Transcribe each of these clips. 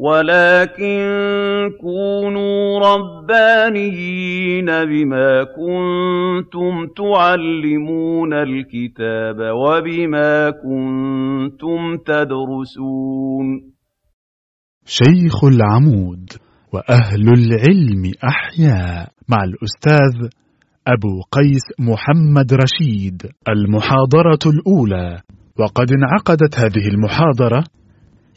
وَلَٰكِن كُونُوا رَبَّانِيِّينَ بِمَا كُنتُمْ تُعَلِّمُونَ الْكِتَابَ وَبِمَا كُنتُمْ تَدْرُسُونَ. شيخ العمود وأهل العلم أحياء مع الأستاذ أبو قيس محمد رشيد المحاضرة الأولى. وقد انعقدت هذه المحاضرة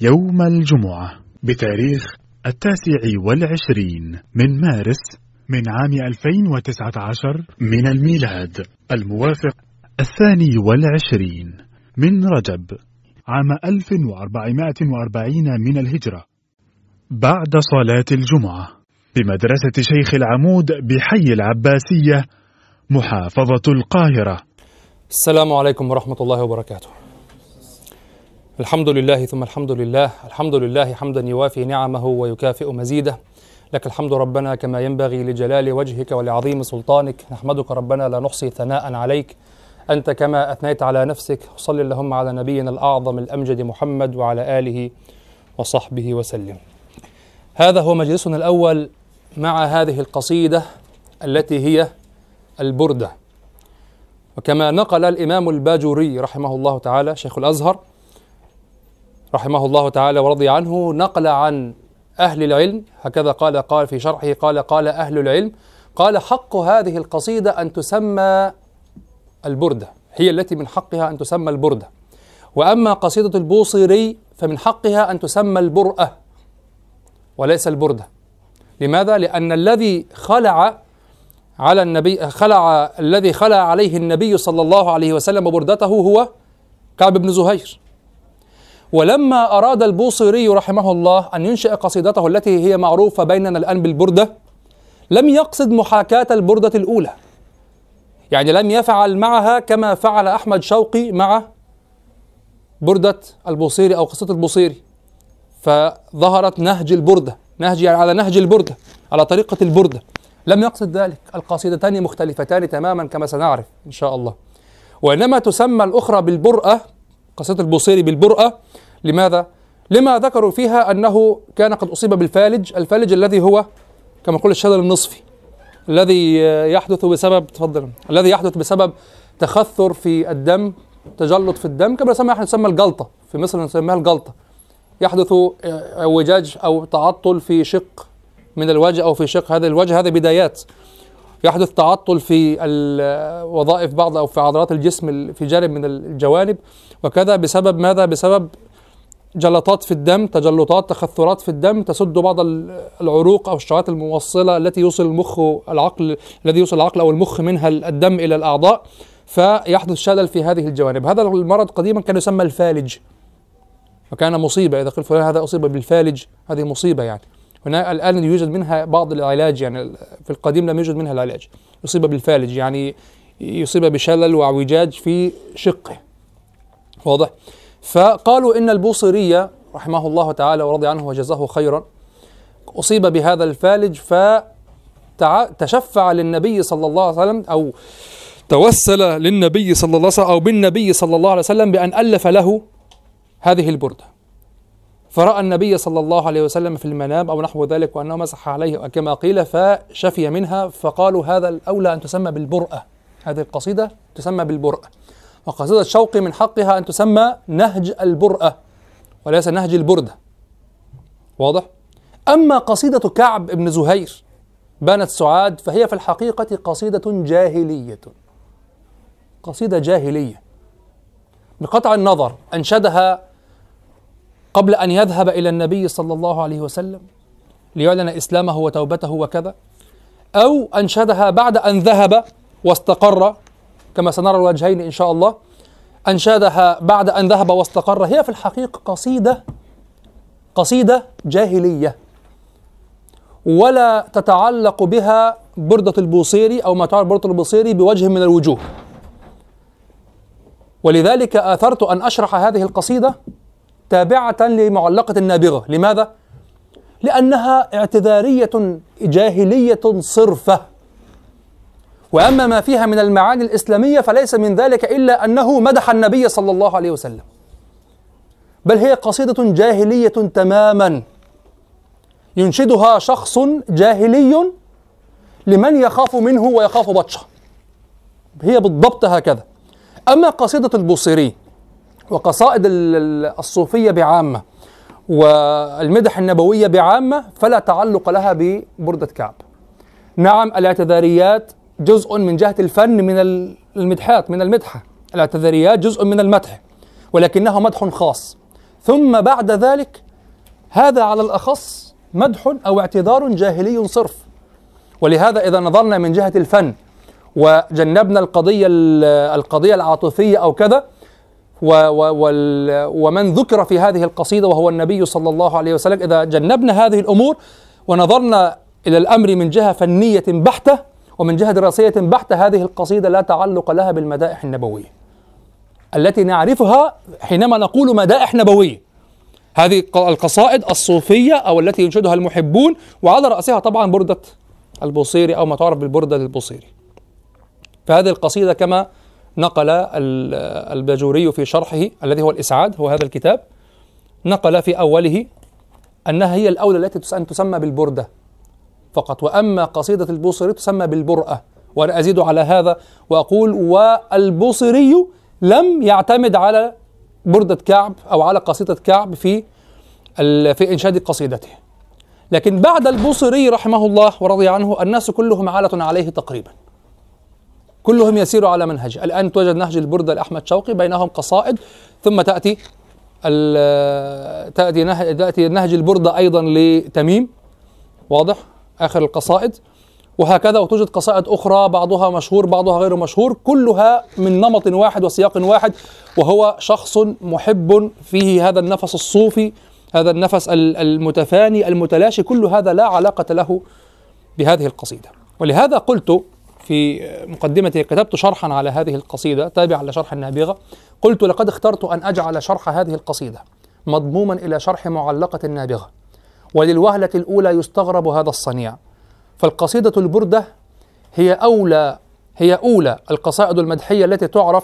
يوم الجمعة. بتاريخ التاسع والعشرين من مارس من عام 2019 من الميلاد الموافق الثاني والعشرين من رجب عام 1440 من الهجرة. بعد صلاة الجمعة بمدرسة شيخ العمود بحي العباسية محافظة القاهرة. السلام عليكم ورحمة الله وبركاته. الحمد لله ثم الحمد لله الحمد لله حمدا يوافي نعمه ويكافئ مزيده. لك الحمد ربنا كما ينبغي لجلال وجهك ولعظيم سلطانك. نحمدك ربنا لا نحصي ثناء عليك. أنت كما أثنيت على نفسك. صل اللهم على نبينا الأعظم الأمجد محمد وعلى آله وصحبه وسلم. هذا هو مجلسنا الأول مع هذه القصيدة التي هي البردة. وكما نقل الإمام الباجوري رحمه الله تعالى شيخ الأزهر رحمه الله تعالى ورضي عنه نقل عن أهل العلم هكذا قال قال في شرحه قال قال أهل العلم قال حق هذه القصيدة أن تسمى البردة هي التي من حقها أن تسمى البردة. وأما قصيدة البوصيري فمن حقها أن تسمى البرأة وليس البردة. لماذا؟ لأن الذي خلع على النبي خلع الذي خلع عليه النبي صلى الله عليه وسلم بردته هو كعب بن زهير. ولما أراد البوصيري رحمه الله أن ينشئ قصيدته التي هي معروفة بيننا الآن بالبردة لم يقصد محاكاة البردة الأولى. يعني لم يفعل معها كما فعل أحمد شوقي مع بردة البوصيري أو قصة البوصيري فظهرت نهج البردة نهج يعني على نهج البردة على طريقة البردة. لم يقصد ذلك القصيدتان مختلفتان تماما كما سنعرف إن شاء الله. وإنما تسمى الأخرى بالبرأة قصيدة البوصيري بالبرأة لماذا؟ لما ذكروا فيها أنه كان قد أصيب بالفالج الفالج الذي هو كما يقول الشلل النصفي الذي يحدث بسبب تفضل الذي يحدث بسبب تخثر في الدم تجلط في الدم كما يسمى إحنا نسمى الجلطة في مصر نسميها الجلطة يحدث اعوجاج أو تعطل في شق من الوجه أو في شق هذا الوجه هذه بدايات يحدث تعطل في وظائف بعض أو في عضلات الجسم في جانب من الجوانب وكذا بسبب ماذا؟ بسبب جلطات في الدم تجلطات تخثرات في الدم تسد بعض العروق أو الشعيرات الموصلة التي يوصل المخ العقل الذي يوصل العقل أو المخ منها الدم إلى الأعضاء فيحدث شلل في هذه الجوانب. هذا المرض قديما كان يسمى الفالج. وكان مصيبة إذا قيل فلان هذا أصيب بالفالج؟ هذه مصيبة يعني. هنا الآن يوجد منها بعض العلاج يعني في القديم لم يوجد منها العلاج. يصيب بالفالج يعني يصيب بشلل وأعوجاج في شقه. واضح؟ فقالوا إن البوصيري رحمه الله تعالى ورضي عنه وجزاه خيرا أصيب بهذا الفالج فتشفع للنبي صلى الله عليه وسلم أو توسل للنبي صلى الله عليه وسلم أو بالنبي صلى الله عليه وسلم بأن ألف له هذه البردة فرأى النبي صلى الله عليه وسلم في المنام أو نحو ذلك وأنه مسح عليه كما قيل فشفي منها فقالوا هذا الأولى أن تسمى بالبرأة هذه القصيدة تسمى بالبرأة وقصيدة شوقي من حقها أن تسمى نهج البرأة وليس نهج البردة. واضح؟ أما قصيدة كعب بن زهير بنت سعاد فهي في الحقيقة قصيدة جاهلية. قصيدة جاهلية. بقطع النظر أنشدها قبل أن يذهب إلى النبي صلى الله عليه وسلم ليعلن إسلامه وتوبته وكذا أو أنشدها بعد أن ذهب واستقر كما سنرى الوجهين إن شاء الله. أنشدها بعد أن ذهب واستقر. هي في الحقيقة قصيدة قصيدة جاهلية. ولا تتعلق بها بردة البوصيري أو ما تعرف بردة البوصيري بوجه من الوجوه. ولذلك آثرت أن أشرح هذه القصيدة تابعة لمعلقة النابغة لماذا؟ لأنها اعتذارية جاهلية صرفة. وأما ما فيها من المعاني الإسلامية فليس من ذلك إلا أنه مدح النبي صلى الله عليه وسلم. بل هي قصيدة جاهلية تماما. ينشدها شخص جاهلي لمن يخاف منه ويخاف بطشه. هي بالضبط هكذا. أما قصيدة البوصيري وقصائد الصوفية بعامة والمدح النبوية بعامة فلا تعلق لها ببردة كعب. نعم الاعتذاريات جزء من جهة الفن من المدحات من المدحة. الاعتذاريات جزء من المدح ولكنه مدح خاص. ثم بعد ذلك هذا على الأخص مدح أو اعتذار جاهلي صرف. ولهذا إذا نظرنا من جهة الفن وجنبنا القضية القضية العاطفية أو كذا ومن ذكر في هذه القصيدة وهو النبي صلى الله عليه وسلم إذا جنبنا هذه الأمور ونظرنا إلى الأمر من جهة فنية بحتة ومن جهة دراسية بحتة هذه القصيدة لا تعلق لها بالمدائح النبوية. التي نعرفها حينما نقول مدائح نبوية. هذه القصائد الصوفية أو التي ينشدها المحبون وعلى رأسها طبعا بردة البوصيري أو ما تعرف بالبردة البوصيري فهذه القصيدة كما نقل الباجوري في شرحه الذي هو الإسعاد هو هذا الكتاب نقل في أوله أنها هي الأولى التي أن تسمى بالبردة. فقط. وأما قصيدة البوصيري تسمى بالبرأة وأنا أزيد على هذا وأقول والبوصيري لم يعتمد على بردة كعب أو على قصيدة كعب في في إنشاد قصيدته. لكن بعد البوصيري رحمه الله ورضي عنه الناس كلهم عالة عليه تقريبا. كلهم يسير على منهجه الآن توجد نهج البردة لأحمد شوقي بينهم قصائد ثم تأتي تأتي نهج, تأتي نهج البردة أيضا لتميم. واضح؟ آخر القصائد وهكذا وتوجد قصائد أخرى بعضها مشهور بعضها غير مشهور كلها من نمط واحد وسياق واحد وهو شخص محب فيه هذا النفس الصوفي هذا النفس المتفاني المتلاشي كل هذا لا علاقة له بهذه القصيدة. ولهذا قلت في مقدمتي كتبت شرحا على هذه القصيدة تابعا لشرح النابغة قلت لقد اخترت أن أجعل شرح هذه القصيدة مضموما إلى شرح معلقة النابغة. وللوهلة الأولى يستغرب هذا الصنيع. فالقصيدة البردة هي أولى هي أولى القصائد المدحية التي تعرف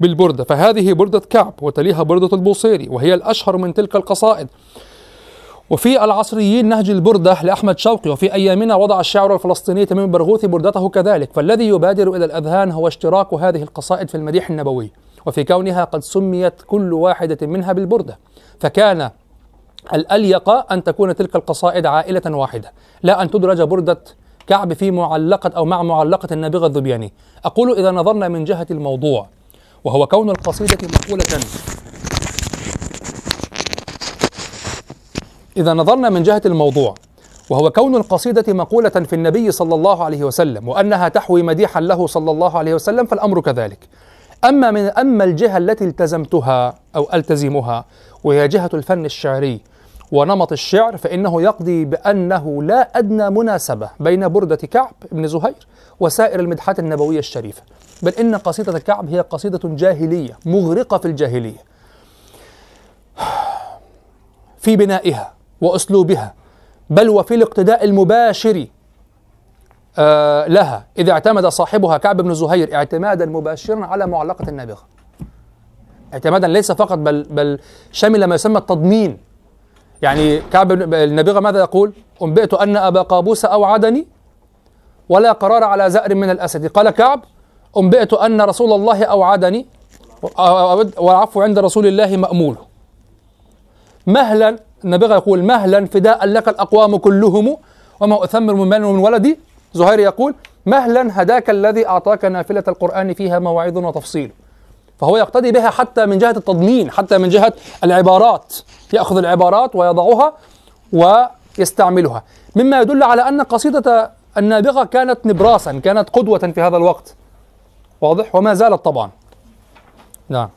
بالبردة. فهذه بردة كعب وتليها بردة البوصيري وهي الأشهر من تلك القصائد. وفي العصريين نهج البردة لأحمد شوقي وفي أيامنا وضع الشاعر الفلسطيني تميم البرغوثي بردته كذلك. فالذي يبادر إلى الأذهان هو اشتراك هذه القصائد في المديح النبوي وفي كونها قد سميت كل واحدة منها بالبردة. فكان الأليق أن تكون تلك القصائد عائلة واحدة لا أن تدرج بردة كعب في معلقة أو مع معلقة النابغة الذبياني. أقول إذا نظرنا من جهة الموضوع وهو كون القصيدة مقولة. إذا نظرنا من جهة الموضوع وهو كون القصيدة مقولة في النبي صلى الله عليه وسلم وأنها تحوي مديحا له صلى الله عليه وسلم فالأمر كذلك. أما من أما الجهة التي التزمتها أو ألتزمها وهي جهة الفن الشعري ونمط الشعر فإنه يقضي بأنه لا أدنى مناسبة بين بردة كعب بن زهير وسائر المدحات النبوية الشريفة. بل إن قصيدة كعب هي قصيدة جاهلية مغرقة في الجاهلية. في بنائها وأسلوبها بل وفي الاقتداء المباشر لها. إذا اعتمد صاحبها كعب بن زهير اعتمادا مباشرا على معلقة النابغة اعتمادا ليس فقط بل بل شمل ما يسمى التضمين. يعني كعب النابغة ماذا يقول؟ أنبئت أن أبا قابوس أوعدني ولا قرار على زأر من الأسد. قال كعب أنبئت أن رسول الله أوعدني والعفو عند رسول الله مأمول مهلا النبغة يقول مهلا فداء لك الأقوام كلهم وما أثمر من مال ومن ولدي زهير يقول مهلا هداك الذي أعطاك نافلة القرآن فيها مواعظ وتفصيل. فهو يقتدي بها حتى من جهة التضمين حتى من جهة العبارات. يأخذ العبارات ويضعها ويستعملها. مما يدل على أن قصيدة النابغة كانت نبراسا كانت قدوة في هذا الوقت. واضح؟ وما زالت طبعا. نعم.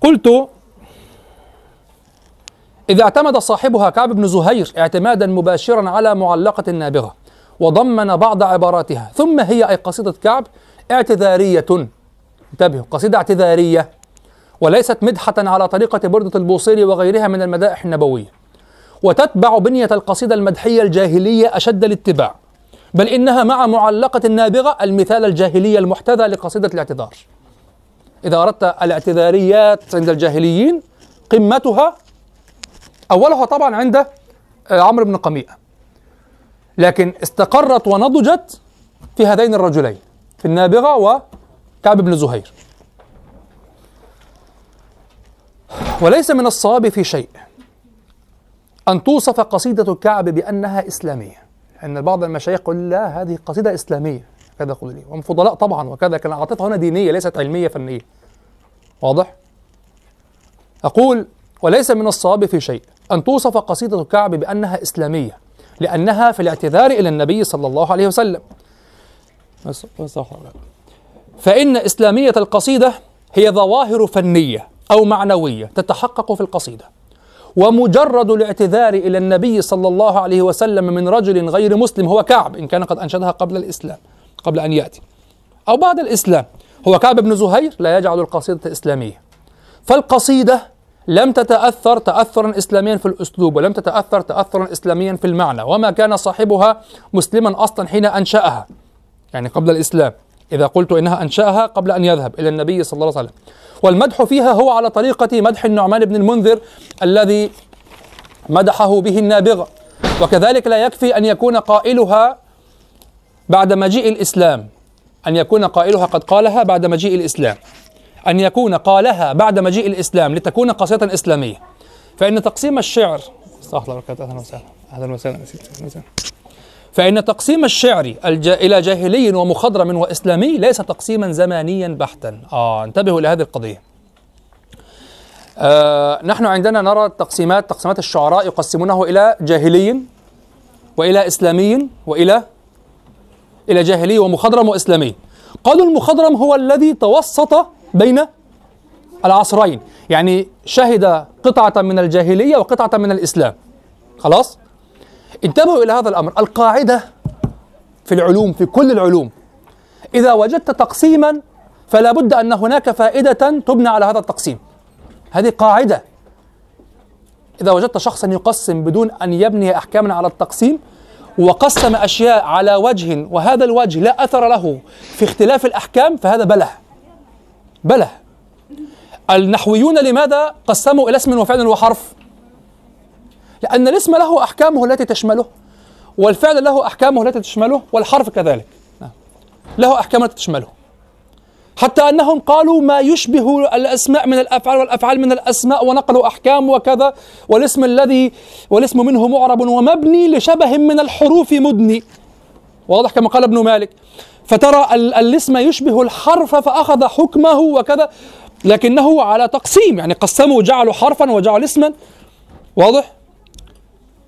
قلت إذا اعتمد صاحبها كعب بن زهير اعتمادا مباشرا على معلقة النابغة وضمن بعض عباراتها ثم هي أي قصيدة كعب اعتذارية. انتبهوا قصيدة اعتذارية وليست مدحة على طريقة بردة البوصيري وغيرها من المدائح النبوية. وتتبع بنية القصيدة المدحية الجاهلية أشد الاتباع بل إنها مع معلقة النابغة المثال الجاهلي المحتذى لقصيدة الاعتذار. إذا أردت الاعتذاريات عند الجاهليين قمتها أولها طبعا عند آه، عمرو بن قميء. لكن استقرت ونضجت في هذين الرجلين في النابغة وكعب بن زهير. وليس من الصواب في شيء أن توصف قصيدة كعب بأنها إسلامية أن بعض المشايخ يقول لا هذه قصيدة إسلامية. كذا يقول لي. وهم فضلاء طبعا وكذا كان عاطفة هنا دينية ليست علمية فنية. واضح؟ أقول وليس من الصواب في شيء أن توصف قصيدة كعب بأنها إسلامية لأنها في الاعتذار إلى النبي صلى الله عليه وسلم. فإن إسلامية القصيدة هي ظواهر فنية أو معنوية تتحقق في القصيدة ومجرد الاعتذار إلى النبي صلى الله عليه وسلم من رجل غير مسلم هو كعب إن كان قد أنشدها قبل الإسلام قبل أن يأتي أو بعد الإسلام. هو كعب بن زهير لا يجعل القصيدة إسلامية. فالقصيدة لم تتأثر تأثرا إسلاميا في الأسلوب ولم تتأثر تأثرا إسلاميا في المعنى وما كان صاحبها مسلما أصلا حين أنشأها. يعني قبل الإسلام إذا قلت إنها أنشأها قبل أن يذهب إلى النبي صلى الله عليه وسلم. والمدح فيها هو على طريقة مدح النعمان بن المنذر الذي مدحه به النابغة وكذلك لا يكفي أن يكون قائلها بعد مجيء الإسلام أن يكون قائلها قد قالها بعد مجيء الإسلام. أن يكون قالها بعد مجيء الإسلام لتكون قصيدة إسلامية. فإن تقسيم الشعر أستغفر الله أهلا وسهلا أهلا وسهلا فإن تقسيم الشعر إلى جاهلي ومخضرم وإسلامي ليس تقسيما زمانيا بحتا. آه انتبهوا إلى هذه القضية. آه نحن عندنا نرى تقسيمات تقسيمات الشعراء يقسمونه إلى جاهلي وإلى إسلامي وإلى إلى جاهلي ومخضرم وإسلامي. قالوا المخضرم هو الذي توسط بين العصرين. يعني شهد قطعة من الجاهلية وقطعة من الإسلام. خلاص؟ انتبهوا إلى هذا الأمر. القاعدة في العلوم في كل العلوم. إذا وجدت تقسيما فلا بد أن هناك فائدة تبنى على هذا التقسيم. هذه قاعدة. إذا وجدت شخصا يقسم بدون أن يبني أحكاما على التقسيم وقسم أشياء على وجه وهذا الوجه لا أثر له في اختلاف الأحكام فهذا بله بلى. النحويون لماذا قسموا إلى اسم وفعل وحرف؟ لأن الاسم له أحكامه التي تشمله والفعل له أحكامه التي تشمله والحرف كذلك. له أحكام التي تشمله. حتى أنهم قالوا ما يشبه الأسماء من الأفعال والأفعال من الأسماء ونقلوا أحكام وكذا والاسم الذي والاسم منه معرب ومبني لشبه من الحروف مدني. واضح كما قال ابن مالك. فترى الاسم يشبه الحرف فأخذ حكمه وكذا. لكنه على تقسيم يعني قسموا وجعلوا حرفا وجعلوا اسما. واضح؟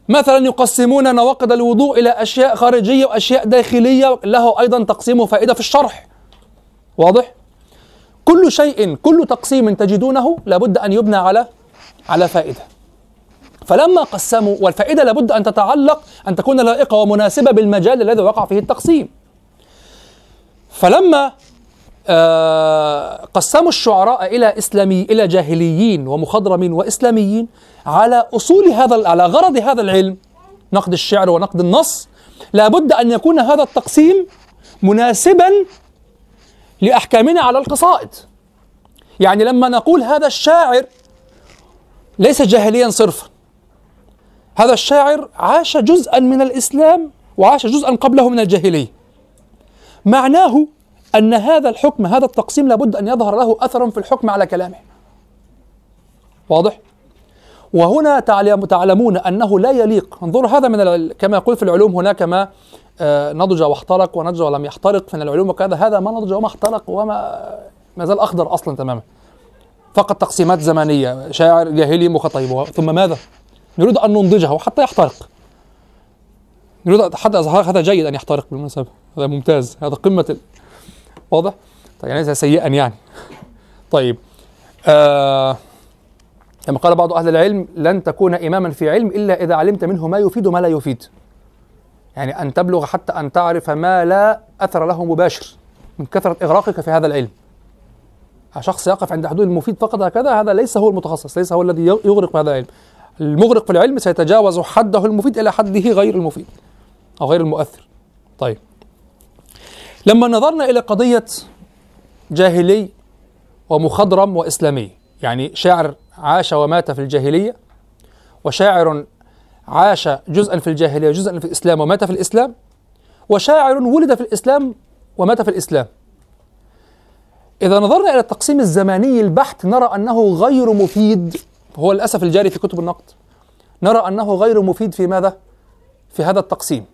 مثلا يقسمون نواقض الوضوء إلى أشياء خارجية وأشياء داخلية له أيضا تقسيم فائدة في الشرح. واضح؟ كل شيء كل تقسيم تجدونه لابد أن يبنى على على فائدة. فلما قسموا والفائدة لابد أن تتعلق أن تكون لائقة ومناسبة بالمجال الذي وقع فيه التقسيم. فلما آه قسموا الشعراء إلى إسلامي إلى جاهليين ومخضرمين وإسلاميين على أصول هذا على غرض هذا العلم نقد الشعر ونقد النص لابد أن يكون هذا التقسيم مناسبا لأحكامنا على القصائد. يعني لما نقول هذا الشاعر ليس جاهليا صرفا هذا الشاعر عاش جزءا من الإسلام وعاش جزءا قبله من الجاهلية. معناه أن هذا الحكم هذا التقسيم لابد أن يظهر له أثر في الحكم على كلامه. واضح؟ وهنا تعلمون أنه لا يليق. انظروا هذا من كما يقول في العلوم هناك ما آه، نضج واحترق ونضج ولم يحترق من العلوم وكذا هذا ما نضج وما احترق وما ما زال أخضر أصلا تماما. فقط تقسيمات زمنية شاعر جاهلي مخطيب ثم ماذا؟ نريد أن ننضجه حتى يحترق. نريد حتى هذا جيد أن يحترق بالمناسبة. هذا ممتاز. هذا قمة ال... واضح؟ طيب يعني ليس سيئا يعني. طيب آه كما قال بعض أهل العلم لن تكون إماما في علم إلا إذا علمت منه ما يفيد وما لا يفيد. يعني أن تبلغ حتى أن تعرف ما لا أثر له مباشر من كثرة إغراقك في هذا العلم. شخص يقف عند حدود المفيد فقط هكذا هذا ليس هو المتخصص ليس هو الذي يغرق في هذا العلم. المغرق في العلم سيتجاوز حده المفيد إلى حده غير المفيد. أو غير المؤثر. طيب. لما نظرنا إلى قضية جاهلي ومخضرم وإسلامي يعني شاعر عاش ومات في الجاهلية وشاعر عاش جزءا في الجاهلية وجزءا في الإسلام ومات في الإسلام وشاعر ولد في الإسلام ومات في الإسلام. إذا نظرنا إلى التقسيم الزماني البحت نرى أنه غير مفيد هو للأسف الجاري في كتب النقد نرى أنه غير مفيد في ماذا؟ في هذا التقسيم.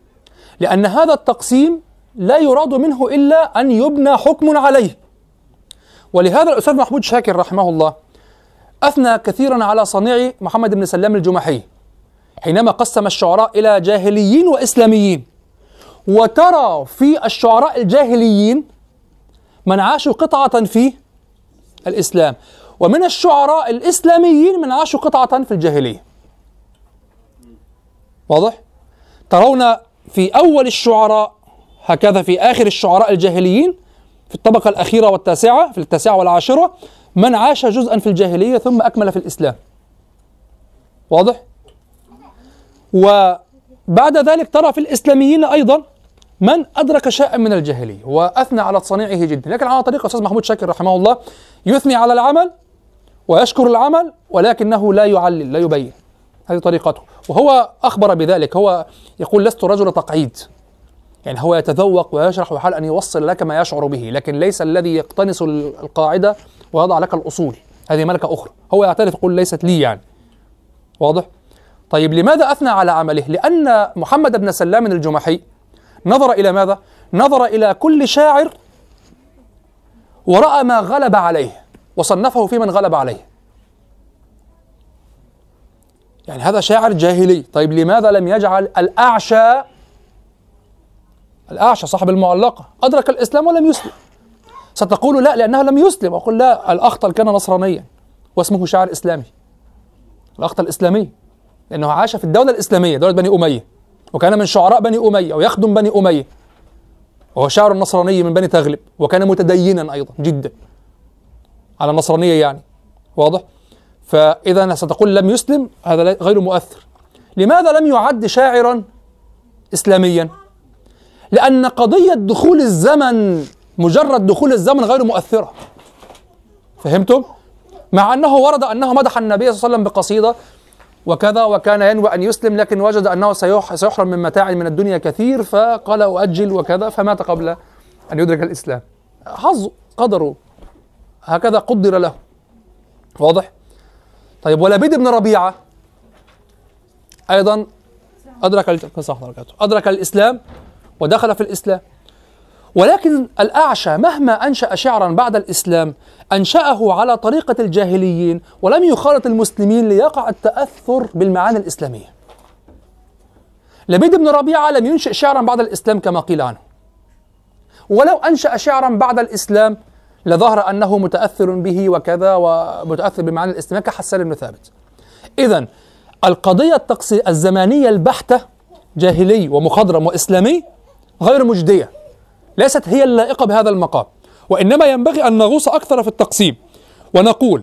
لأن هذا التقسيم لا يراد منه إلا أن يبنى حكم عليه. ولهذا الأستاذ محمود شاكر رحمه الله أثنى كثيرا على صنيع محمد بن سلام الجمحي حينما قسم الشعراء إلى جاهليين وإسلاميين. وترى في الشعراء الجاهليين من عاشوا قطعة في الإسلام ومن الشعراء الإسلاميين من عاشوا قطعة في الجاهلية. واضح؟ ترون في أول الشعراء هكذا في آخر الشعراء الجاهليين في الطبقة الأخيرة والتاسعة في التاسعة والعاشرة من عاش جزءا في الجاهلية ثم أكمل في الإسلام. واضح؟ وبعد ذلك ترى في الإسلاميين أيضا من أدرك شيئا من الجاهلية وأثنى على صنيعه جدا. لكن على طريقة أستاذ محمود شاكر رحمه الله يثني على العمل ويشكر العمل ولكنه لا يعلل لا يبين. هذه طريقته. وهو أخبر بذلك هو يقول لست رجل تقعيد. يعني هو يتذوق ويشرح ويحاول أن يوصل لك ما يشعر به لكن ليس الذي يقتنص القاعدة ويضع لك الأصول. هذه ملكة أخرى. هو يعترف يقول ليست لي يعني. واضح؟ طيب لماذا أثنى على عمله؟ لأن محمد بن سلام الجمحي نظر إلى ماذا؟ نظر إلى كل شاعر ورأى ما غلب عليه وصنفه في من غلب عليه. يعني هذا شاعر جاهلي. طيب لماذا لم يجعل الأعشى الأعشى صاحب المعلقة؟ أدرك الإسلام ولم يسلم. ستقول لا لأنه لم يسلم. أقول لا الأخطل كان نصرانيا واسمه شاعر إسلامي. الأخطل الإسلامي لأنه عاش في الدولة الإسلامية دولة بني أمية. وكان من شعراء بني أمية ويخدم بني أمية. وهو شاعر نصراني من بني تغلب وكان متدينا أيضا جدا. على النصرانية يعني. واضح؟ فإذا ستقول لم يسلم هذا غير مؤثر. لماذا لم يعد شاعرا إسلاميا؟ لأن قضية دخول الزمن مجرد دخول الزمن غير مؤثرة. فهمتم؟ مع أنه ورد أنه مدح النبي صلى الله عليه وسلم بقصيدة وكذا وكان ينوي أن يسلم لكن وجد أنه سيحرم من متاع من الدنيا كثير فقال أؤجل وكذا فمات قبل أن يدرك الإسلام. حظ قدره. هكذا قدر له. واضح؟ طيب ولبيد بن ربيعة أيضا أدرك أدرك الإسلام ودخل في الإسلام. ولكن الأعشى مهما أنشأ شعرا بعد الإسلام أنشأه على طريقة الجاهليين ولم يخالط المسلمين ليقع التأثر بالمعاني الإسلامية. لبيد بن ربيعة لم ينشئ شعرا بعد الإسلام كما قيل عنه. ولو أنشأ شعرا بعد الإسلام لظهر أنه متأثر به وكذا ومتأثر بمعاني الإسلامية كحسان بن ثابت. إذا القضية الزمانية البحتة جاهلي ومخضرم وإسلامي غير مجدية. ليست هي اللائقة بهذا المقام. وإنما ينبغي أن نغوص أكثر في التقسيم. ونقول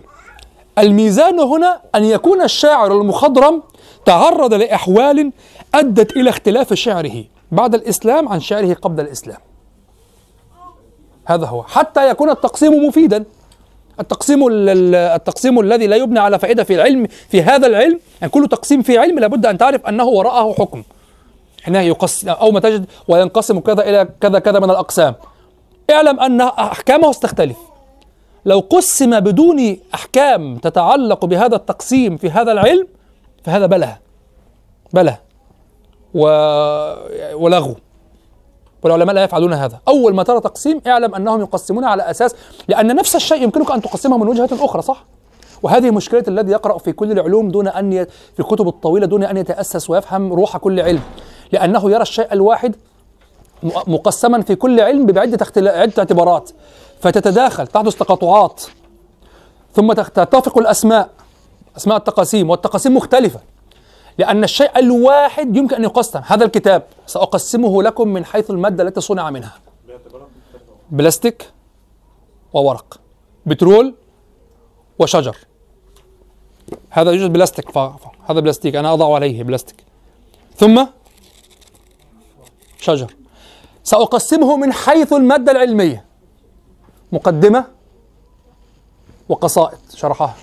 الميزان هنا أن يكون الشاعر المخضرم تعرض لأحوال أدت إلى اختلاف شعره بعد الإسلام عن شعره قبل الإسلام. هذا هو. حتى يكون التقسيم مفيدا. التقسيم التقسيم الذي لا يبنى على فائدة في العلم في هذا العلم يعني كل تقسيم في علم لابد أن تعرف أنه وراءه حكم. حينها يقسم أو ما تجد وينقسم كذا إلى كذا كذا من الأقسام. اعلم أن أحكامه ستختلف لو قسم بدون أحكام تتعلق بهذا التقسيم في هذا العلم فهذا بله بله و... ولغو والعلماء لا يفعلون هذا. أول ما ترى تقسيم اعلم أنهم يقسمون على أساس لأن نفس الشيء يمكنك أن تقسمه من وجهة أخرى صح؟ وهذه مشكلة الذي يقرأ في كل العلوم دون أن ي... في الكتب الطويلة دون أن يتأسس ويفهم روح كل علم. لأنه يرى الشيء الواحد مقسما في كل علم بعدة اختل... عدة اعتبارات. فتتداخل تحدث تقاطعات ثم تتفق الأسماء أسماء التقاسيم والتقاسيم مختلفة. لأن الشيء الواحد يمكن أن يقسم. هذا الكتاب سأقسمه لكم من حيث المادة التي صنع منها. بلاستيك وورق بترول وشجر. هذا يوجد بلاستيك هذا بلاستيك أنا أضع عليه بلاستيك. ثم شجر. سأقسمه من حيث المادة العلمية. مقدمة وقصائد شرحها.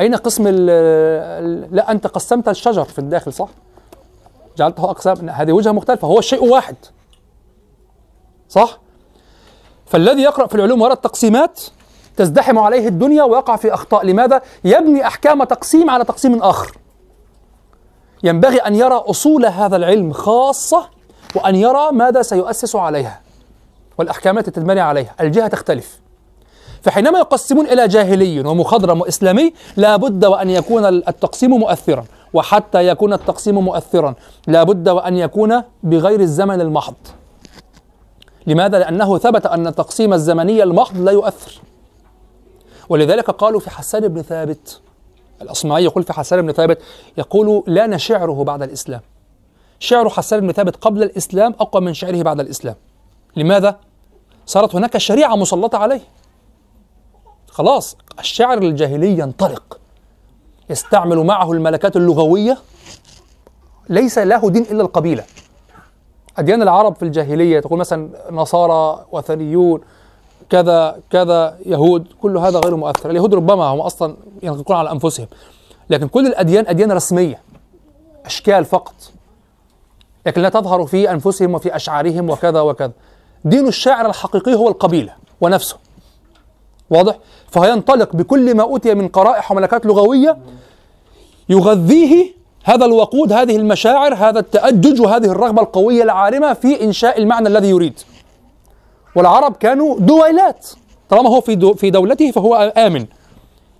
أين قسم ال لا أنت قسمت الشجر في الداخل صح؟ جعلته أقسام هذه وجهة مختلفة هو الشيء واحد صح؟ فالذي يقرأ في العلوم وراء التقسيمات تزدحم عليه الدنيا ويقع في أخطاء لماذا؟ يبني أحكام تقسيم على تقسيم آخر ينبغي أن يرى أصول هذا العلم خاصة وأن يرى ماذا سيؤسس عليها والأحكام التي تتبني عليها الجهة تختلف فحينما يقسمون إلى جاهلي ومخضرم وإسلامي لا بد وأن يكون التقسيم مؤثرا. وحتى يكون التقسيم مؤثرا لا بد وأن يكون بغير الزمن المحض. لماذا؟ لأنه ثبت أن التقسيم الزمني المحض لا يؤثر. ولذلك قالوا في حسان بن ثابت الأصمعي يقول في حسان بن ثابت يقول لا نشعره بعد الإسلام. شعر حسان بن ثابت قبل الإسلام أقوى من شعره بعد الإسلام. لماذا؟ صارت هناك شريعة مسلطة عليه. خلاص الشعر الجاهلي ينطلق. يستعمل معه الملكات اللغوية. ليس له دين إلا القبيلة. أديان العرب في الجاهلية تقول مثلا نصارى وثنيون كذا كذا يهود كل هذا غير مؤثر. اليهود ربما هم أصلا ينطقون على أنفسهم. لكن كل الأديان أديان رسمية أشكال فقط. لكن لا تظهر في أنفسهم وفي أشعارهم وكذا وكذا. دين الشاعر الحقيقي هو القبيلة ونفسه. واضح؟ فينطلق بكل ما أوتي من قرائح وملكات لغوية يغذيه هذا الوقود هذه المشاعر هذا التأجج وهذه الرغبة القوية العارمة في إنشاء المعنى الذي يريد. والعرب كانوا دويلات. طالما هو في دو في دولته فهو آمن.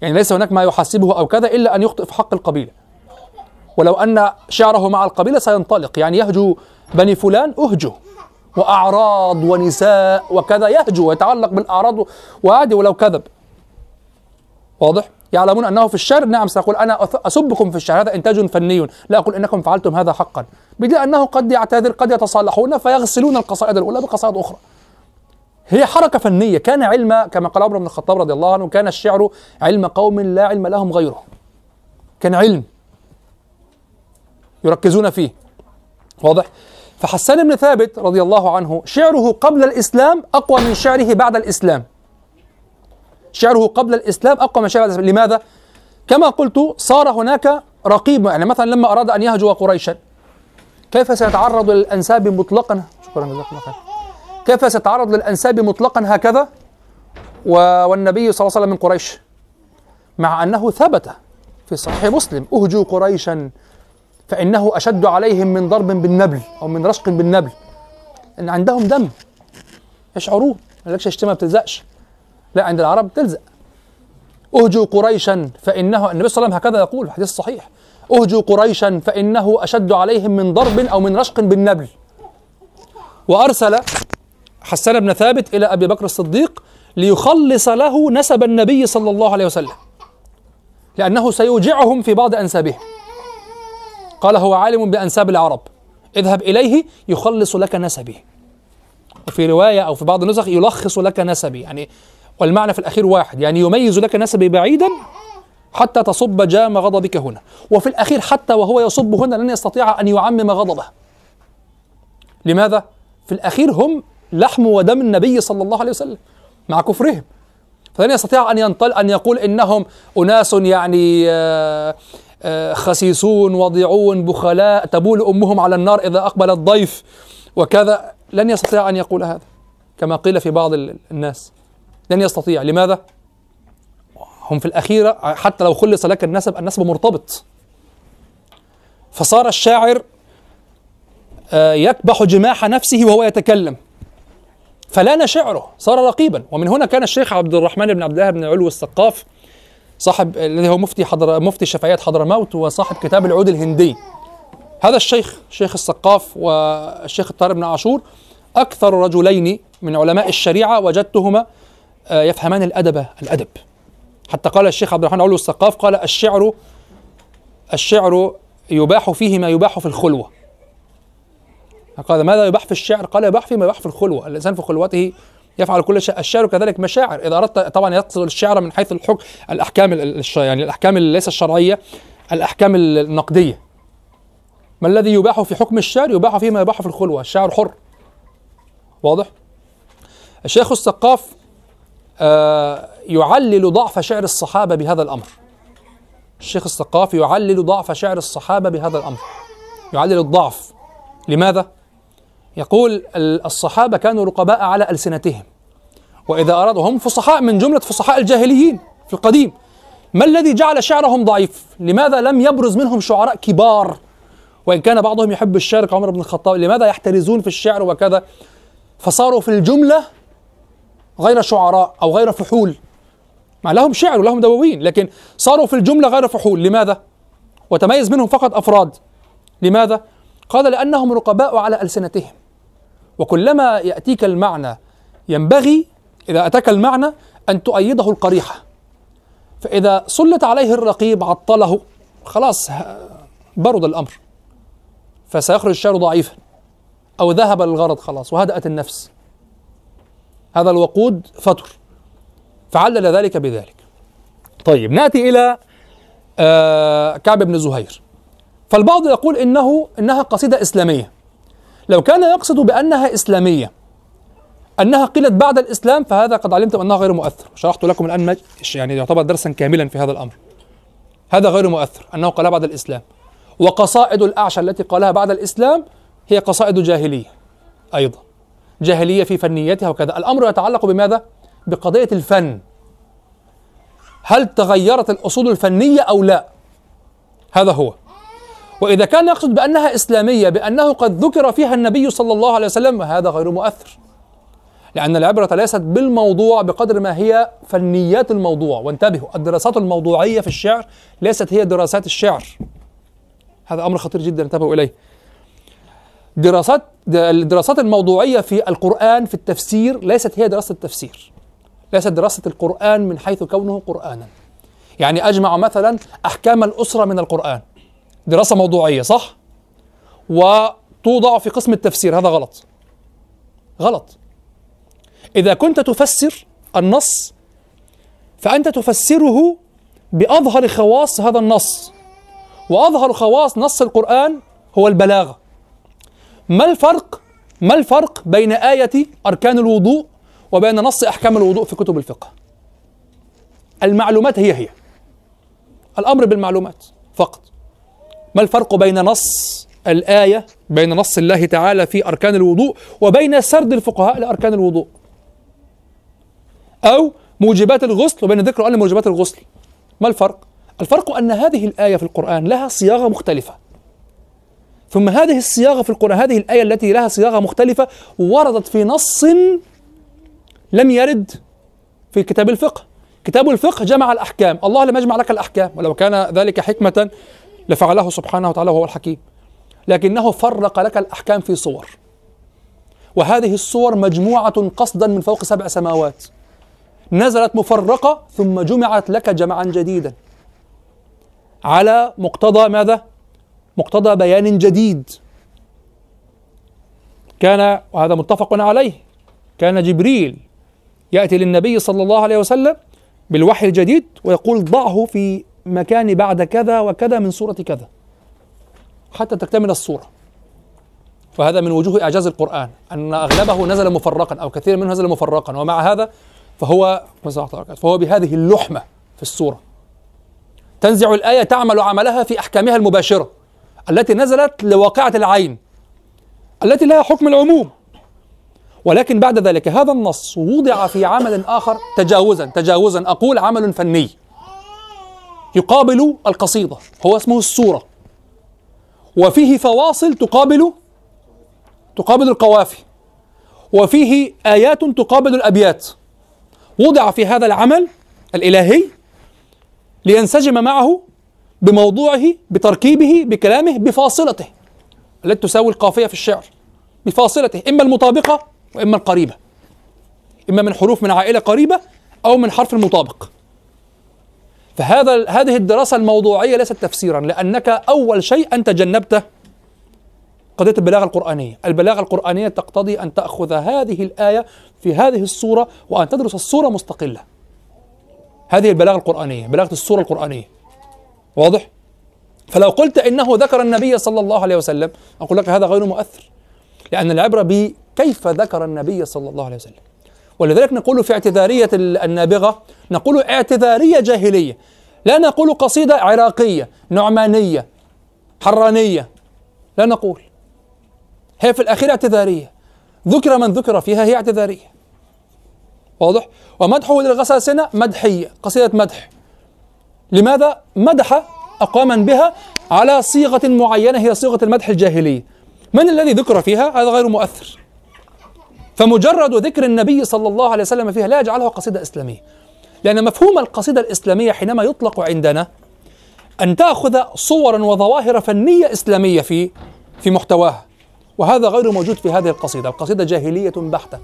يعني ليس هناك ما يحاسبه أو كذا إلا أن يخطئ في حق القبيلة. ولو أن شعره مع القبيلة سينطلق. يعني يهجو بني فلان أهجو وأعراض ونساء وكذا يهجو ويتعلق بالأعراض. وعادي ولو كذب. واضح؟ يعلمون أنه في الشعر نعم سأقول أنا أسبكم في الشعر هذا إنتاج فني. لا أقول إنكم فعلتم هذا حقا. بدليل أنه قد يعتذر قد يتصالحون فيغسلون القصائد الأولى بقصائد أخرى. هي حركة فنية. كان علم كما قال عمر بن الخطاب رضي الله عنه كان الشعر علم قوم لا علم لهم غيره كان علم يركزون فيه. واضح؟ فحسان بن ثابت رضي الله عنه شعره قبل الإسلام أقوى من شعره بعد الإسلام. شعره قبل الإسلام أقوى من شعره الإسلام. لماذا؟ كما قلت صار هناك رقيب يعني مثلا لما أراد أن يهجو قريشا كيف سيتعرض للأنساب مطلقا؟ شكرا جزاك الله خير كيف سيتعرض للأنساب مطلقا هكذا؟ والنبي صلى الله عليه وسلم من قريش. مع أنه ثبت في صحيح مسلم أهجوا قريشا فإنه أشد عليهم من ضرب بالنبل أو من رشق بالنبل. إن عندهم دم يشعرون. ما لكش اشتمها ما بتلزقش. لا عند العرب تلزق. أهجوا قريشا فإنه النبي صلى الله عليه وسلم هكذا يقول في حديث صحيح أهجوا قريشا فإنه أشد عليهم من ضرب أو من رشق بالنبل. وأرسل حسان بن ثابت إلى أبي بكر الصديق ليخلص له نسب النبي صلى الله عليه وسلم لأنه سيوجعهم في بعض أنسابهم. قال هو عالم بأنساب العرب. اذهب إليه يخلص لك نسبي. وفي رواية أو في بعض النسخ يلخص لك نسبي. يعني والمعنى في الأخير واحد يعني يميز لك نسبي بعيدا حتى تصب جام غضبك هنا. وفي الأخير حتى وهو يصب هنا لن يستطيع أن يعمم غضبه. لماذا؟ في الأخير هم لحم ودم النبي صلى الله عليه وسلم مع كفرهم. فلن يستطيع أن ينطل أن يقول إنهم أناس يعني آه خسيسون وضيعون بخلاء. تبول أمهم على النار إذا أقبل الضيف وكذا. لن يستطيع أن يقول هذا كما قيل في بعض الناس. لن يستطيع. لماذا؟ هم في الأخيرة حتى لو خلص لك النسب النسب مرتبط. فصار الشاعر يكبح جماح نفسه وهو يتكلم. فلان شعره صار رقيبا. ومن هنا كان الشيخ عبد الرحمن بن عبد الله بن علو السقاف صاحب الذي هو مفتي حضر مفتي الشفعيات حضرموت وصاحب كتاب العود الهندي. هذا الشيخ شيخ السقاف والشيخ الطاهر بن عاشور أكثر رجلين من علماء الشريعة وجدتهما يفهمان الأدب الأدب. حتى قال الشيخ عبد الرحمن علو السقاف قال الشعر الشعر يباح فيه ما يباح في الخلوة. قال ماذا يباح في الشعر؟ قال يباح فيما يباح في الخلوة، الإنسان في خلوته يفعل كل شيء. الشعر كذلك مشاعر. إذا أردت طبعا يقصد الشعر من حيث الحكم الأحكام الش... يعني الأحكام اللي ليس الشرعية الأحكام النقدية. ما الذي يباح في حكم الشعر؟ يباح فيما يباح في الخلوة. الشعر حر. واضح؟ الشيخ السقاف آه يعلل ضعف شعر الصحابة بهذا الأمر الشيخ الثقافي يعلل ضعف شعر الصحابة بهذا الأمر يعلل الضعف لماذا؟ يقول الصحابة كانوا رقباء على ألسنتهم وإذا أرادوا هم فصحاء من جملة فصحاء الجاهليين في القديم ما الذي جعل شعرهم ضعيف؟ لماذا لم يبرز منهم شعراء كبار؟ وإن كان بعضهم يحب الشعر كعمر بن الخطاب لماذا يحترزون في الشعر وكذا؟ فصاروا في الجملة غير شعراء أو غير فحول. مع لهم شعر ولهم دواوين لكن صاروا في الجملة غير فحول. لماذا؟ وتميز منهم فقط أفراد. لماذا؟ قال لأنهم رقباء على ألسنتهم. وكلما يأتيك المعنى ينبغي إذا أتاك المعنى أن تؤيده القريحة. فإذا سلط عليه الرقيب عطله. خلاص برد الأمر. فسيخرج الشعر ضعيفا. أو ذهب الغرض خلاص وهدأت النفس. هذا الوقود فتر فعلل ذلك بذلك. طيب نأتي إلى آه كعب بن زهير. فالبعض يقول إنه إنها قصيدة إسلامية. لو كان يقصد بأنها إسلامية أنها قيلت بعد الإسلام فهذا قد علمتم أنها غير مؤثر. شرحت لكم الآن يعني يعتبر درسا كاملا في هذا الأمر. هذا غير مؤثر أنه قالها بعد الإسلام. وقصائد الأعشى التي قالها بعد الإسلام هي قصائد جاهلية أيضا. جاهلية في فنيتها وكذا. الأمر يتعلق بماذا؟ بقضية الفن. هل تغيرت الأصول الفنية أو لا؟ هذا هو. وإذا كان يقصد بأنها إسلامية بأنه قد ذكر فيها النبي صلى الله عليه وسلم هذا غير مؤثر. لأن العبرة ليست بالموضوع بقدر ما هي فنيات الموضوع. وانتبهوا الدراسات الموضوعية في الشعر ليست هي دراسات الشعر. هذا أمر خطير جدا. انتبهوا إليه. دراسات الدراسات الموضوعية في القرآن في التفسير ليست هي دراسة التفسير. ليست دراسة القرآن من حيث كونه قرآنا. يعني أجمع مثلا أحكام الأسرة من القرآن. دراسة موضوعية صح؟ وتوضع في قسم التفسير هذا غلط. غلط. إذا كنت تفسر النص فأنت تفسره بأظهر خواص هذا النص. وأظهر خواص نص القرآن هو البلاغة. ما الفرق ما الفرق بين آية أركان الوضوء وبين نص أحكام الوضوء في كتب الفقه؟ المعلومات هي هي. الأمر بالمعلومات فقط. ما الفرق بين نص الآية بين نص الله تعالى في أركان الوضوء وبين سرد الفقهاء لأركان الوضوء؟ أو موجبات الغسل وبين ذكر أن موجبات الغسل. ما الفرق؟ الفرق أن هذه الآية في القرآن لها صياغة مختلفة. ثم هذه الصياغة في القرآن هذه الآية التي لها صياغة مختلفة وردت في نص لم يرد في كتاب الفقه. كتاب الفقه جمع الأحكام. الله لم يجمع لك الأحكام. ولو كان ذلك حكمة لفعله سبحانه وتعالى وهو الحكيم. لكنه فرق لك الأحكام في صور. وهذه الصور مجموعة قصدا من فوق سبع سماوات. نزلت مفرقة ثم جمعت لك جمعا جديدا. على مقتضى ماذا؟ مقتضى بيان جديد. كان وهذا متفق عليه كان جبريل يأتي للنبي صلى الله عليه وسلم بالوحي الجديد ويقول ضعه في مكان بعد كذا وكذا من سورة كذا. حتى تكتمل الصورة. فهذا من وجوه إعجاز القرآن أن أغلبه نزل مفرقا أو كثير منه نزل مفرقا. ومع هذا فهو فهو بهذه اللحمة في السورة. تنزع الآية تعمل عملها في أحكامها المباشرة. التي نزلت لواقعة العين التي لها حكم العموم. ولكن بعد ذلك هذا النص وضع في عمل آخر تجاوزا تجاوزا أقول عمل فني. يقابل القصيدة هو اسمه السورة. وفيه فواصل تقابل تقابل القوافي. وفيه آيات تقابل الأبيات. وضع في هذا العمل الإلهي لينسجم معه بموضوعه بتركيبه بكلامه بفاصلته. التي تساوي القافية في الشعر. بفاصلته إما المطابقة وإما القريبة. إما من حروف من عائلة قريبة أو من حرف المطابق. فهذا هذه الدراسة الموضوعية ليست تفسيرا لأنك أول شيء أنت جنبت قضية البلاغة القرآنية. البلاغة القرآنية تقتضي أن تأخذ هذه الآية في هذه الصورة وأن تدرس الصورة مستقلة. هذه البلاغة القرآنية بلاغة الصورة القرآنية. واضح؟ فلو قلت إنه ذكر النبي صلى الله عليه وسلم أقول لك هذا غير مؤثر لأن العبرة كيف ذكر النبي صلى الله عليه وسلم. ولذلك نقول في اعتذارية النابغة نقول اعتذارية جاهلية لا نقول قصيدة عراقية نعمانية حرانية لا نقول. هي في الأخير اعتذارية. ذكر من ذكر فيها هي اعتذارية. واضح؟ ومدحه للغساسنة مدحية قصيدة مدح. لماذا مدح أقواما بها على صيغة معينة هي صيغة المدح الجاهلية من الذي ذكر فيها؟ هذا غير مؤثر. فمجرد ذكر النبي صلى الله عليه وسلم فيها لا يجعلها قصيدة إسلامية. لأن مفهوم القصيدة الإسلامية حينما يطلق عندنا أن تأخذ صورا وظواهر فنية إسلامية في في محتواها وهذا غير موجود في هذه القصيدة. القصيدة جاهلية بحتة.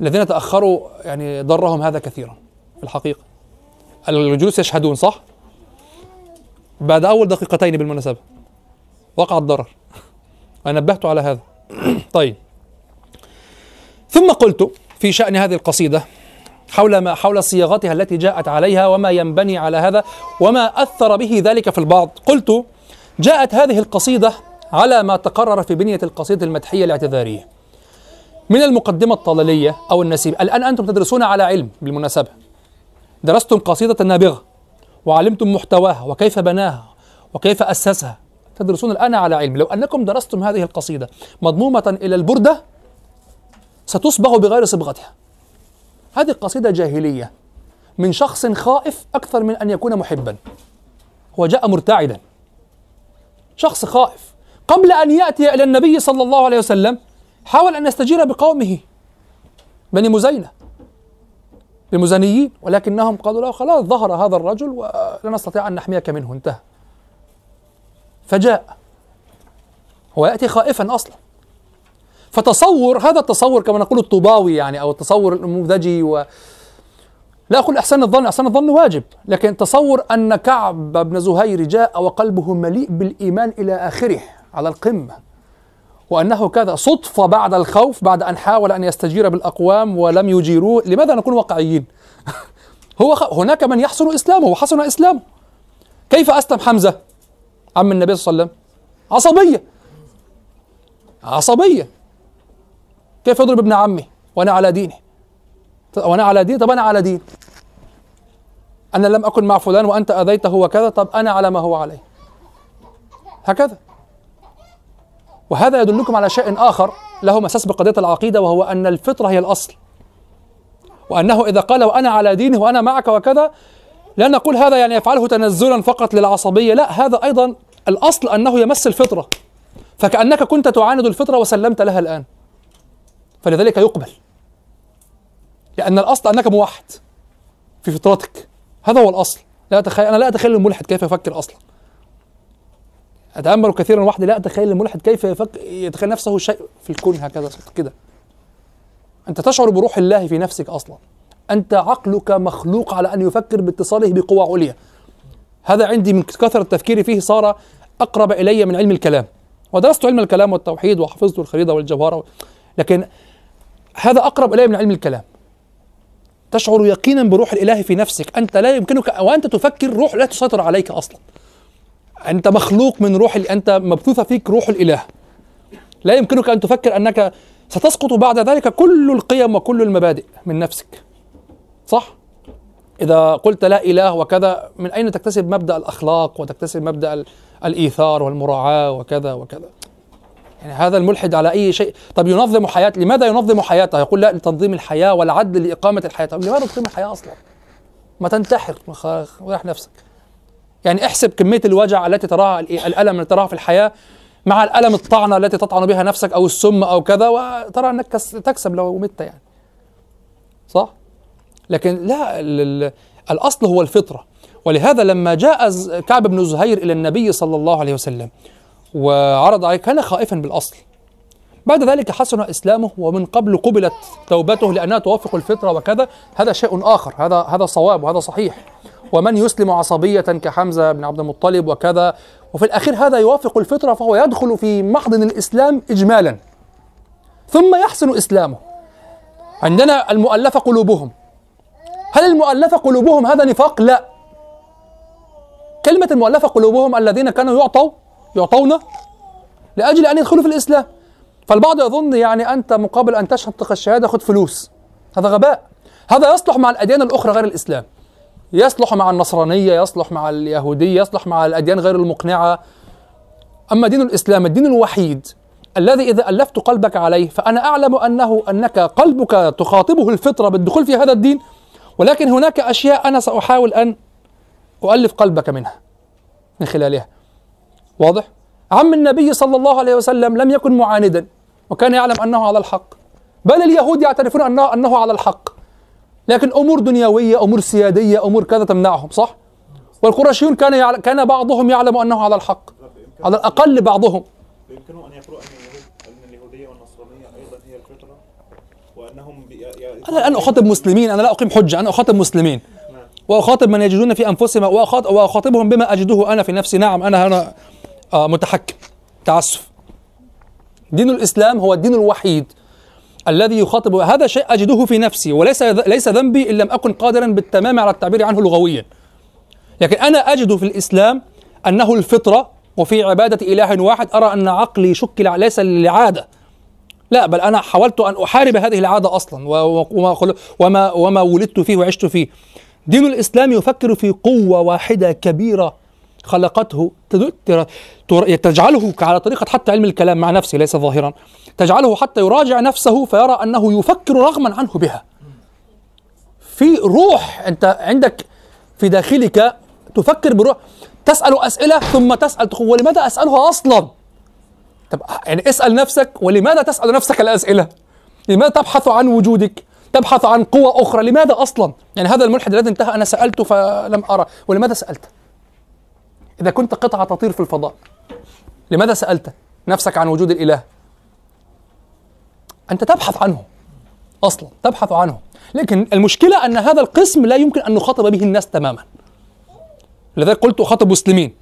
الذين تأخروا يعني ضرهم هذا كثيرا في الحقيقة. الجلوس يشهدون صح؟ بعد أول دقيقتين بالمناسبة وقع الضرر. أنا نبهت على هذا. طيب. ثم قلت في شأن هذه القصيدة حول ما حول صياغتها التي جاءت عليها وما ينبني على هذا وما أثر به ذلك في البعض قلت جاءت هذه القصيدة على ما تقرر في بنية القصيدة المدحية الاعتذارية من المقدمة الطلالية أو النسيب. الآن أنتم تدرسون على علم بالمناسبة. درستم قصيدة النابغة وعلمتم محتواها وكيف بناها وكيف أسسها. تدرسون الآن على علم. لو أنكم درستم هذه القصيدة مضمومة إلى البردة ستصبغ بغير صبغتها. هذه قصيدة جاهلية من شخص خائف أكثر من أن يكون محبا. هو جاء مرتعدا. شخص خائف. قبل أن يأتي إلى النبي صلى الله عليه وسلم حاول أن يستجير بقومه بني مزينة. بمزنيين ولكنهم قالوا له خلاص ظهر هذا الرجل ولا نستطيع أن نحميك منه انتهى. فجاء. هو يأتي خائفا أصلا. فتصور هذا التصور كما نقول الطوباوي يعني أو التصور النموذجي و لا أقول أحسن الظن أحسن الظن واجب لكن تصور أن كعب بن زهير جاء وقلبه مليء بالإيمان إلى آخره على القمة. وأنه كذا صدفة بعد الخوف بعد أن حاول أن يستجير بالأقوام ولم يجيروه لماذا نكون واقعيين؟ هو هناك من يحسن إسلامه وحسن إسلامه. كيف أسلم حمزة؟ عم النبي صلى الله عليه وسلم. عصبية. عصبية. كيف يضرب ابن عمي؟ وأنا على دينه وأنا على دين طب أنا على دين أنا لم أكن مع فلان وأنت أذيته وكذا طب أنا على ما هو عليه. هكذا. وهذا يدلكم على شيء آخر له مساس بقضية العقيدة وهو أن الفطرة هي الأصل. وأنه إذا قال وأنا على دينه وأنا معك وكذا لا نقول هذا يعني يفعله تنزلا فقط للعصبية لا هذا أيضا الأصل أنه يمس الفطرة. فكأنك كنت تعاند الفطرة وسلمت لها الآن. فلذلك يقبل. لأن الأصل أنك موحد في فطرتك. هذا هو الأصل. لا أتخيل أنا لا أتخيل الملحد كيف يفكر أصلا. أتأمل كثيرا وحدي لا أتخيل الملحد كيف يفكر يتخيل نفسه شيء في الكون هكذا كده. أنت تشعر بروح الله في نفسك أصلا. أنت عقلك مخلوق على أن يفكر باتصاله بقوى عليا. هذا عندي من كثرة التفكير فيه صار أقرب إلي من علم الكلام. ودرست علم الكلام والتوحيد وحفظت الخريطة والجوهرة لكن هذا أقرب إلي من علم الكلام. تشعر يقينا بروح الإله في نفسك. أنت لا يمكنك وأنت تفكر روح لا تسيطر عليك أصلا. أنت مخلوق من روح أنت مبثوثة فيك روح الإله. لا يمكنك أن تفكر أنك ستسقط بعد ذلك كل القيم وكل المبادئ من نفسك. صح؟ إذا قلت لا إله وكذا من أين تكتسب مبدأ الأخلاق وتكتسب مبدأ الإيثار والمراعاة وكذا وكذا؟ يعني هذا الملحد على أي شيء. طب ينظم حياة لماذا ينظم حياته؟ يقول لا لتنظيم الحياة والعدل لإقامة الحياة. طب لماذا تقيم الحياة أصلا؟ ما تنتحر ريح نفسك. يعني احسب كمية الوجع التي تراها الألم التي تراها في الحياة مع الألم الطعنة التي تطعن بها نفسك أو السم أو كذا وترى أنك تكسب لو مت يعني. صح؟ لكن لا الأصل هو الفطرة. ولهذا لما جاء كعب بن زهير إلى النبي صلى الله عليه وسلم وعرض عليه كان خائفا بالأصل. بعد ذلك حسن إسلامه ومن قبل قبلت توبته لأنها توافق الفطرة وكذا هذا شيء آخر هذا هذا صواب وهذا صحيح. ومن يسلم عصبية كحمزة بن عبد المطلب وكذا. وفي الأخير هذا يوافق الفطرة فهو يدخل في محضن الإسلام إجمالا. ثم يحسن إسلامه. عندنا المؤلفة قلوبهم. هل المؤلفة قلوبهم هذا نفاق؟ لا. كلمة المؤلفة قلوبهم الذين كانوا يعطوا يعطون لأجل أن يدخلوا في الإسلام. فالبعض يظن يعني أنت مقابل أن تشهد الشهادة خذ فلوس. هذا غباء. هذا يصلح مع الأديان الأخرى غير الإسلام. يصلح مع النصرانية يصلح مع اليهودية يصلح مع الأديان غير المقنعة. أما دين الإسلام الدين الوحيد الذي إذا ألفت قلبك عليه فأنا أعلم أنه أنك قلبك تخاطبه الفطرة بالدخول في هذا الدين ولكن هناك أشياء أنا سأحاول أن أؤلف قلبك منها من خلالها. واضح؟ عم النبي صلى الله عليه وسلم لم يكن معاندا وكان يعلم أنه على الحق. بل اليهود يعترفون أنه, أنه على الحق. لكن أمور دنيوية أمور سيادية أمور كذا تمنعهم صح؟ والقرشيون كان يعلم كان بعضهم يعلم أنه على الحق على الأقل بعضهم. يمكنه أن يقولوا أن اليهود أن اليهودية والنصرانية أيضا هي الفطرة؟ وأنهم بي- أنا الآن أخاطب مسلمين أنا لا أقيم حجة أنا أخاطب مسلمين. وأخاطب من يجدون في أنفسهم وأخاطب وأخاطبهم بما أجده أنا في نفسي. نعم أنا هنا آه متحكم. تعسف. دين الإسلام هو الدين الوحيد. الذي يخاطب هذا شيء أجده في نفسي وليس ليس ذنبي إن لم أكن قادرا بالتمام على التعبير عنه لغويا لكن أنا أجد في الإسلام أنه الفطرة وفي عبادة إله واحد أرى أن عقلي شكل ليس لعادة لا بل أنا حاولت أن أحارب هذه العادة أصلا وما وما وما ولدت فيه وعشت فيه. دين الإسلام يفكر في قوة واحدة كبيرة خلقته تجعله على طريقة حتى علم الكلام مع نفسه ليس ظاهرا. تجعله حتى يراجع نفسه فيرى أنه يفكر رغما عنه بها. في روح أنت عندك في داخلك تفكر بروح تسأل أسئلة ثم تسأل تقول ولماذا أسألها أصلا؟ طب يعني اسأل نفسك ولماذا تسأل نفسك الأسئلة؟ لماذا تبحث عن وجودك؟ تبحث عن قوة أخرى؟ لماذا أصلا؟ يعني هذا الملحد الذي انتهى أنا سألته فلم أرى. ولماذا سألت؟ إذا كنت قطعة تطير في الفضاء لماذا سألت نفسك عن وجود الإله؟ أنت تبحث عنه أصلا تبحث عنه. لكن المشكلة أن هذا القسم لا يمكن أن نخاطب به الناس تماما. لذلك قلت أخاطب مسلمين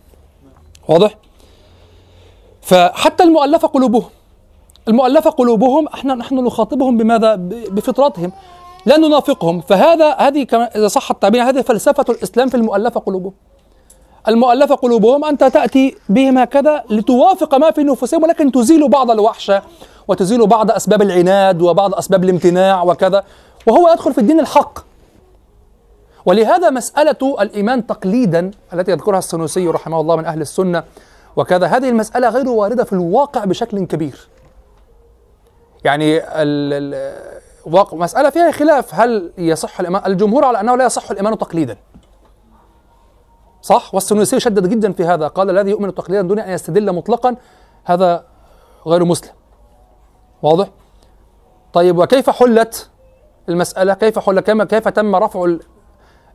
واضح؟ فحتى المؤلفة قلوبهم المؤلفة قلوبهم إحنا نحن نخاطبهم بماذا؟ بفطرتهم لا ننافقهم. فهذا هذه كما إذا صح التعبير هذه فلسفة الإسلام في المؤلفة قلوبهم. المؤلفة قلوبهم أنت تأتي بهم هكذا لتوافق ما في نفوسهم ولكن تزيل بعض الوحشة وتزيل بعض أسباب العناد وبعض أسباب الامتناع وكذا وهو يدخل في الدين الحق. ولهذا مسألة الإيمان تقليدا التي يذكرها السنوسي رحمه الله من أهل السنة وكذا هذه المسألة غير واردة في الواقع بشكل كبير. يعني ال مسألة فيها خلاف هل يصح الإيمان؟ الجمهور على أنه لا يصح الإيمان تقليدا. صح؟ والسنوسي شدد جدا في هذا. قال الذي يؤمن تقليدا دون أن يستدل مطلقا هذا غير مسلم. واضح؟ طيب وكيف حلت المسألة؟ كيف حل كما كيف تم رفع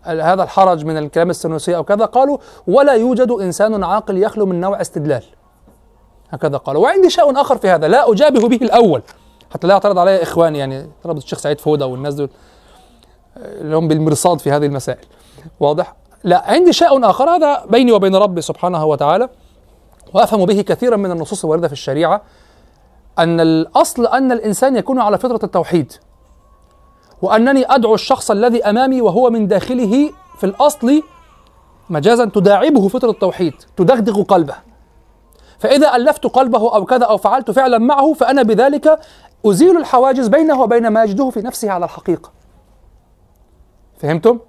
هذا الحرج من الكلام السنوسي أو كذا؟ قالوا ولا يوجد إنسان عاقل يخلو من نوع استدلال. هكذا قالوا. وعندي شيء آخر في هذا لا أجابه به الأول. حتى لا يعترض علي إخواني يعني أعترض الشيخ سعيد فودة والناس دول آه، اللي هم بالمرصاد في هذه المسائل. واضح؟ لا عندي شيء آخر هذا بيني وبين ربي سبحانه وتعالى وأفهم به كثيرا من النصوص الواردة في الشريعة أن الأصل أن الإنسان يكون على فطرة التوحيد وأنني أدعو الشخص الذي أمامي وهو من داخله في الأصل مجازا تداعبه فطرة التوحيد تدغدغ قلبه فإذا ألفت قلبه أو كذا أو فعلت فعلا معه فأنا بذلك أزيل الحواجز بينه وبين ما يجده في نفسه على الحقيقة فهمتم؟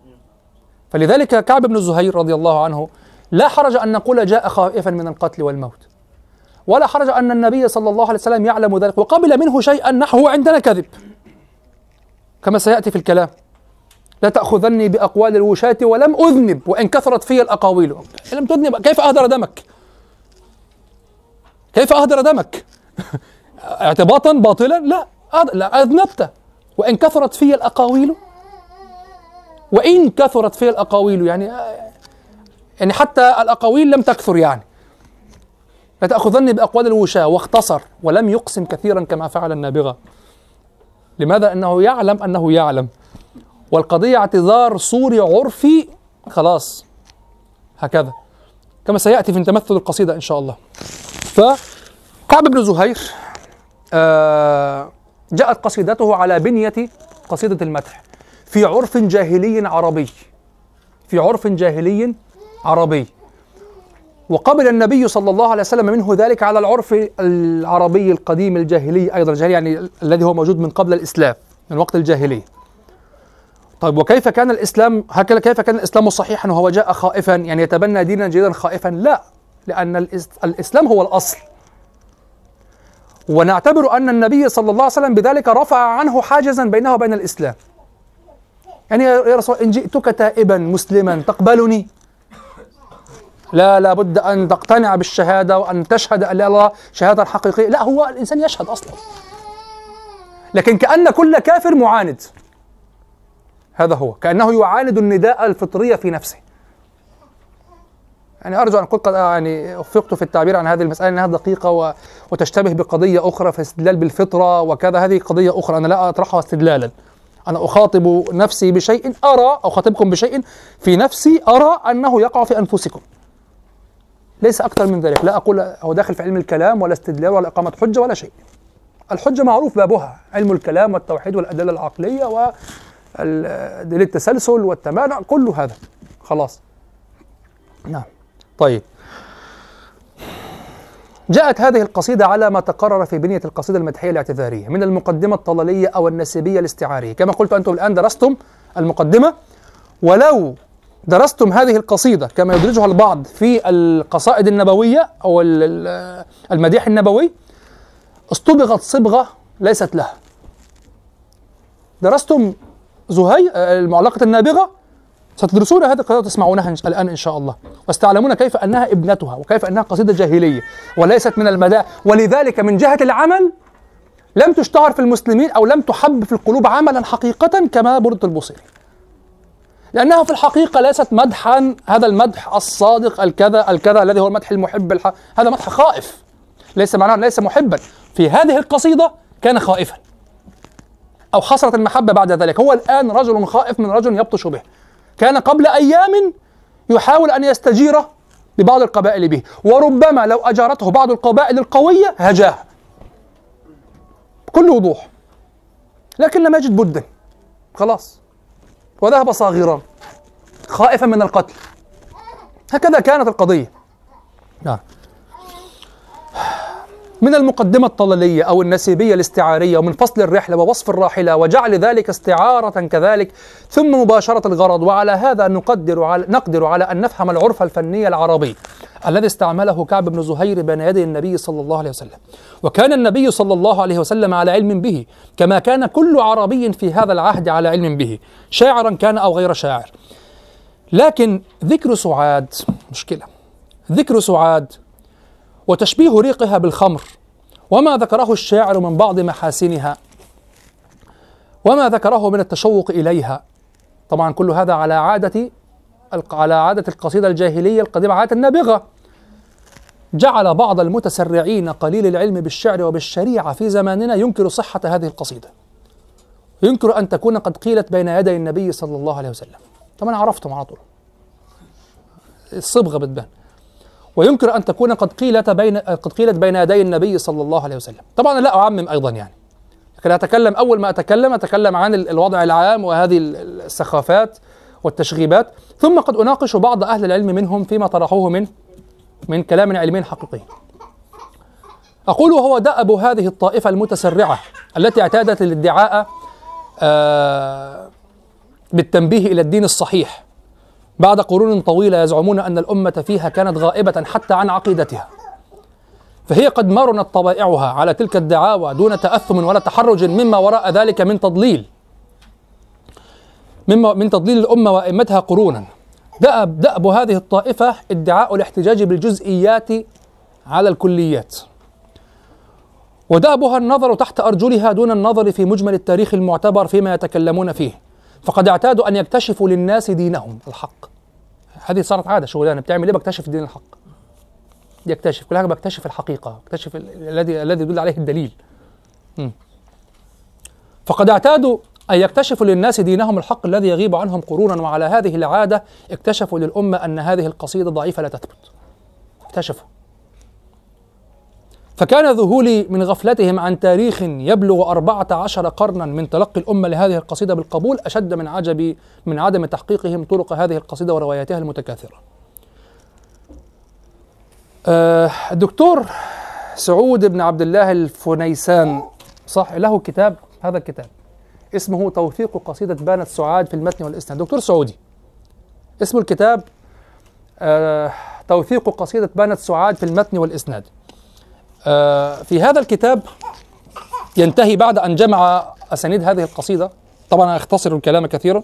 فلذلك كعب بن زهير رضي الله عنه لا حرج أن نقول جاء خائفا من القتل والموت. ولا حرج أن النبي صلى الله عليه وسلم يعلم ذلك وقبل منه شيئا نحو عندنا كذب. كما سيأتي في الكلام. لا تأخذني بأقوال الوشاة ولم أذنب وإن كثرت في الأقاويل. لم تذنب؟ كيف أهدر دمك؟ كيف أهدر دمك؟ اعتباطا باطلا؟ لا. لا أذنبت. وإن كثرت في الأقاويل وإن كثرت في الأقاويل يعني يعني حتى الأقاويل لم تكثر يعني. لا تأخذني بأقوال الوشاة واختصر ولم يقسم كثيرا كما فعل النابغة. لماذا؟ أنه يعلم أنه يعلم. والقضية اعتذار صوري عرفي خلاص هكذا. كما سيأتي في تمثل القصيدة إن شاء الله. فكعب بن زهير آه جاءت قصيدته على بنية قصيدة المدح. في عرف جاهلي عربي. في عرف جاهلي عربي. وقبل النبي صلى الله عليه وسلم منه ذلك على العرف العربي القديم الجاهلي أيضا. الجاهلي يعني الذي هو موجود من قبل الإسلام من وقت الجاهلية. طيب وكيف كان الإسلام هكذا كيف كان الإسلام صحيحا وهو جاء خائفا؟ يعني يتبنى دينا جديدا خائفا؟ لا لأن الإسلام هو الأصل. ونعتبر أن النبي صلى الله عليه وسلم بذلك رفع عنه حاجزا بينه وبين الإسلام. يعني يا رسول إن جئتك تائبا مسلما تقبلني؟ لا لابد أن تقتنع بالشهادة وأن تشهد إلا الله شهادة حقيقية. لا هو الإنسان يشهد أصلا. لكن كأن كل كافر معاند. هذا هو. كأنه يعاند النداء الفطرية في نفسه. يعني أرجو أن اكون قد يعني افقت في التعبير عن هذه المسألة إنها دقيقة و... وتشتبه بقضية أخرى في استدلال بالفطرة وكذا. هذه قضية أخرى أنا لا أطرحها استدلالا. أنا أخاطب نفسي بشيء أرى أو أخاطبكم بشيء في نفسي أرى أنه يقع في أنفسكم. ليس أكثر من ذلك. لا أقول هو داخل في علم الكلام ولا استدلال ولا إقامة حجة ولا شيء. الحجة معروف بابها. علم الكلام والتوحيد والأدلة العقلية و دليل التسلسل والتمانع كل هذا. خلاص. نعم. طيب. جاءت هذه القصيدة على ما تقرر في بنية القصيدة المدحية الاعتذارية من المقدمة الطلالية أو النسيبية الاستعارية. كما قلت أنتم الآن درستم المقدمة. ولو درستم هذه القصيدة كما يدرجها البعض في القصائد النبوية أو ال- ال- المديح النبوي اصطبغت صبغة ليست لها. درستم زهي المعلقة النابغة ستدرسون هذه القصيدة وتسمعونها الآن إن شاء الله. وستعلمون كيف أنها ابنتها وكيف أنها قصيدة جاهلية وليست من المداح. ولذلك من جهة العمل لم تشتهر في المسلمين أو لم تحب في القلوب عملا حقيقة كما برد البوصيري. لأنها في الحقيقة ليست مدحا. هذا المدح الصادق الكذا الكذا الذي هو المدح المحب الح... هذا مدح خائف. ليس معناه ليس محبا. في هذه القصيدة كان خائفا. أو حصلت المحبة بعد ذلك. هو الآن رجل خائف من رجل يبطش به. كان قبل أيام يحاول أن يستجير ببعض القبائل به. وربما لو أجارته بعض القبائل القوية هجاه. بكل وضوح. لكن لم يجد بدا خلاص. وذهب صاغرا. خائفا من القتل. هكذا كانت القضية. نعم. من المقدمة الطلالية أو النسيبية الاستعارية ومن فصل الرحلة ووصف الراحلة وجعل ذلك استعارة كذلك ثم مباشرة الغرض وعلى هذا نقدر على نقدر على أن نفهم العرف الفني العربي الذي استعمله كعب بن زهير بين يدي النبي صلى الله عليه وسلم. وكان النبي صلى الله عليه وسلم على علم به كما كان كل عربي في هذا العهد على علم به شاعرا كان أو غير شاعر. لكن ذكر سعاد مشكلة ذكر سعاد وتشبيه ريقها بالخمر. وما ذكره الشاعر من بعض محاسنها. وما ذكره من التشوق إليها. طبعا كل هذا على عادة على عادة القصيدة الجاهلية القديمة عادة النابغة. جعل بعض المتسرعين قليل العلم بالشعر وبالشريعة في زماننا ينكر صحة هذه القصيدة. ينكر أن تكون قد قيلت بين يدي النبي صلى الله عليه وسلم. طبعا عرفتم على طول. الصبغة بتبان. وينكر أن تكون قد قيلت بين قد قيلت بين يدي النبي صلى الله عليه وسلم. طبعا لا أعمم أيضا يعني. لكن أتكلم أول ما أتكلم أتكلم عن ال- الوضع العام وهذه ال- ال- السخافات والتشغيبات. ثم قد أناقش بعض أهل العلم منهم فيما طرحوه من من كلام علمي حقيقي. أقول وهو دأب هذه الطائفة المتسرعة التي اعتادت الادعاء آه بالتنبيه إلى الدين الصحيح. بعد قرون طويلة يزعمون أن الأمة فيها كانت غائبة حتى عن عقيدتها. فهي قد مرنت طبائعها على تلك الدعاوى دون تأثم ولا تحرج مما وراء ذلك من تضليل. مما من تضليل الأمة وأئمتها قرونا. دأب دأب هذه الطائفة ادعاء الاحتجاج بالجزئيات على الكليات. ودأبها النظر تحت أرجلها دون النظر في مجمل التاريخ المعتبر فيما يتكلمون فيه. فقد اعتادوا أن يكتشفوا للناس دينهم الحق. هذه صارت عادة شغلانة بتعمل إيه؟ بكتشف دين الحق. يكتشف كل حاجة بكتشف الحقيقة بكتشف ال- الذي الذي يدل عليه الدليل. مم. فقد اعتادوا أن يكتشفوا للناس دينهم الحق الذي يغيب عنهم قرونا وعلى هذه العادة اكتشفوا للأمة أن هذه القصيدة ضعيفة لا تثبت. اكتشفوا. فكان ذهولي من غفلتهم عن تاريخ يبلغ أربعة عشر قرنا من تلقي الأمة لهذه القصيدة بالقبول أشد من عجبي من عدم تحقيقهم طرق هذه القصيدة ورواياتها المتكاثرة. آه، الدكتور سعود بن عبد الله الفنيسان صح؟ له كتاب هذا الكتاب اسمه توثيق قصيدة بانت سعاد في المتن والإسناد. دكتور سعودي اسم الكتاب آه توثيق قصيدة بانت سعاد في المتن والإسناد. في هذا الكتاب ينتهي بعد أن جمع أسانيد هذه القصيدة. طبعا أختصر الكلام كثيرا.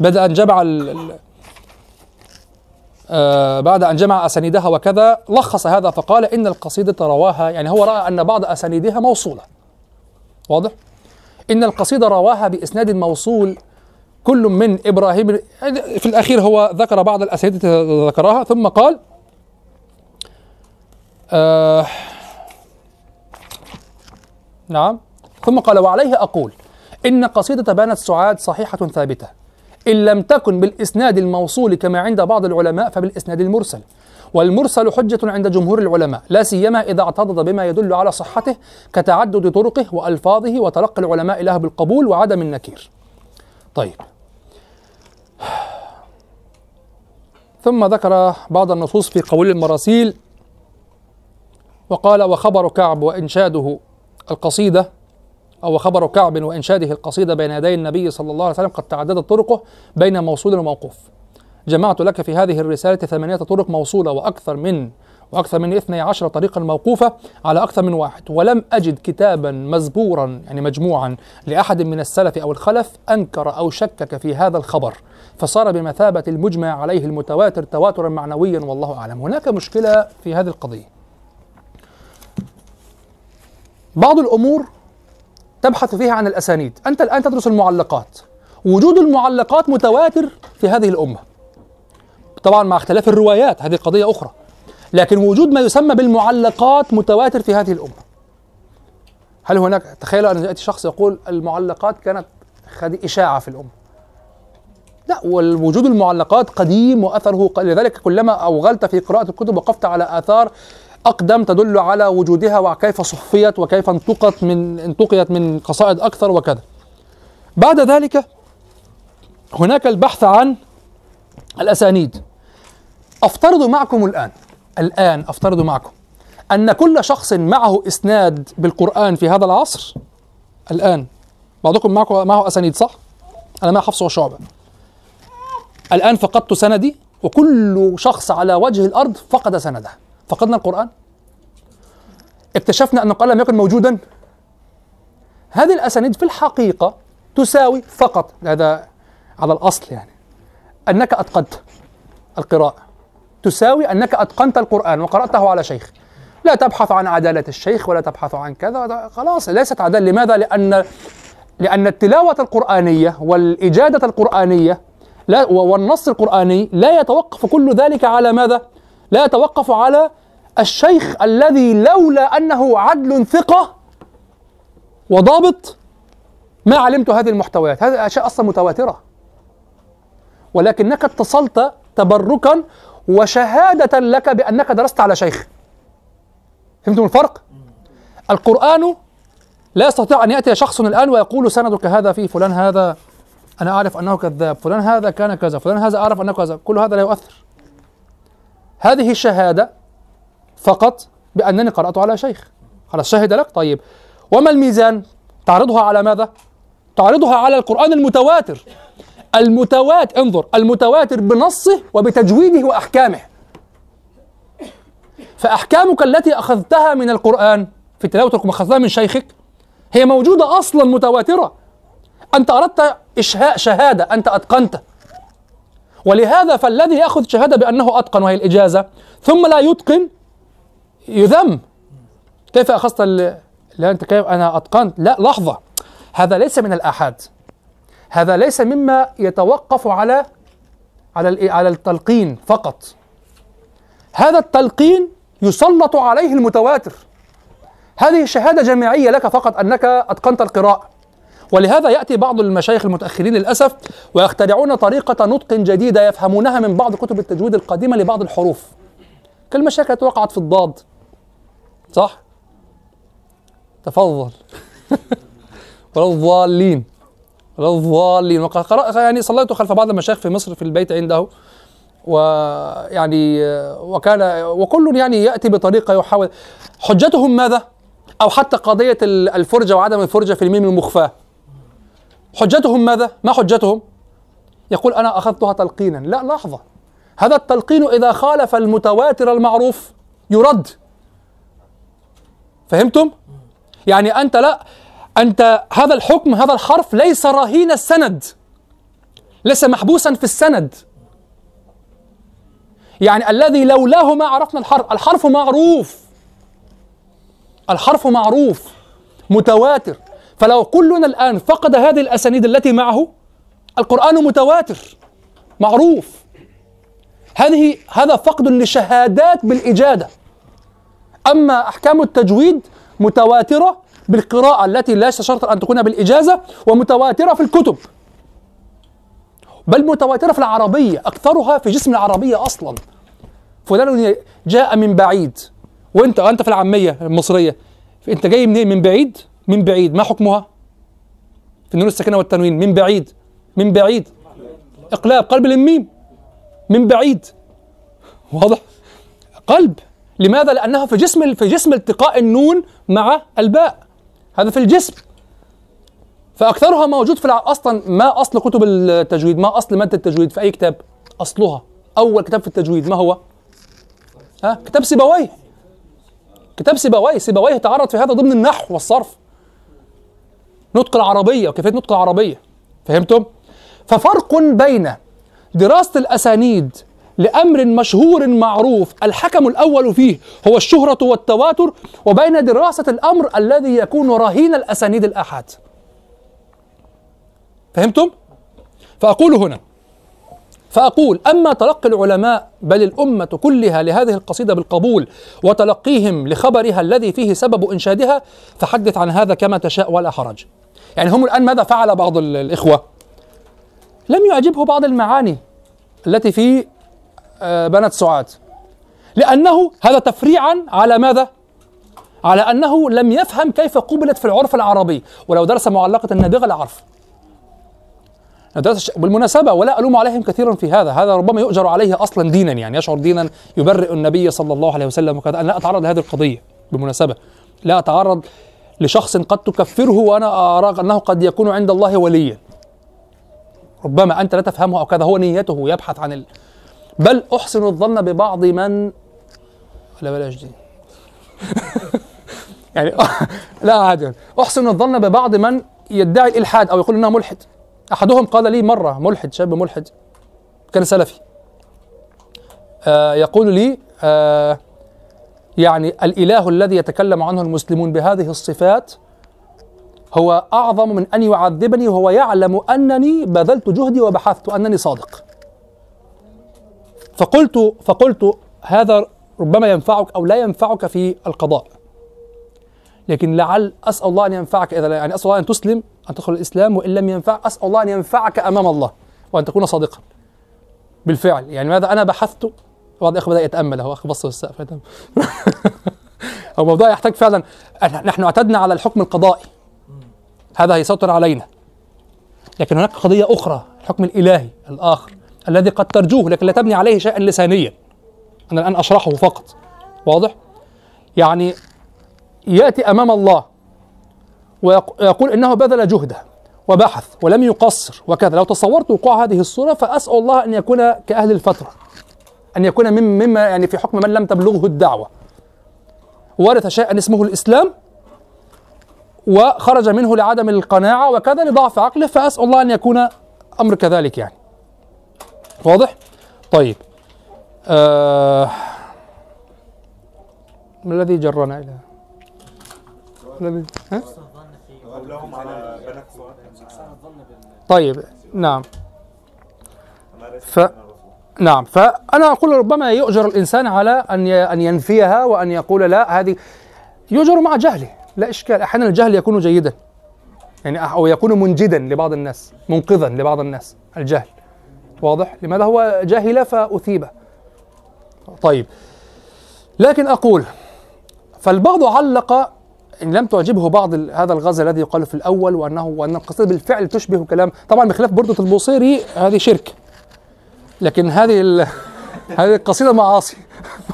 بعد أن جمع ال- آه بعد أن جمع أسانيدها وكذا لخص هذا فقال إن القصيدة رواها يعني هو رأى أن بعض أسانيدها موصولة. واضح؟ إن القصيدة رواها بإسناد موصول كل من إبراهيم في الأخير هو ذكر بعض الأسانيد ذكرها ثم قال آه نعم. ثم قال وعليه أقول إن قصيدة بانت سعاد صحيحة ثابتة. إن لم تكن بالإسناد الموصول كما عند بعض العلماء فبالإسناد المرسل. والمرسل حجة عند جمهور العلماء لا سيما إذا اعتضد بما يدل على صحته كتعدد طرقه وألفاظه وتلقي العلماء له بالقبول وعدم النكير. طيب. ثم ذكر بعض النصوص في قول المراسيل وقال وخبر كعب وإنشاده القصيدة أو خبر كعب وإنشاده القصيدة بين يدي النبي صلى الله عليه وسلم قد تعددت طرقه بين موصول وموقوف. جمعت لك في هذه الرسالة ثمانية طرق موصولة وأكثر من وأكثر من 12 طريقا موقوفة على أكثر من واحد. ولم أجد كتابا مزبورا يعني مجموعا لأحد من السلف أو الخلف أنكر أو شكك في هذا الخبر. فصار بمثابة المجمع عليه المتواتر تواترا معنويا والله أعلم. هناك مشكلة في هذه القضية. بعض الأمور تبحث فيها عن الأسانيد. أنت الآن تدرس المعلقات. وجود المعلقات متواتر في هذه الأمة. طبعا مع اختلاف الروايات هذه قضية أخرى. لكن وجود ما يسمى بالمعلقات متواتر في هذه الأمة. هل هناك تخيل أن يأتي شخص يقول المعلقات كانت إشاعة في الأمة. لا والوجود المعلقات قديم وأثره لذلك كلما أوغلت في قراءة الكتب وقفت على آثار أقدم تدل على وجودها وكيف صفيت وكيف انتقت من انتقيت من قصائد أكثر وكذا. بعد ذلك هناك البحث عن الأسانيد. أفترض معكم الآن الآن أفترض معكم أن كل شخص معه إسناد بالقرآن في هذا العصر؟ الآن. بعضكم معكم معه أسانيد صح؟ أنا مع حفص وشعبة. الآن فقدت سندي وكل شخص على وجه الأرض فقد سنده. فقدنا القرآن. اكتشفنا أن القرآن لم يكن موجودا. هذه الأسانيد في الحقيقة تساوي فقط هذا على الأصل يعني أنك أتقنت القراءة. تساوي أنك أتقنت القرآن وقرأته على شيخ. لا تبحث عن عدالة الشيخ ولا تبحث عن كذا خلاص ليست عدالة. لماذا؟ لأن لأن التلاوة القرآنية والإجادة القرآنية لا والنص القرآني لا يتوقف كل ذلك على ماذا؟ لا يتوقف على الشيخ الذي لولا أنه عدل ثقة وضابط ما علمت هذه المحتويات. هذه أشياء أصلا متواترة. ولكنك اتصلت تبركا وشهادة لك بأنك درست على شيخ. فهمتم الفرق؟ القرآن لا يستطيع أن يأتي شخص الآن ويقول سندك هذا فيه فلان هذا أنا أعرف أنه كذاب فلان هذا كان كذا فلان هذا أعرف أنه كذا كل هذا لا يؤثر. هذه الشهادة فقط بأنني قرأت على شيخ. خلاص شهد لك؟ طيب. وما الميزان؟ تعرضها على ماذا؟ تعرضها على القرآن المتواتر. المتواتر انظر المتواتر بنصه وبتجويده وأحكامه. فأحكامك التي أخذتها من القرآن في تلاوتك أخذتها من شيخك هي موجودة أصلا متواترة. أنت أردت إشهاء شهادة أنت أتقنت. ولهذا فالذي يأخذ شهادة بأنه أتقن وهي الإجازة ثم لا يتقن يذم. كيف أخذت. لا أنت كيف أنا أتقنت لا لحظة. هذا ليس من الآحاد. هذا ليس مما يتوقف على على على التلقين فقط. هذا التلقين يسلط عليه المتواتر. هذه شهادة جامعية لك فقط أنك أتقنت القراءة. ولهذا يأتي بعض المشايخ المتأخرين للأسف ويخترعون طريقة نطق جديدة يفهمونها من بعض كتب التجويد القديمة لبعض الحروف. كالمشاكل التي وقعت في الضاد. صح؟ تفضل. ولا الضالين. ولا الضالين. وقد يعني صليت خلف بعض المشايخ في مصر في البيت عنده. ويعني وكان وكل يعني يأتي بطريقة يحاول. حجتهم ماذا؟ أو حتى قضية الفرجة وعدم الفرجة في الميم المخفاة. حجتهم ماذا؟ ما حجتهم؟ يقول أنا أخذتها تلقينا. لا لحظة. هذا التلقين إذا خالف المتواتر المعروف يرد. فهمتم؟ يعني أنت لا أنت هذا الحكم هذا الحرف ليس رهين السند. ليس محبوسا في السند. يعني الذي لولاه ما عرفنا الحرف الحرف معروف. الحرف معروف متواتر. فلو كلنا الآن فقد هذه الأسانيد التي معه القرآن متواتر معروف. هذه هذا فقد لشهادات بالإجادة. أما أحكام التجويد متواترة بالقراءة التي لا شرط أن تكون بالإجازة ومتواترة في الكتب. بل متواترة في العربية أكثرها في جسم العربية أصلا. فلان جاء من بعيد. وأنت أنت في العامية المصرية. أنت جاي منين؟ من بعيد؟ من بعيد. ما حكمها؟ في النون الساكنة والتنوين. من بعيد. من بعيد. إقلاب قلب الميم من بعيد. واضح؟ قلب. لماذا؟ لأنها في جسم في جسم التقاء النون مع الباء. هذا في الجسم. فأكثرها موجود في أصلا ما أصل كتب التجويد ما أصل مادة التجويد في أي كتاب؟ أصلها. أول كتاب في التجويد ما هو؟ ها؟ كتاب سيبويه. كتاب سيبويه. سيبويه تعرض في هذا ضمن النحو والصرف. نطق العربية. وكيفية نطق العربية؟ فهمتم؟ ففرق بين دراسة الأسانيد لأمر مشهور معروف. الحكم الأول فيه هو الشهرة والتواتر وبين دراسة الأمر الذي يكون رهين الأسانيد الآحاد فهمتم؟ فأقول هنا فأقول أما تلقي العلماء بل الأمة كلها لهذه القصيدة بالقبول وتلقيهم لخبرها الذي فيه سبب إنشادها فحدث عن هذا كما تشاء ولا حرج. يعني هم الآن ماذا فعل بعض ال- الإخوة؟ لم يعجبه بعض المعاني التي في بنات سعاد. لأنه هذا تفريعا على ماذا؟ على أنه لم يفهم كيف قبلت في العرف العربي. ولو درس معلقة النابغة لعرف بالمناسبة ولا ألوم عليهم كثيرا في هذا. هذا ربما يؤجر عليه أصلا دينا يعني يشعر دينا يبرئ النبي صلى الله عليه وسلم وكذا. أنا لا أتعرض لهذه القضية بالمناسبة. لا أتعرض لشخص قد تكفره وأنا أرى أنه قد يكون عند الله وليا. ربما أنت لا تفهمه أو كذا. هو نيته يبحث عن. بل أحسن الظن ببعض من؟ لا بلاش دي. يعني لا عادي. أحسن الظن ببعض من يدعي الإلحاد أو يقول إنه ملحد. أحدهم قال لي مرة ملحد شاب ملحد كان سلفي. آه يقول لي آه يعني الإله الذي يتكلم عنه المسلمون بهذه الصفات هو أعظم من أن يعذبني وهو يعلم أنني بذلت جهدي وبحثت أنني صادق. فقلت فقلت هذا ربما ينفعك أو لا ينفعك في القضاء. لكن لعل أسأل الله أن ينفعك إذا يعني أسأل الله أن تسلم أن تدخل الإسلام وإن لم ينفع أسأل الله أن ينفعك أمام الله وأن تكون صادقا. بالفعل. يعني ماذا أنا بحثت؟ بعض الأخوة بدأ يتأمل هو أخ بص يتأمل. هو الموضوع يحتاج فعلا نحن اعتدنا على الحكم القضائي. هذا هيسيطر علينا. لكن هناك قضية أخرى الحكم الإلهي الآخر. الذي قد ترجوه لكن لا تبني عليه شيئا لسانيا. أنا الآن أشرحه فقط. واضح؟ يعني يأتي أمام الله ويقول إنه بذل جهده وبحث ولم يقصر وكذا. لو تصورت وقوع هذه الصورة فأسأل الله أن يكون كأهل الفترة أن يكون مما يعني في حكم من لم تبلغه الدعوة. ورث شيئا اسمه الإسلام وخرج منه لعدم القناعة وكذا لضعف عقله فأسأل الله أن يكون أمر كذلك يعني. واضح؟ طيب. آه ما الذي جرنا إلى؟ الذي ها؟ طيب نعم. ف-. نعم. فأنا أقول ربما يؤجر الإنسان على ي- أن ينفيها وأن يقول لا هذه يؤجر مع جهله. لا إشكال. أحيانا الجهل يكون جيدا. يعني أو يكون منجدا لبعض الناس منقذا لبعض الناس الجهل. واضح؟ لماذا هو جاهل فأثيب طيب لكن أقول فالبعض علق إن لم تعجبه بعض هذا الغزل الذي يقال في الأول وأنه وأن القصيدة بالفعل تشبه كلام طبعا بخلاف بردة البوصيري هذه شرك. لكن هذه ال... هذه القصيدة معاصي.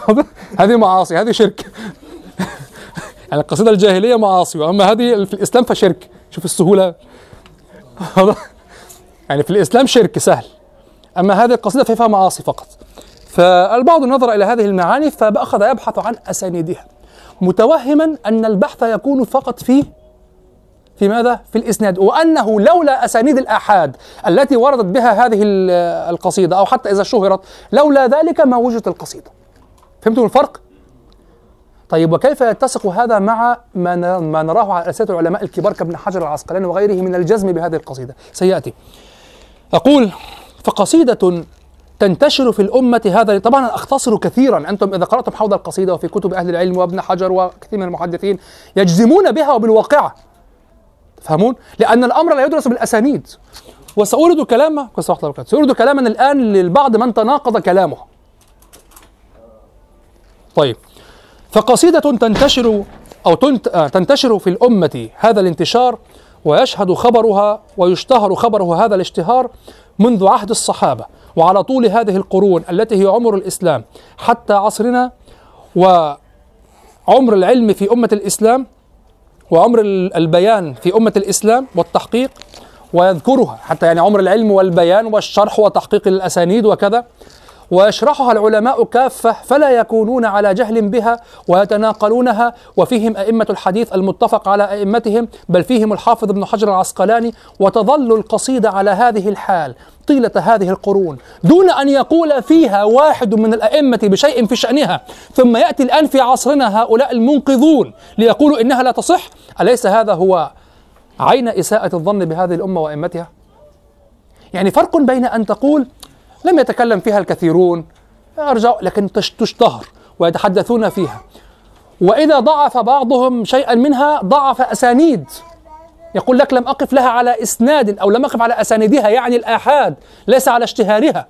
هذه معاصي هذه شرك. يعني القصيدة الجاهلية معاصي وأما هذه في الإسلام فشرك. شوف السهولة. يعني في الإسلام شرك سهل. أما هذه القصيدة فيها معاصي فقط. فالبعض نظر إلى هذه المعاني فأخذ يبحث عن أسانيدها. متوهما أن البحث يكون فقط في في ماذا؟ في الإسناد وأنه لولا أسانيد الآحاد التي وردت بها هذه ال- القصيدة أو حتى إذا شهرت لولا ذلك ما وجدت القصيدة. فهمتم الفرق؟ طيب وكيف يتسق هذا مع ما ما نراه على أسئلة العلماء الكبار كابن حجر العسقلاني وغيره من الجزم بهذه القصيدة؟ سيأتي. أقول فقصيدة تنتشر في الأمة هذا. طبعا أختصر كثيرا. أنتم إذا قرأتم حول القصيدة وفي كتب أهل العلم وابن حجر وكثير من المحدثين يجزمون بها وبالواقعة. تفهمون؟ لأن الأمر لا يدرس بالأسانيد. وسأورد كلاما سأورد كلاما الآن للبعض من تناقض كلامه. طيب. فقصيدة تنتشر أو. آه، تنتشر في الأمة هذا الانتشار ويشهد خبرها ويشتهر خبره هذا الاشتهار منذ عهد الصحابة وعلى طول هذه القرون التي هي عمر الإسلام حتى عصرنا وعمر العلم في أمة الإسلام وعمر ال- البيان في أمة الإسلام والتحقيق ويذكرها حتى يعني عمر العلم والبيان والشرح وتحقيق الأسانيد وكذا. ويشرحها العلماء كافة فلا يكونون على جهل بها ويتناقلونها وفيهم أئمة الحديث المتفق على أئمتهم بل فيهم الحافظ ابن حجر العسقلاني وتظل القصيدة على هذه الحال طيلة هذه القرون. دون أن يقول فيها واحد من الأئمة بشيء في شأنها ثم يأتي الآن في عصرنا هؤلاء المنقذون ليقولوا إنها لا تصح أليس هذا هو عين إساءة الظن بهذه الأمة وأئمتها؟ يعني فرق بين أن تقول لم يتكلم فيها الكثيرون. أرجع لكن تش- تشتهر ويتحدثون فيها. وإذا ضعف بعضهم شيئا منها ضعف أسانيد. يقول لك لم أقف لها على إسناد أو لم أقف على أسانيدها يعني الآحاد ليس على اشتهارها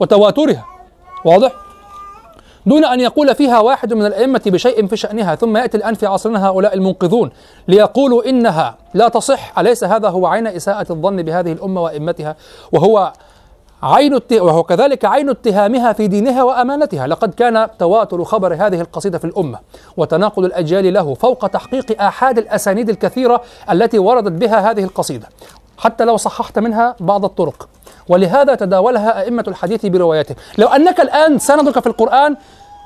وتواترها. واضح؟ دون أن يقول فيها واحد من الأئمة بشيء في شأنها ثم يأتي الآن في عصرنا هؤلاء المنقذون ليقولوا إنها لا تصح أليس هذا هو عين إساءة الظن بهذه الأمة وأئمتها؟ وهو عين. وهو كذلك عين اتهامها في دينها وأمانتها، لقد كان تواتر خبر هذه القصيدة في الأمة وتناقل الأجيال له فوق تحقيق آحاد الأسانيد الكثيرة التي وردت بها هذه القصيدة، حتى لو صححت منها بعض الطرق، ولهذا تداولها أئمة الحديث بروايته، لو أنك الآن سندك في القرآن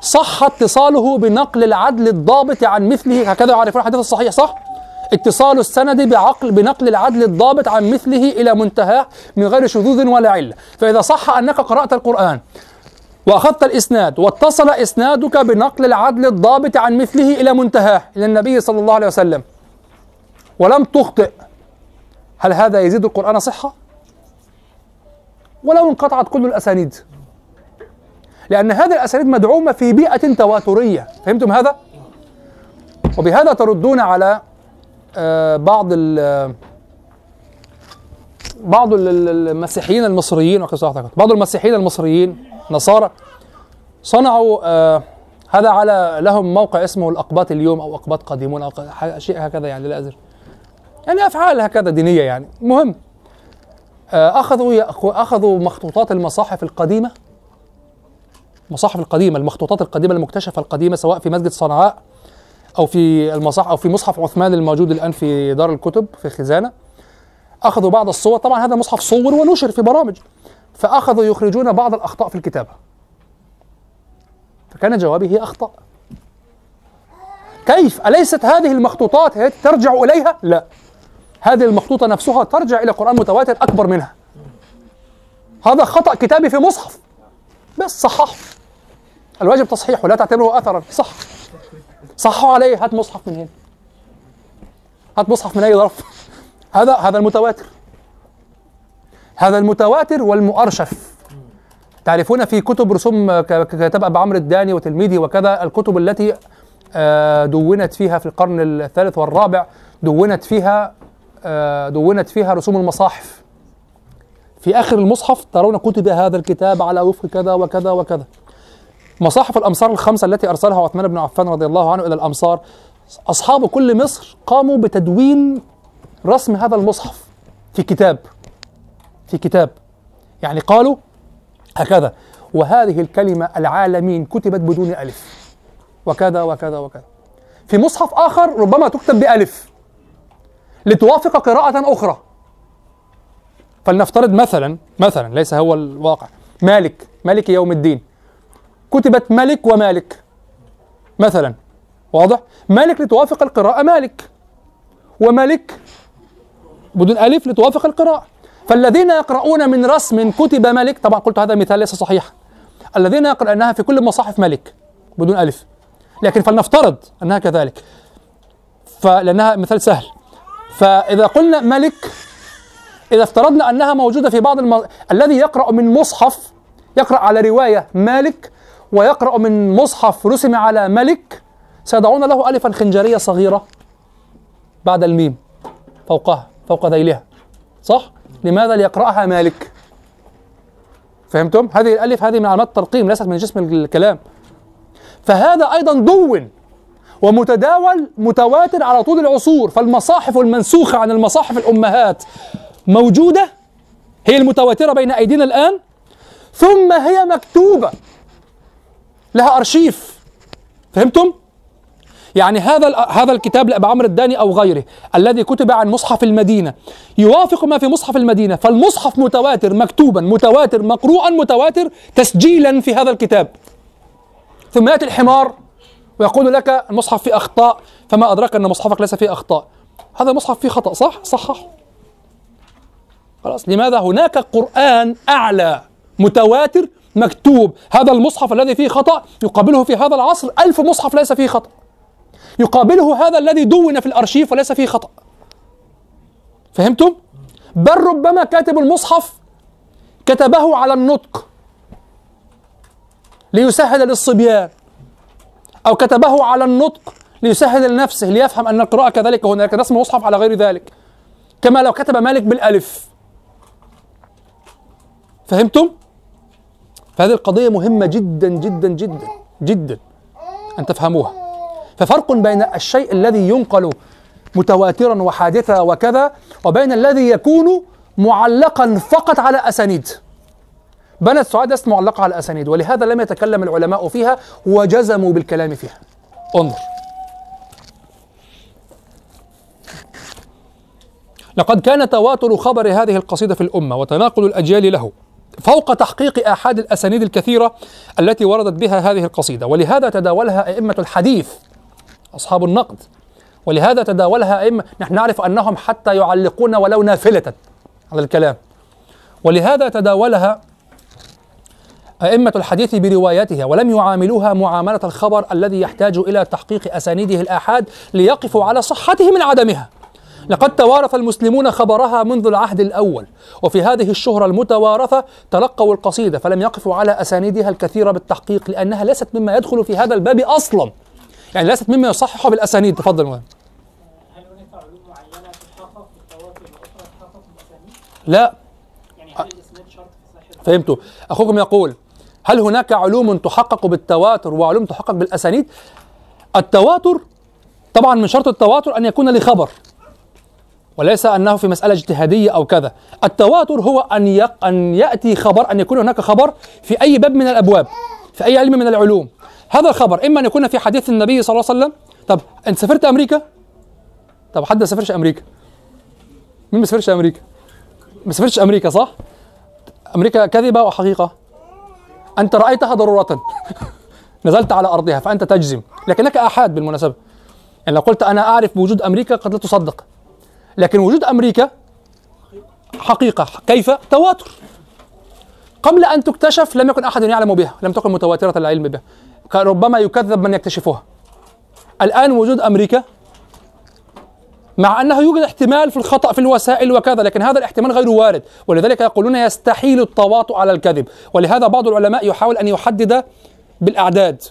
صح اتصاله بنقل العدل الضابط عن مثله هكذا يعرفون الحديث الصحيح صح؟ اتصال السند بعقل بنقل العدل الضابط عن مثله إلى منتهاه من غير شذوذ ولا علة، فإذا صح أنك قرأت القرآن وأخذت الإسناد واتصل إسنادك بنقل العدل الضابط عن مثله إلى منتهاه إلى النبي صلى الله عليه وسلم. ولم تخطئ. هل هذا يزيد القرآن صحة؟ ولو انقطعت كل الأسانيد. لأن هذه الأسانيد مدعومة في بيئة تواترية، فهمتم هذا؟ وبهذا تردون على بعض ال بعض ال- ال- المسيحيين المصريين بعض المسيحيين المصريين نصارى صنعوا آه، هذا على لهم موقع اسمه الأقباط اليوم أو أقباط قادمون أو ق- شيء هكذا يعني لا ادري يعني أفعال هكذا دينية يعني. المهم آه، أخذوا يأخ- أخذوا مخطوطات المصاحف القديمة المصاحف القديمة المخطوطات القديمة المكتشفة القديمة سواء في مسجد صنعاء أو في المصاحف أو في مصحف عثمان الموجود الآن في دار الكتب في خزانة. أخذوا بعض الصور. طبعا هذا مصحف صور ونشر في برامج. فأخذوا يخرجون بعض الأخطاء في الكتابة. فكان جوابي هي أخطاء. كيف؟ أليست هذه المخطوطات هي ترجع إليها؟ لا. هذه المخطوطة نفسها ترجع إلى قرآن متواتر أكبر منها. هذا خطأ كتابي في مصحف. بس صححه. الواجب تصحيحه لا تعتبره اثرا. صح صحوا عليه هات مصحف من هنا. هات مصحف من أي ظرف هذا هذا المتواتر. هذا المتواتر والمؤرشف. تعرفون في كتب رسوم ك- ك- كتاب ابو عمرو الداني وتلميذه وكذا الكتب التي آه، دونت فيها في القرن الثالث والرابع دونت فيها آه، دونت فيها رسوم المصاحف. في آخر المصحف ترون كتب هذا الكتاب على وفق كذا وكذا وكذا. مصاحف الأمصار الخمسة التي أرسلها عثمان بن عفان رضي الله عنه إلى الأمصار أصحاب كل مصر قاموا بتدوين رسم هذا المصحف في كتاب في كتاب. يعني قالوا هكذا وهذه الكلمة العالمين كتبت بدون ألف. وكذا وكذا وكذا. في مصحف آخر ربما تكتب بألف. لتوافق قراءة أخرى. فلنفترض مثلا مثلا ليس هو الواقع. مالك مالك يوم الدين. كتبت ملك ومالك. مثلا واضح؟ مالك لتوافق القراءة مالك وملك بدون ألف لتوافق القراءة. فالذين يقرؤون من رسم كتب ملك طبعا قلت هذا مثال ليس صحيحا الذين يقرؤونها في كل المصاحف ملك بدون ألف. لكن فلنفترض أنها كذلك. فلأنها مثال سهل. فإذا قلنا ملك إذا افترضنا أنها موجودة في بعض الم... الذي يقرأ من مصحف يقرأ على رواية مالك ويقرأ من مصحف رسم على ملك سيضعون له ألفا خنجرية صغيرة بعد الميم فوقها فوق ذيلها صح؟ لماذا ليقرأها مالك؟ فهمتم؟ هذه الألف هذه من علامات الترقيم ليست من جسم الكلام فهذا أيضا دون ومتداول متواتر على طول العصور فالمصاحف المنسوخة عن المصاحف الأمهات موجودة هي المتواترة بين أيدينا الآن ثم هي مكتوبة لها أرشيف. فهمتم؟ يعني هذا هذا الكتاب لأبي عمرو الداني أو غيره الذي كتب عن مصحف المدينة. يوافق ما في مصحف المدينة. فالمصحف متواتر مكتوبا متواتر مقروءا متواتر تسجيلا في هذا الكتاب. ثم يأتي الحمار ويقول لك المصحف فيه أخطاء فما أدراك أن مصحفك ليس فيه أخطاء. هذا المصحف فيه خطأ صح؟ صحح. خلاص. لماذا هناك قرآن أعلى متواتر مكتوب هذا المصحف الذي فيه خطأ يقابله في هذا العصر ألف مصحف ليس فيه خطأ يقابله هذا الذي دون في الأرشيف وليس فيه خطأ فهمتم؟ بل ربما كاتب المصحف كتبه على النطق ليسهل للصبيان أو كتبه على النطق ليسهل لنفسه ليفهم أن القراءة كذلك هناك رسم مصحف على غير ذلك كما لو كتب مالك بالألف فهمتم؟ فهذه القضية مهمة جدا جدا جدا جدا أن تفهموها. ففرق بين الشيء الذي ينقل متواترا وحادثا وكذا وبين الذي يكون معلقا فقط على أسانيد. بنت سعاد ليست معلقة على الأسانيد ولهذا لم يتكلم العلماء فيها وجزموا بالكلام فيها. انظر. لقد كان تواتر خبر هذه القصيدة في الأمة وتناقل الأجيال له. فوق تحقيق آحاد الأسانيد الكثيرة التي وردت بها هذه القصيدة. ولهذا تداولها أئمة الحديث أصحاب النقد. ولهذا تداولها أئمة نحن نعرف أنهم حتى يعلقون ولو نافلة على الكلام. ولهذا تداولها أئمة الحديث بروايتها ولم يعاملوها معاملة الخبر الذي يحتاج إلى تحقيق أسانيده الآحاد ليقفوا على صحته من عدمها لقد توارث المسلمون خبرها منذ العهد الأول وفي هذه الشهرة المتوارثة تلقوا القصيدة فلم يقفوا على أسانيدها الكثيرة بالتحقيق لأنها ليست مما يدخل في هذا الباب أصلا. يعني ليست مما يصحح بالأسانيد. تفضل. مهم. لا. يعني فهمتوا أخوكم يقول هل هناك علوم تحقق بالتواتر وعلوم تحقق بالأسانيد؟ التواتر طبعا من شرط التواتر أن يكون لخبر. وليس أنه في مسألة اجتهادية أو كذا. التواتر هو أن يق... أن يأتي خبر أن يكون هناك خبر في أي باب من الأبواب في أي علم من العلوم. هذا الخبر إما أن يكون في حديث النبي صلى الله عليه وسلم طب أنت سافرت أمريكا؟ طب حد ما سافرش أمريكا؟ مين ما سافرش أمريكا؟ ما سافرش أمريكا صح؟ أمريكا كذبة وحقيقة. أنت رأيتها ضرورة. نزلت على أرضها فأنت تجزم. لكنك آحاد بالمناسبة. يعني لو قلت أنا أعرف بوجود أمريكا قد لا تصدق. لكن وجود أمريكا حقيقة كيف؟ تواتر. قبل أن تكتشف لم يكن أحد يعلم بها لم تكن متواترة العلم بها. ربما يكذب من يكتشفها. الآن وجود أمريكا مع أنه يوجد احتمال في الخطأ في الوسائل وكذا لكن هذا الاحتمال غير وارد. ولذلك يقولون يستحيل التواطؤ على الكذب. ولهذا بعض العلماء يحاول أن يحدد بالأعداد.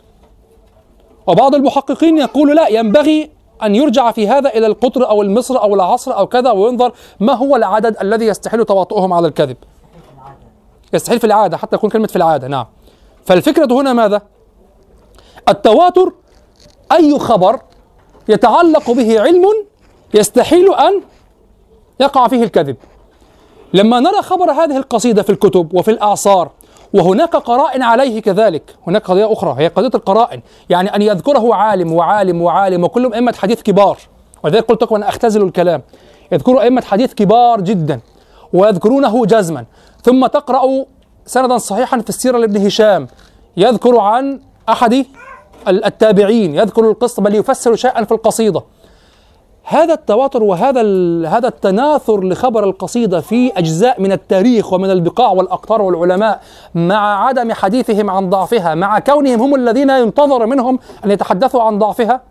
وبعض المحققين يقول لا ينبغي أن يرجع في هذا إلى القطر أو المصر أو العصر أو كذا وينظر ما هو العدد الذي يستحيل تواطؤهم على الكذب. يستحيل في العادة حتى يكون كلمة في العادة نعم. فالفكرة هنا ماذا؟ التواتر أي خبر يتعلق به علم يستحيل أن يقع فيه الكذب. لما نرى خبر هذه القصيدة في الكتب وفي الأعصار وهناك قرائن عليه كذلك. هناك قضية أخرى هي قضية القرائن. يعني أن يذكره عالم وعالم وعالم وكلهم أئمة حديث كبار. ولذلك قلت لكم أنا أختزل الكلام. يذكروا أئمة حديث كبار جدا ويذكرونه جزما. ثم تقرأ سندا صحيحا في السيرة لابن هشام. يذكر عن أحد التابعين. يذكر القصة بل يفسر شيئا في القصيدة. هذا التواتر وهذا هذا التناثر لخبر القصيدة في أجزاء من التاريخ ومن البقاع والأقطار والعلماء مع عدم حديثهم عن ضعفها مع كونهم هم الذين ينتظر منهم أن يتحدثوا عن ضعفها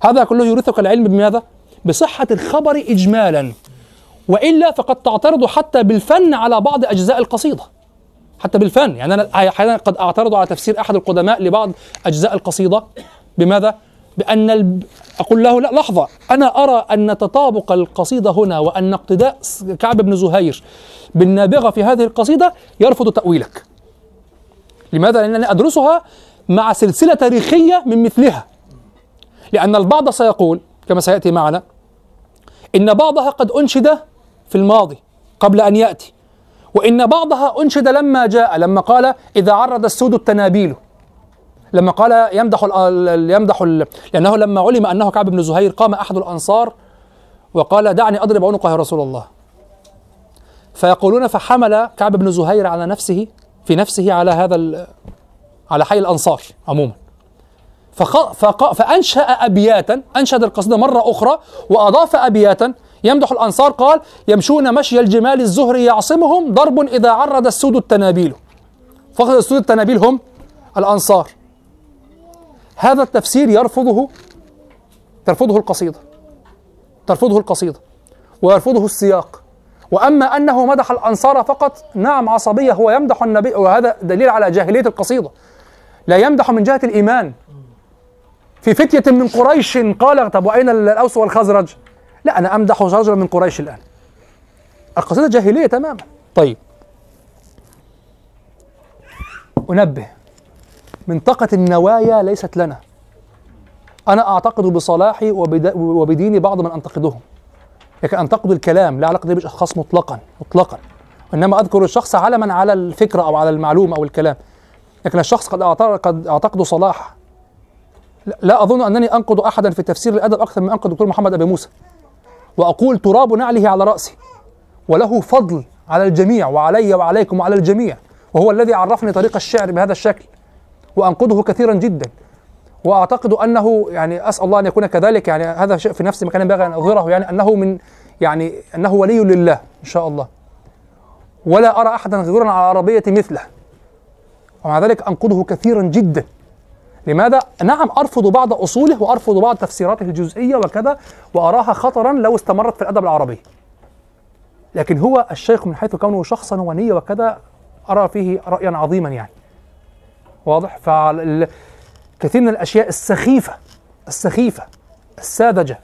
هذا كله يورثك العلم بماذا؟ بصحة الخبر إجمالا وإلا فقد تعترض حتى بالفن على بعض أجزاء القصيدة حتى بالفن يعني أنا أحيانا قد أعترض على تفسير أحد القدماء لبعض أجزاء القصيدة بماذا؟ بأن الب... أقول له لا لحظة أنا أرى أن تطابق القصيدة هنا وأن اقتداء كعب بن زهير بالنابغة في هذه القصيدة يرفض تأويلك. لماذا؟ لأنني أدرسها مع سلسلة تاريخية من مثلها. لأن البعض سيقول كما سيأتي معنا إن بعضها قد أنشد في الماضي قبل أن يأتي وإن بعضها أنشد لما جاء لما قال إذا عرض السود التنابيل. لما قال يمدح يمدح ال لأنه لما علم أنه كعب بن زهير قام أحد الأنصار وقال دعني أضرب عنقه يا رسول الله. فيقولون فحمل كعب بن زهير على نفسه في نفسه على هذا على حي الأنصار عموما. فأنشأ أبياتا أنشد القصيدة مرة أخرى وأضاف أبياتا. يمدح الأنصار قال يمشون مشي الجمال الزهري يعصمهم ضرب إذا عرض السود التنابيل. فقد السود التنابيل هم الأنصار. هذا التفسير يرفضه ترفضه القصيدة ترفضه القصيدة ويرفضه السياق. وأما أنه مدح الأنصار فقط نعم عصبية هو يمدح النبي وهذا دليل على جاهلية القصيدة لا يمدح من جهة الإيمان. في فتية من قريش قال طب وأين الأوس والخزرج؟ لا أنا أمدح رجلا من قريش الآن. القصيدة جاهلية تماما. طيب. أنبه. منطقة النوايا ليست لنا. أنا أعتقد بصلاحي وبدين بعض من أنتقدهم. لكن أنتقد الكلام لا علاقة بالأشخاص مطلقا مطلقا. إنما أذكر الشخص علما على الفكرة أو على المعلومة أو الكلام. لكن الشخص قد قد أعتقد صلاح. لا أظن أنني أنقد أحدا في تفسير الأدب أكثر من أنقد الدكتور محمد أبي موسى. وأقول تراب نعله على رأسي. وله فضل على الجميع وعلي وعليكم وعلى الجميع. وهو الذي عرفني طريق الشعر بهذا الشكل. وأنقده كثيرا جدا. وأعتقد أنه يعني أسأل الله أن يكون كذلك. يعني هذا شيء في نفسي ما كان ينبغي أن أظهره. يعني أنه من يعني أنه ولي لله إن شاء الله. ولا أرى أحدا غيورا على العربية مثله. ومع ذلك أنقده كثيرا جدا. لماذا؟ نعم أرفض بعض أصوله وأرفض بعض تفسيراته الجزئية وكذا وأراها خطرا لو استمرت في الأدب العربي. لكن هو الشيخ من حيث كونه شخصا ونية وكذا أرى فيه رأيا عظيما يعني. واضح؟ فكثير من الأشياء السخيفة السخيفة الساذجة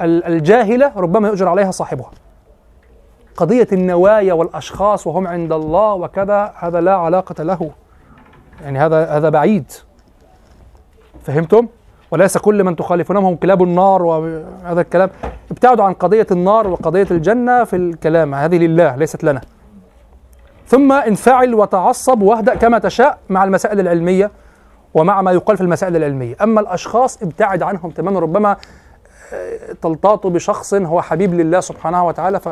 الجاهلة ربما يؤجر عليها صاحبها. قضية النوايا والأشخاص وهم عند الله وكذا هذا لا علاقة له. يعني هذا هذا بعيد. فهمتم؟ وليس كل من تخالفونهم هم كلاب النار وهذا الكلام. ابتعدوا عن قضية النار وقضية الجنة في الكلام. هذه لله ليست لنا. ثم انفعل وتعصب واهدأ كما تشاء مع المسائل العلمية ومع ما يقال في المسائل العلمية. أما الأشخاص ابتعد عنهم تماما ربما آه، تلتاط بشخص هو حبيب لله سبحانه وتعالى ف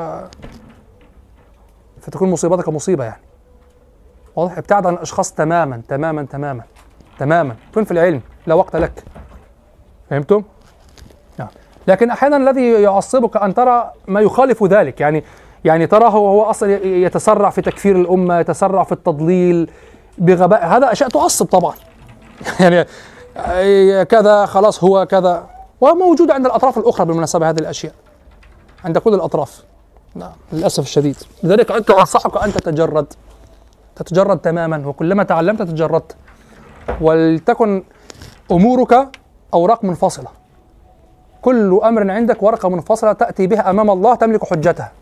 فتكون مصيبتك مصيبة يعني. واضح؟ ابتعد عن الأشخاص تماما تماما تماما تماما. كن في العلم لا وقت لك. فهمتم؟ نعم. لكن أحيانا الذي يعصبك أن ترى ما يخالف ذلك يعني يعني تراه هو أصلا يتسرع في تكفير الأمة يتسرع في التضليل بغباء. هذا أشياء تعصب طبعا. يعني كذا خلاص هو كذا. وموجودة عند الأطراف الأخرى بالمناسبة هذه الأشياء. عند كل الأطراف. نعم للأسف الشديد. لذلك أنت أنصحك أن تتجرد. تتجرد تماما وكلما تعلمت تجردت ولتكن أمورك أوراق منفصلة. كل أمر عندك ورقة منفصلة تأتي بها أمام الله تملك حجتها.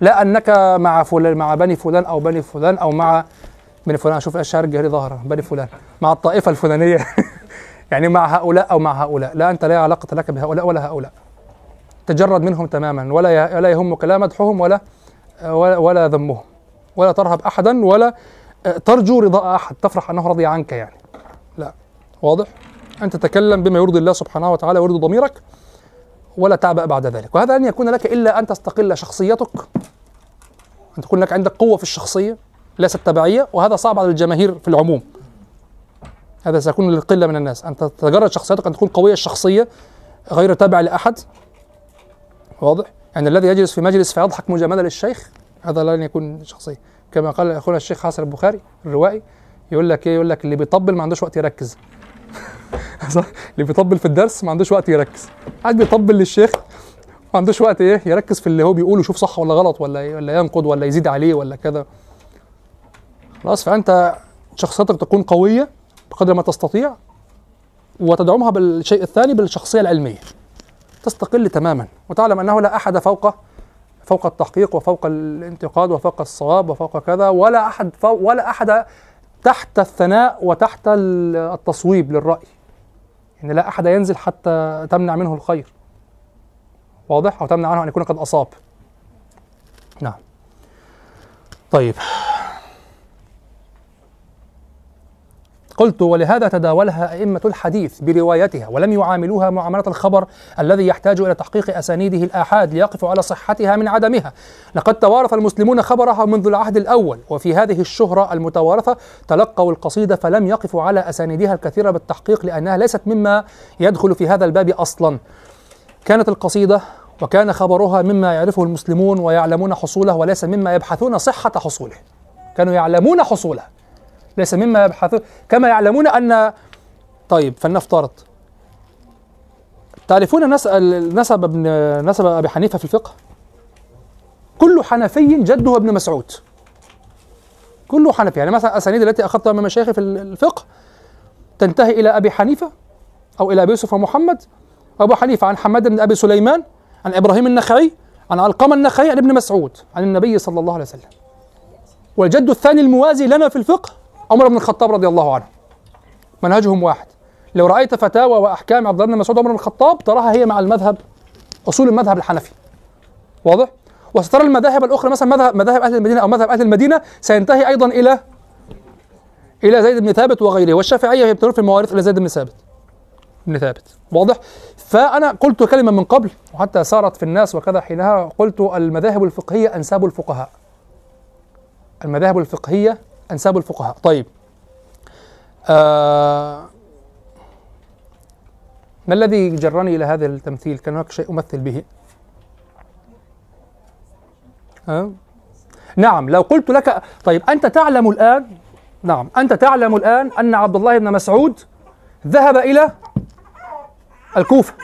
لا أنك مع فلان مع بني فلان أو بني فلان أو مع بني فلان. أشوف الشعر الجاهلي ظاهره بني فلان. مع الطائفة الفلانية. يعني مع هؤلاء أو مع هؤلاء. لا أنت لا علاقة لك بهؤلاء ولا هؤلاء. تجرد منهم تماما. ولا ولا يهمك لا مدحهم ولا ولا, ذمهم. ولا ترهب احدا ولا ترجو رضاء أحد. تفرح أنه رضي عنك يعني. لا. واضح؟ أنت تتكلم بما يرضي الله سبحانه وتعالى ويرضي ضميرك. ولا تعبأ بعد ذلك. وهذا لن يكون لك إلا أن تستقل شخصيتك أن تكون لك عندك قوة في الشخصية ليست تبعية وهذا صعب على الجماهير في العموم. هذا سيكون للقلة من الناس. أن تتجرد شخصيتك أن تكون قوية الشخصية غير تابع لأحد. واضح؟ يعني الذي يجلس في مجلس فيضحك مجاملة للشيخ هذا لن يكون شخصية كما قال أخونا الشيخ حسن البخاري الروائي يقول لك إيه؟ يقول لك اللي بيطبل ما عندوش وقت يركز. صح؟ اللي بيطبل في الدرس ما عندوش وقت يركز. قاعد بيطبل للشيخ ما عندوش وقت إيه يركز في اللي هو بيقوله يشوف صح ولا غلط ولا إيه ولا ينقد ولا يزيد عليه ولا كذا. خلاص فأنت شخصيتك تكون قوية بقدر ما تستطيع وتدعمها بالشيء الثاني بالشخصية العلمية. تستقل تماما. وتعلم أنه لا أحد فوق فوق التحقيق وفوق الانتقاد وفوق الصواب وفوق كذا ولا أحد فوق ولا أحد تحت الثناء وتحت التصويب للرأي. يعني لا أحد ينزل حتى تمنع منه الخير. واضح؟ أو تمنع عنه أن يكون قد أصاب. نعم. طيب. قلت ولهذا تداولها أئمة الحديث بروايتها ولم يعاملوها معاملة الخبر الذي يحتاج إلى تحقيق أسانيده الآحاد ليقفوا على صحتها من عدمها. لقد توارث المسلمون خبرها منذ العهد الأول وفي هذه الشهرة المتوارثة تلقوا القصيدة فلم يقفوا على أسانيدها الكثيرة بالتحقيق لأنها ليست مما يدخل في هذا الباب أصلا. كانت القصيدة وكان خبرها مما يعرفه المسلمون ويعلمون حصوله وليس مما يبحثون صحة حصوله. كانوا يعلمون حصوله. ليس مما يبحثون. كما يعلمون أن طيب فلنفترض. تعرفون نسأل نسب ابن نسب أبي حنيفة في الفقه؟ كل حنفي جده ابن مسعود. كل حنفي. يعني مثلا الأسانيد التي أخذتها من مشايخي في الفقه تنتهي إلى أبي حنيفة أو إلى أبي يوسف ومحمد. أبو حنيفة عن حماد بن أبي سليمان عن إبراهيم النخعي عن علقمة النخعي عن ابن مسعود عن النبي صلى الله عليه وسلم. والجد الثاني الموازي لنا في الفقه عمر بن الخطاب رضي الله عنه منهجهم واحد. لو رأيت فتاوى وأحكام عبد الله بن مسعود وعمر بن الخطاب تراها هي مع المذهب أصول المذهب الحنفي. واضح؟ وسترى المذاهب الأخرى مثلا مذهب مذاهب أهل المدينة أو مذهب أهل المدينة سينتهي أيضا إلى إلى زيد بن ثابت وغيره والشافعية يبتلون في المواريث إلى زيد بن ثابت. بن ثابت. واضح؟ فأنا قلت كلمة من قبل وحتى صارت في الناس وكذا حينها قلت المذاهب الفقهية أنساب الفقهاء. المذاهب الفقهية أنساب الفقهاء. طيب. آه ما الذي جرني إلى هذا التمثيل؟ كان هناك شيء أمثل به. آه؟ نعم لو قلت لك طيب أنت تعلم الآن نعم أنت تعلم الآن أن عبد الله بن مسعود ذهب إلى الكوفة.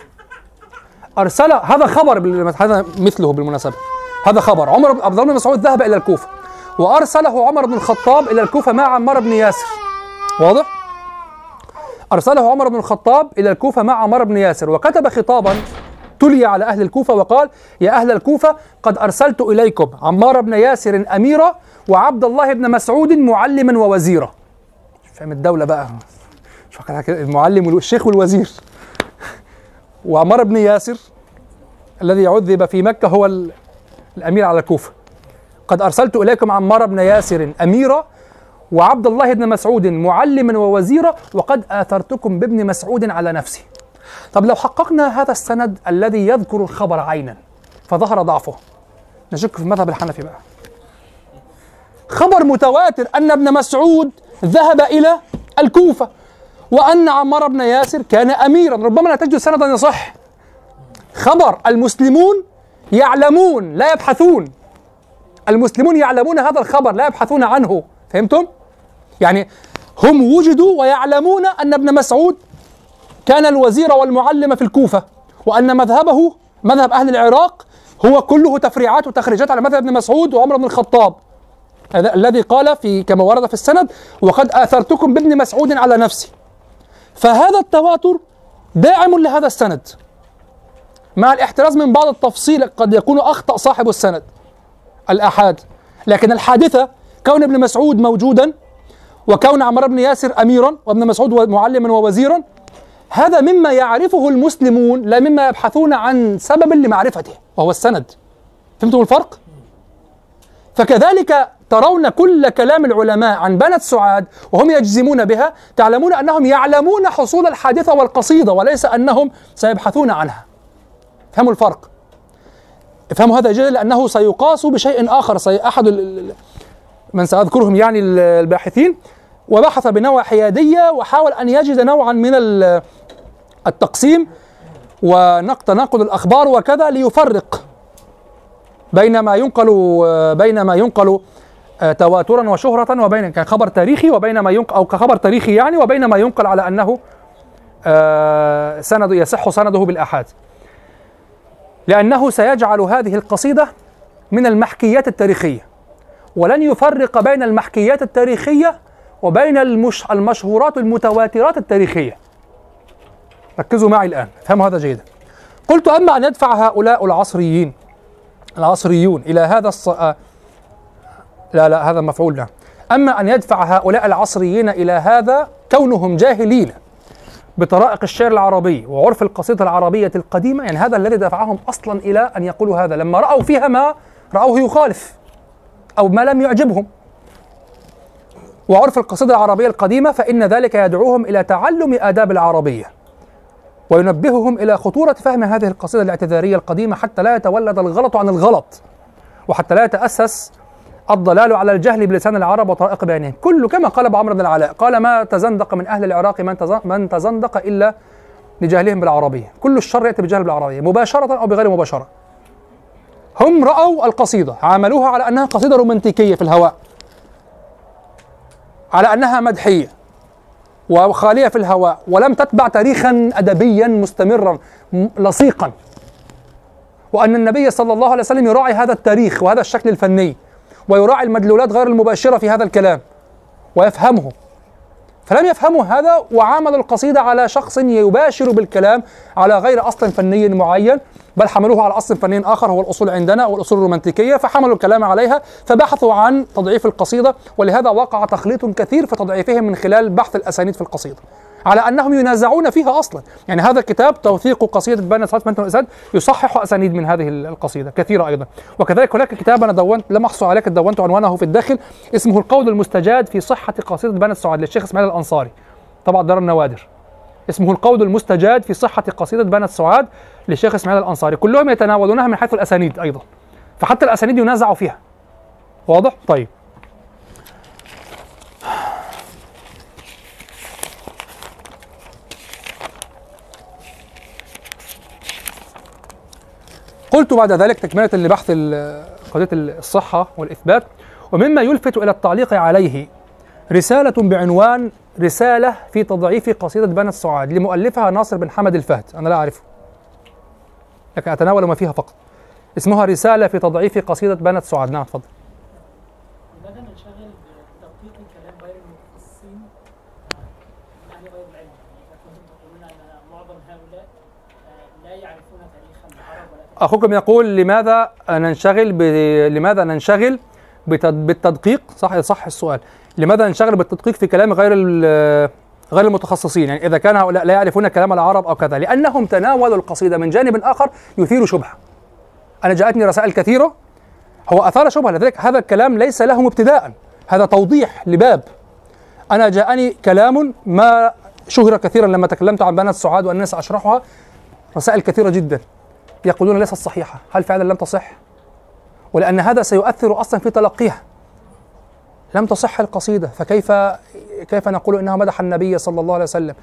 أرسل هذا خبر هذا مثله بالمناسبة. هذا خبر. عمر عبد الله بن مسعود ذهب إلى الكوفة. وأرسله عمر بن الخطاب إلى الكوفة مع عمار بن ياسر. واضح؟ أرسله عمر بن الخطاب إلى الكوفة مع عمار بن ياسر وكتب خطابا تلي على أهل الكوفة وقال يا أهل الكوفة قد أرسلت إليكم عمار بن ياسر أميرا وعبد الله بن مسعود معلما ووزيرا. فاهم الدولة بقى. المعلم والشيخ والوزير. وعمار بن ياسر الذي عذب في مكة هو الأمير على الكوفة. قد أرسلت إليكم عمار بن ياسر أميرا وعبد الله بن مسعود معلما ووزيرا وقد آثرتكم بابن مسعود على نفسي طب لو حققنا هذا السند الذي يذكر الخبر عينا فظهر ضعفه. نشك في المذهب الحنفي بقى. خبر متواتر أن ابن مسعود ذهب إلى الكوفة وأن عمار بن ياسر كان أميرا ربما لا تجد سندا يصح. خبر المسلمون يعلمون لا يبحثون. المسلمون يعلمون هذا الخبر لا يبحثون عنه. فهمتم؟ يعني هم وجدوا ويعلمون أن ابن مسعود كان الوزير والمعلم في الكوفة وأن مذهبه مذهب أهل العراق هو كله تفريعات وتخريجات على مذهب ابن مسعود وعمر بن الخطاب. الذي قال في كما ورد في السند وقد آثرتكم بابن مسعود على نفسي. فهذا التواتر داعم لهذا السند. مع الاحتراز من بعض التفصيل قد يكون أخطأ صاحب السند. الآحاد لكن الحادثة كون ابن مسعود موجودا وكون عمار بن ياسر أميرا وابن مسعود معلما ووزيرا هذا مما يعرفه المسلمون لا مما يبحثون عن سبب لمعرفته وهو السند فهمتم الفرق؟ فكذلك ترون كل كلام العلماء عن بنت سعاد وهم يجزمون بها تعلمون أنهم يعلمون حصول الحادثة والقصيدة وليس أنهم سيبحثون عنها. فهموا الفرق؟ افهموا هذا جيدا لأنه سيقاس بشيء آخر سي أحد من سأذكرهم يعني ال- الباحثين وبحث بنوع حيادية وحاول أن يجد نوعا من ال- التقسيم وتناقض الأخبار وكذا ليفرق بين ما ينقل بين ما ينقل آه، تواترا وشهرة وبين كخبر تاريخي وبين ما ينقل أو كخبر تاريخي يعني وبين ما ينقل على أنه آه، سند يصح سنده بالآحاد. لأنه سيجعل هذه القصيدة من المحكيات التاريخية ولن يفرق بين المحكيات التاريخية وبين المش المشهورات المتواترات التاريخية. ركزوا معي الآن فهموا هذا جيدا. قلت أما أن يدفع هؤلاء العصريين العصريون إلى هذا الص... آه، لا لا هذا مفعول له أما أن يدفع هؤلاء العصريين إلى هذا كونهم جاهلين. بطرائق الشعر العربي وعرف القصيدة العربية القديمة يعني هذا الذي دفعهم أصلا إلى أن يقولوا هذا. لما رأوا فيها ما رأوه يخالف أو ما لم يعجبهم. وعرف القصيدة العربية القديمة فإن ذلك يدعوهم إلى تعلم آداب العربية. وينبههم إلى خطورة فهم هذه القصيدة الاعتذارية القديمة حتى لا يتولد الغلط عن الغلط. وحتى لا يتأسس الضلال على الجهل بلسان العرب وطرائق بيانهم. كل كما قال ابو عمرو بن العلاء قال ما تزندق من أهل العراق من من تزندق إلا لجهلهم بالعربية. كل الشر يأتي بجهل بالعربية مباشرة أو بغير مباشرة. هم رأوا القصيدة عاملوها على أنها قصيدة رومانتيكية في الهواء على أنها مدحية وخالية في الهواء ولم تتبع تاريخا ادبيا مستمرا لصيقا. وأن النبي صلى الله عليه وسلم يراعي هذا التاريخ وهذا الشكل الفني. ويراعي المدلولات غير المباشرة في هذا الكلام ويفهمه. فلم يفهموا هذا وعاملوا القصيدة على شخص يباشر بالكلام على غير أصل فني معين. بل حملوه على أصل فني آخر هو الأصول عندنا أو الاصول الرومانتيكية فحملوا الكلام عليها فبحثوا عن تضعيف القصيدة ولهذا وقع تخليط كثير في تضعيفهم من خلال بحث الأسانيد في القصيدة على أنهم ينازعون فيها أصلا. يعني هذا الكتاب توثيق قصيدة بانت سعاد بالأسانيد يصحح أسانيد من هذه القصيدة كثيرة أيضا. وكذلك هناك كتاب أنا دونت لم احصل عليك دونت عنوانه في الداخل اسمه القول المستجاد في صحة قصيدة بانت سعاد للشيخ إسماعيل الأنصاري طبعا دار النوادر. اسمه القول المستجاد في صحة قصيدة بانت سعاد للشيخ إسماعيل الأنصاري كلهم يتناولونها من حيث الأسانيد أيضا. فحتى الأسانيد ينازع فيها. واضح؟ طيب. قلت بعد ذلك تكملة لبحث قضية الصحة والإثبات ومما يلفت إلى التعليق عليه رسالة بعنوان رسالة في تضعيف قصيدة بنت سعاد لمؤلفها ناصر بن حمد الفهد. أنا لا أعرفه. لكن أتناول ما فيها فقط. اسمها رسالة في تضعيف قصيدة بنت سعاد. نعم تفضل. أخوكم يقول لماذا ننشغل ب... لماذا ننشغل بتد... بالتدقيق؟ صح صح السؤال. لماذا ننشغل بالتدقيق في كلام غير ال... غير المتخصصين. يعني إذا كان هؤلاء لا يعرفون كلام العرب أو كذا لأنهم تناولوا القصيدة من جانب آخر يثير شبهة. أنا جاءتني رسائل كثيرة. هو أثار شبهة لذلك هذا الكلام ليس لهم ابتداء. هذا توضيح لباب. أنا جاءني كلام ما شهر كثيرا لما تكلمت عن بنات سعاد وأنني سأشرحها رسائل كثيرة جدا. يقولون ليست صحيحة. هل فعلا لم تصح؟ ولأن هذا سيؤثر أصلا في تلقيها. لم تصح القصيدة فكيف كيف نقول إنها مدح النبي صلى الله عليه وسلم؟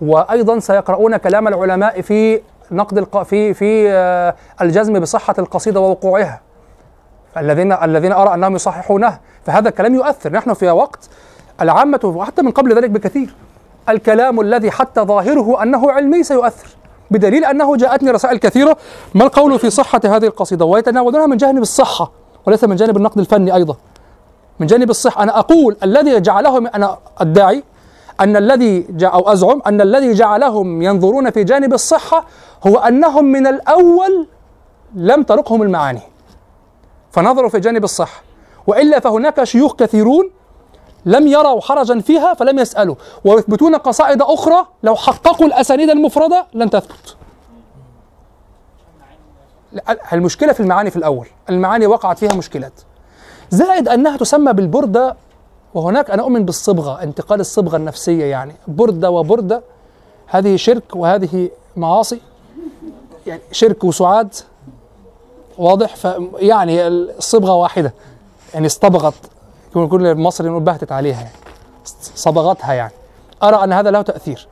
وأيضا سيقرؤون كلام العلماء في نقد الق... في في آه، الجزم بصحة القصيدة ووقوعها. الذين الذين أرى أنهم يصححونها فهذا الكلام يؤثر. نحن في وقت العامة وحتى من قبل ذلك بكثير الكلام الذي حتى ظاهره أنه علمي سيؤثر بدليل أنه جاءتني رسائل كثيرة ما القول في صحة هذه القصيدة؟ ويتناولونها من جانب الصحة وليس من جانب النقد الفني أيضا. من جانب الصحة. أنا أقول الذي جعلهم أنا أدعي أن الذي أو أزعم أن الذي جعلهم ينظرون في جانب الصحة هو أنهم من الأول لم ترقهم المعاني فنظروا في جانب الصحة. وإلا فهناك شيوخ كثيرون لم يروا حرجا فيها فلم يسألوا ويثبتون قصائد أخرى لو حققوا الأسانيد المفردة لن تثبت. المشكلة في المعاني في الأول. المعاني وقعت فيها مشكلات. زائد أنها تسمى بالبردة وهناك أنا أؤمن بالصبغة انتقال الصبغة النفسية يعني بردة وبردة. هذه شرك وهذه معاصي يعني شرك وسعاد واضح؟ ف يعني الصبغة واحدة يعني اصطبغت كل مصري نقول بهتت عليها يعني صبغتها يعني. أرى أن هذا له تأثير.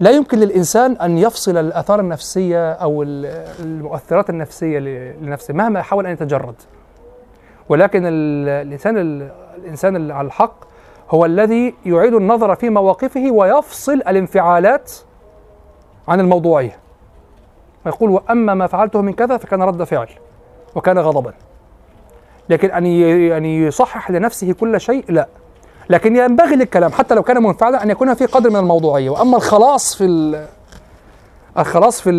لا يمكن للإنسان أن يفصل الآثار النفسية أو ال- المؤثرات النفسية ل- لنفسه مهما حاول أن يتجرد. ولكن ال- الإنسان ال- الإنسان على الحق هو الذي يعيد النظر في مواقفه ويفصل الانفعالات عن الموضوعية. ويقول وأما ما فعلته من كذا فكان رد فعل وكان غضبا. لكن أن أن يصحح لنفسه كل شيء لا. لكن ينبغي للكلام حتى لو كان منفعلا أن يكون في قدر من الموضوعية. وأما الخلاص في ال- الخلاص في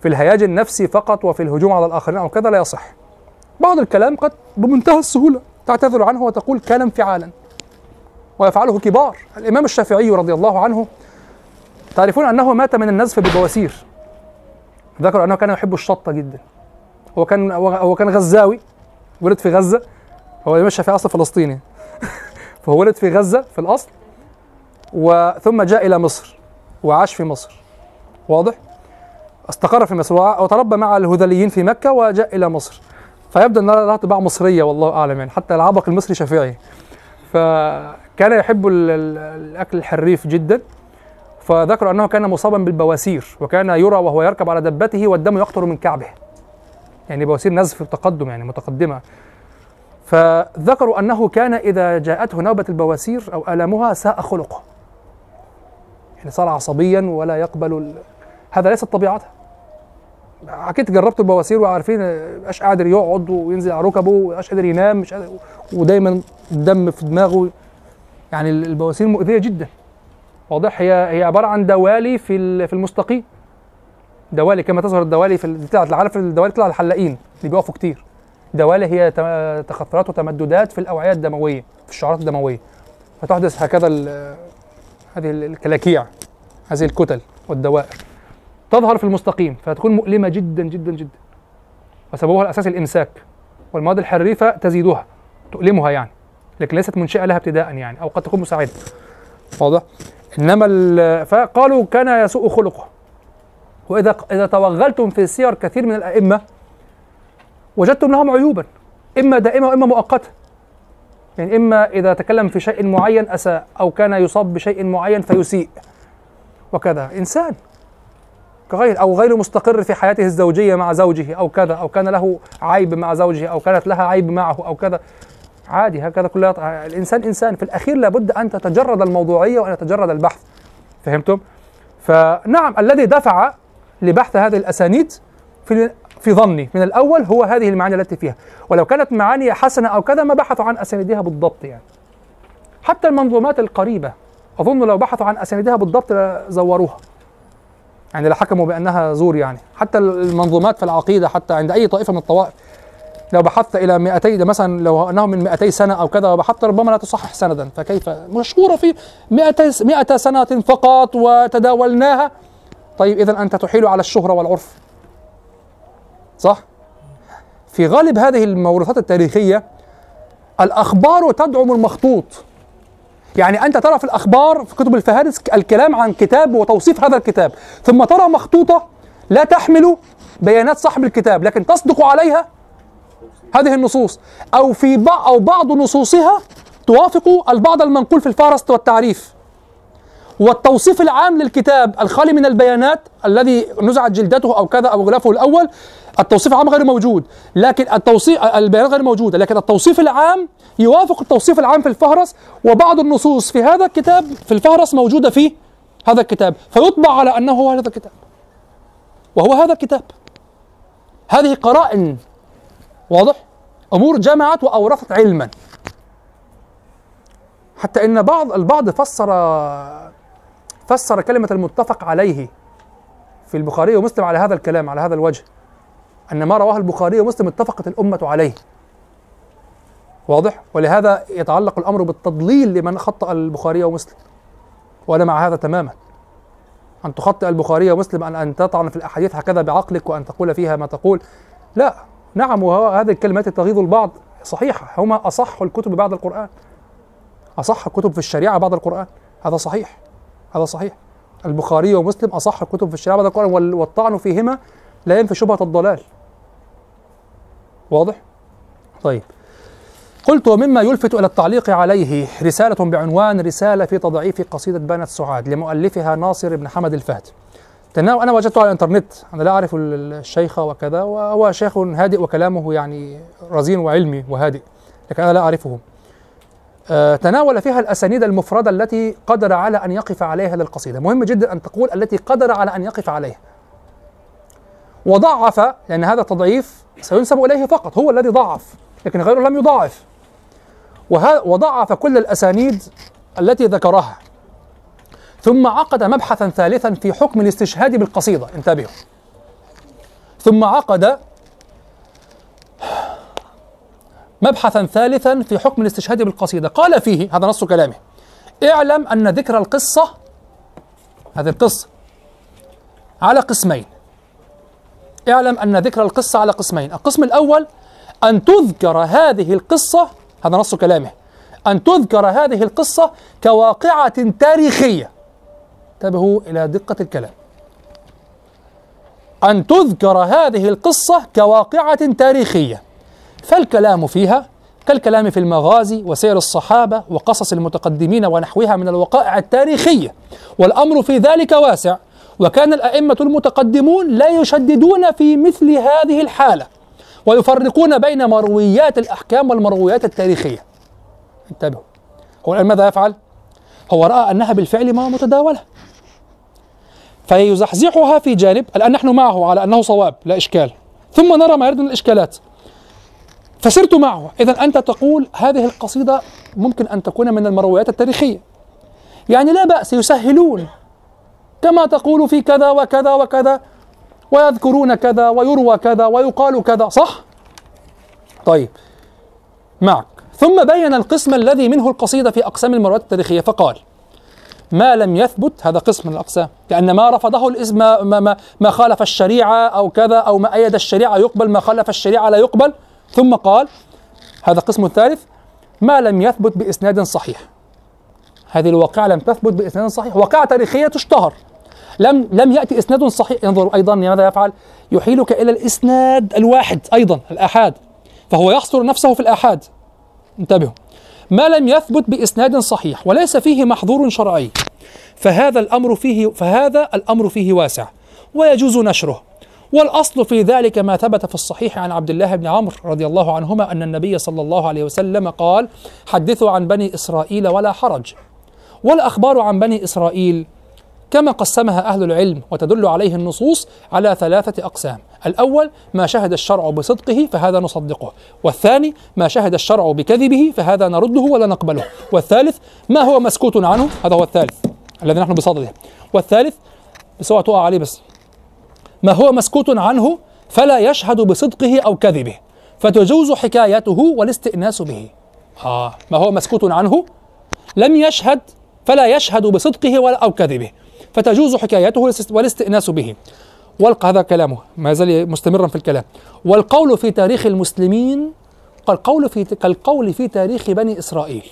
في الهياج النفسي فقط وفي الهجوم على الآخرين أو كذا لا يصح. بعض الكلام قد بمنتهى السهولة تعتذر عنه وتقول كان انفعالا ويفعله كبار. الإمام الشافعي رضي الله عنه تعرفون أنه مات من النزف بالبواسير ذكر أنه كان يحب الشطة جدا. هو كان هو كان غزاوي ولد في غزة هو الإمام الشافعي أصلا فلسطيني. فهو ولد في غزة في الأصل وثم جاء إلى مصر وعاش في مصر. واضح؟ استقر في مصر وتربى مع الهذليين في مكة وجاء إلى مصر. فيبدو ان له طباع مصرية والله أعلم يعني حتى العبق المصري شافعي. فكان يحب ال- ال- الأكل الحريف جدا فذكر أنه كان مصابا بالبواسير وكان يرى وهو يركب على دبته والدم يقطر من كعبه. يعني بواسير نزف تقدم يعني متقدمة. فذكروا أنه كان إذا جاءته نوبة البواسير أو الامها ساء خلقه. يعني صار عصبيا ولا يقبل ال... هذا ليست طبيعته أكيد جربت البواسير وعارفين مش قادر يقعد وينزل على ركبه مش قادر ينام مش قادر ودايما الدم في دماغه. يعني البواسير مؤذية جدا. واضح هي هي عبارة عن دوالي في في المستقيم. دوالي كما تظهر الدوالي في بتاعت عارف الدوالي بتطلع الحلاقين اللي بيقفوا كتير. دوالي هي تخثرات وتمددات في الأوعية الدموية في الشعرات الدموية. فتحدث هكذا هذه ال- الكلاكيع هذه الكتل والدوائر. تظهر في المستقيم فتكون مؤلمة جدا جدا جدا. وسببها الاساسي الإمساك. والمواد الحريفة تزيدها تؤلمها يعني. لكن ليست منشئة لها ابتداء يعني أو قد تكون مساعدة. واضح؟ إنما ال- فقالوا كان يسوء خلقه. وإذا إذا توغلتم في سير كثير من الأئمة وجدتم لهم عيوبا. إما دائمة وإما مؤقتة. يعني إما إذا تكلم في شيء معين أساء أو كان يصاب بشيء معين فيسيء. وكذا. إنسان. كغير أو غير مستقر في حياته الزوجية مع زوجه أو كذا أو كان له عيب مع زوجه أو كانت لها عيب معه أو كذا. عادي هكذا كلها الإنسان إنسان. في الأخير لابد أن تتجرد الموضوعية وأن يتجرد البحث. فهمتم؟ فنعم الذي دفع لبحث هذه الأسانيد في في ظني من الأول هو هذه المعاني التي فيها. ولو كانت معاني حسنة أو كذا ما بحثوا عن أسانيدها بالضبط يعني. حتى المنظومات القريبة أظن لو بحثوا عن أسانيدها بالضبط لزوروها. يعني لحكموا بأنها زور يعني. حتى المنظومات في العقيدة حتى عند أي طائفة من الطوائف لو بحثت إلى 200 ده مثلا لو أنه من 200 سنة أو كذا وبحثت ربما لا تصحح سندا. فكيف؟ مشهورة في 200 100 سنة فقط وتداولناها. طيب اذا أنت تحيل على الشهرة والعرف. صح؟ في غالب هذه الموروثات التاريخية الأخبار تدعم المخطوط. يعني أنت ترى في الأخبار في كتب الفهارس الكلام عن كتاب وتوصيف هذا الكتاب ثم ترى مخطوطة لا تحمل بيانات صاحب الكتاب لكن تصدق عليها؟ هذه النصوص. أو في بعض أو بعض نصوصها توافق البعض المنقول في الفهرست والتعريف. والتوصيف العام للكتاب الخالي من البيانات الذي نزعت جلدته أو كذا أو غلافه الأول التوصيف العام غير موجود. لكن التوصيف البيانات غير موجودة لكن التوصيف العام يوافق التوصيف العام في الفهرس وبعض النصوص في هذا الكتاب في الفهرس موجودة في هذا الكتاب. فيطبع على أنه هو هذا الكتاب. وهو هذا الكتاب. هذه قرائن. واضح؟ أمور جمعت وأورثت علما. حتى إن بعض البعض فسر فسر كلمة المتفق عليه في البخاري ومسلم على هذا الكلام على هذا الوجه أن ما رواه البخاري ومسلم اتفقت الأمة عليه. واضح؟ ولهذا يتعلق الأمر بالتضليل لمن خطأ البخاري ومسلم. وأنا مع هذا تماما. أن تخطئ البخاري ومسلم ان أن تطعن في الأحاديث هكذا بعقلك وأن تقول فيها ما تقول. لا. نعم وهذه الكلمات تغيظ البعض صحيحة. هما أصح الكتب بعد القرآن. أصح الكتب في الشريعة بعد القرآن. هذا صحيح. هذا صحيح. البخاري ومسلم أصح الكتب في الشريعة. بعد القران وال- والطعن فيهما لا ينفي شبهة الضلال. واضح؟ طيب. قلت ومما يلفت إلى التعليق عليه رسالة بعنوان رسالة في تضعيف قصيدة بنت سعاد لمؤلفها ناصر بن حمد الفهد. أنا وجدته على الإنترنت. أنا لا أعرف ال- الشيخ وكذا. وهو شيخ هادئ وكلامه يعني رزين وعلمي وهادئ لكن أنا لا أعرفه. تناول فيها الأسانيد المفردة التي قدر على أن يقف عليها للقصيدة. مهم جدا أن تقول التي قدر على أن يقف عليها. وضعف لأن هذا تضعيف سينسب إليه فقط هو الذي ضعف لكن غيره لم يضاعف وه- وضعف كل الأسانيد التي ذكرها. ثم عقد مبحثا ثالثا في حكم الاستشهاد بالقصيدة. انتبهوا. ثم عقد مبحثا ثالثا في حكم الاستشهاد بالقصيدة. قال فيه هذا نص كلامه اعلم أن ذكر القصة هذه القصة على قسمين. اعلم أن ذكر القصة على قسمين. القسم الأول أن تذكر هذه القصة هذا نص كلامه أن تذكر هذه القصة كواقعة تاريخية. انتبهوا إلى دقة الكلام. أن تذكر هذه القصة كواقعة تاريخية. فالكلام فيها كالكلام في المغازي وسير الصحابة وقصص المتقدمين ونحوها من الوقائع التاريخية. والأمر في ذلك واسع وكان الأئمة المتقدمون لا يشددون في مثل هذه الحالة ويفرقون بين مرويات الأحكام والمرويات التاريخية. انتبهوا. هو الآن ماذا يفعل؟ هو رأى أنها بالفعل ما متداولة. فيزحزحها في جانب الآن نحن معه على أنه صواب لا إشكال. ثم نرى ما يرد من الإشكالات. فسرت معه. إذا أنت تقول هذه القصيدة ممكن أن تكون من المرويات التاريخية. يعني لا بأس يسهلون. كما تقول في كذا وكذا وكذا ويذكرون كذا ويروى كذا ويقال كذا صح؟ طيب معك. ثم بين القسم الذي منه القصيدة في أقسام المرويات التاريخية فقال ما لم يثبت هذا قسم من الأقسام لأن ما رفضه الاسم ما, ما, ما, ما خالف الشريعة أو كذا أو ما أيد الشريعة يقبل ما خالف الشريعة لا يقبل ثم قال هذا القسم الثالث ما لم يثبت بإسناد صحيح. هذه الواقعة لم تثبت بإسناد صحيح. واقعة تاريخية تشتهر. لم لم يأتي إسناد صحيح. انظر أيضا ماذا يفعل. يحيلك إلى الإسناد الواحد أيضا الآحاد. فهو يحصر نفسه في الآحاد. انتبهوا. ما لم يثبت بإسناد صحيح وليس فيه محظور شرعي. فهذا الأمر فيه فهذا الأمر فيه واسع. ويجوز نشره. والأصل في ذلك ما ثبت في الصحيح عن عبد الله بن عمرو رضي الله عنهما أن النبي صلى الله عليه وسلم قال حدثوا عن بني إسرائيل ولا حرج. والأخبار عن بني إسرائيل كما قسمها أهل العلم وتدل عليه النصوص على ثلاثة أقسام الأول ما شهد الشرع بصدقه فهذا نصدقه والثاني ما شهد الشرع بكذبه فهذا نرده ولا نقبله والثالث ما هو مسكوت عنه؟ هذا هو الثالث الذي نحن بصدده والثالث بسوء تقع عليه بس. ما هو مسكوت عنه فلا يشهد بصدقه أو كذبه فتجوز حكايته والاستئناس به. آه ما هو مسكوت عنه؟ لم يشهد فلا يشهد بصدقه ولا أو كذبه فتجوز حكايته والاستئناس به. والق هذا كلامه ما زال مستمرا في الكلام. والقول في تاريخ المسلمين كالقول في كالقول في تاريخ بني إسرائيل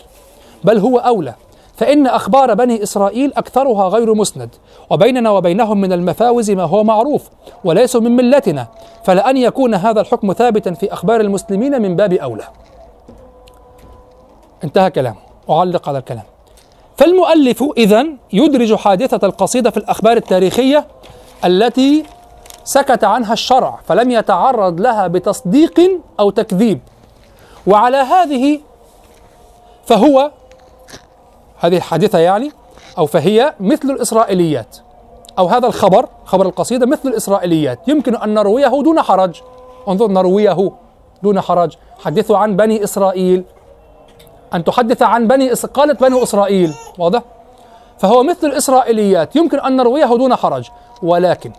بل هو أولى. فإن أخبار بني إسرائيل أكثرها غير مسند وبيننا وبينهم من المفاوز ما هو معروف وليس من ملتنا فلأن يكون هذا الحكم ثابتا في أخبار المسلمين من باب أولى. انتهى كلامه أعلق على الكلام. فالمؤلف إذا يدرج حادثة القصيدة في الأخبار التاريخية التي سكت عنها الشرع فلم يتعرض لها بتصديق أو تكذيب. وعلى هذه فهو هذه الحادثة يعني أو فهي مثل الإسرائيليات أو هذا الخبر خبر القصيدة مثل الإسرائيليات. يمكن أن نرويه دون حرج. انظر نرويه دون حرج. حدثوا عن بني إسرائيل. أن تحدث عن بني إس... قالت بني إسرائيل. واضح؟ فهو مثل الإسرائيليات. يمكن أن نرويه دون حرج. ولكن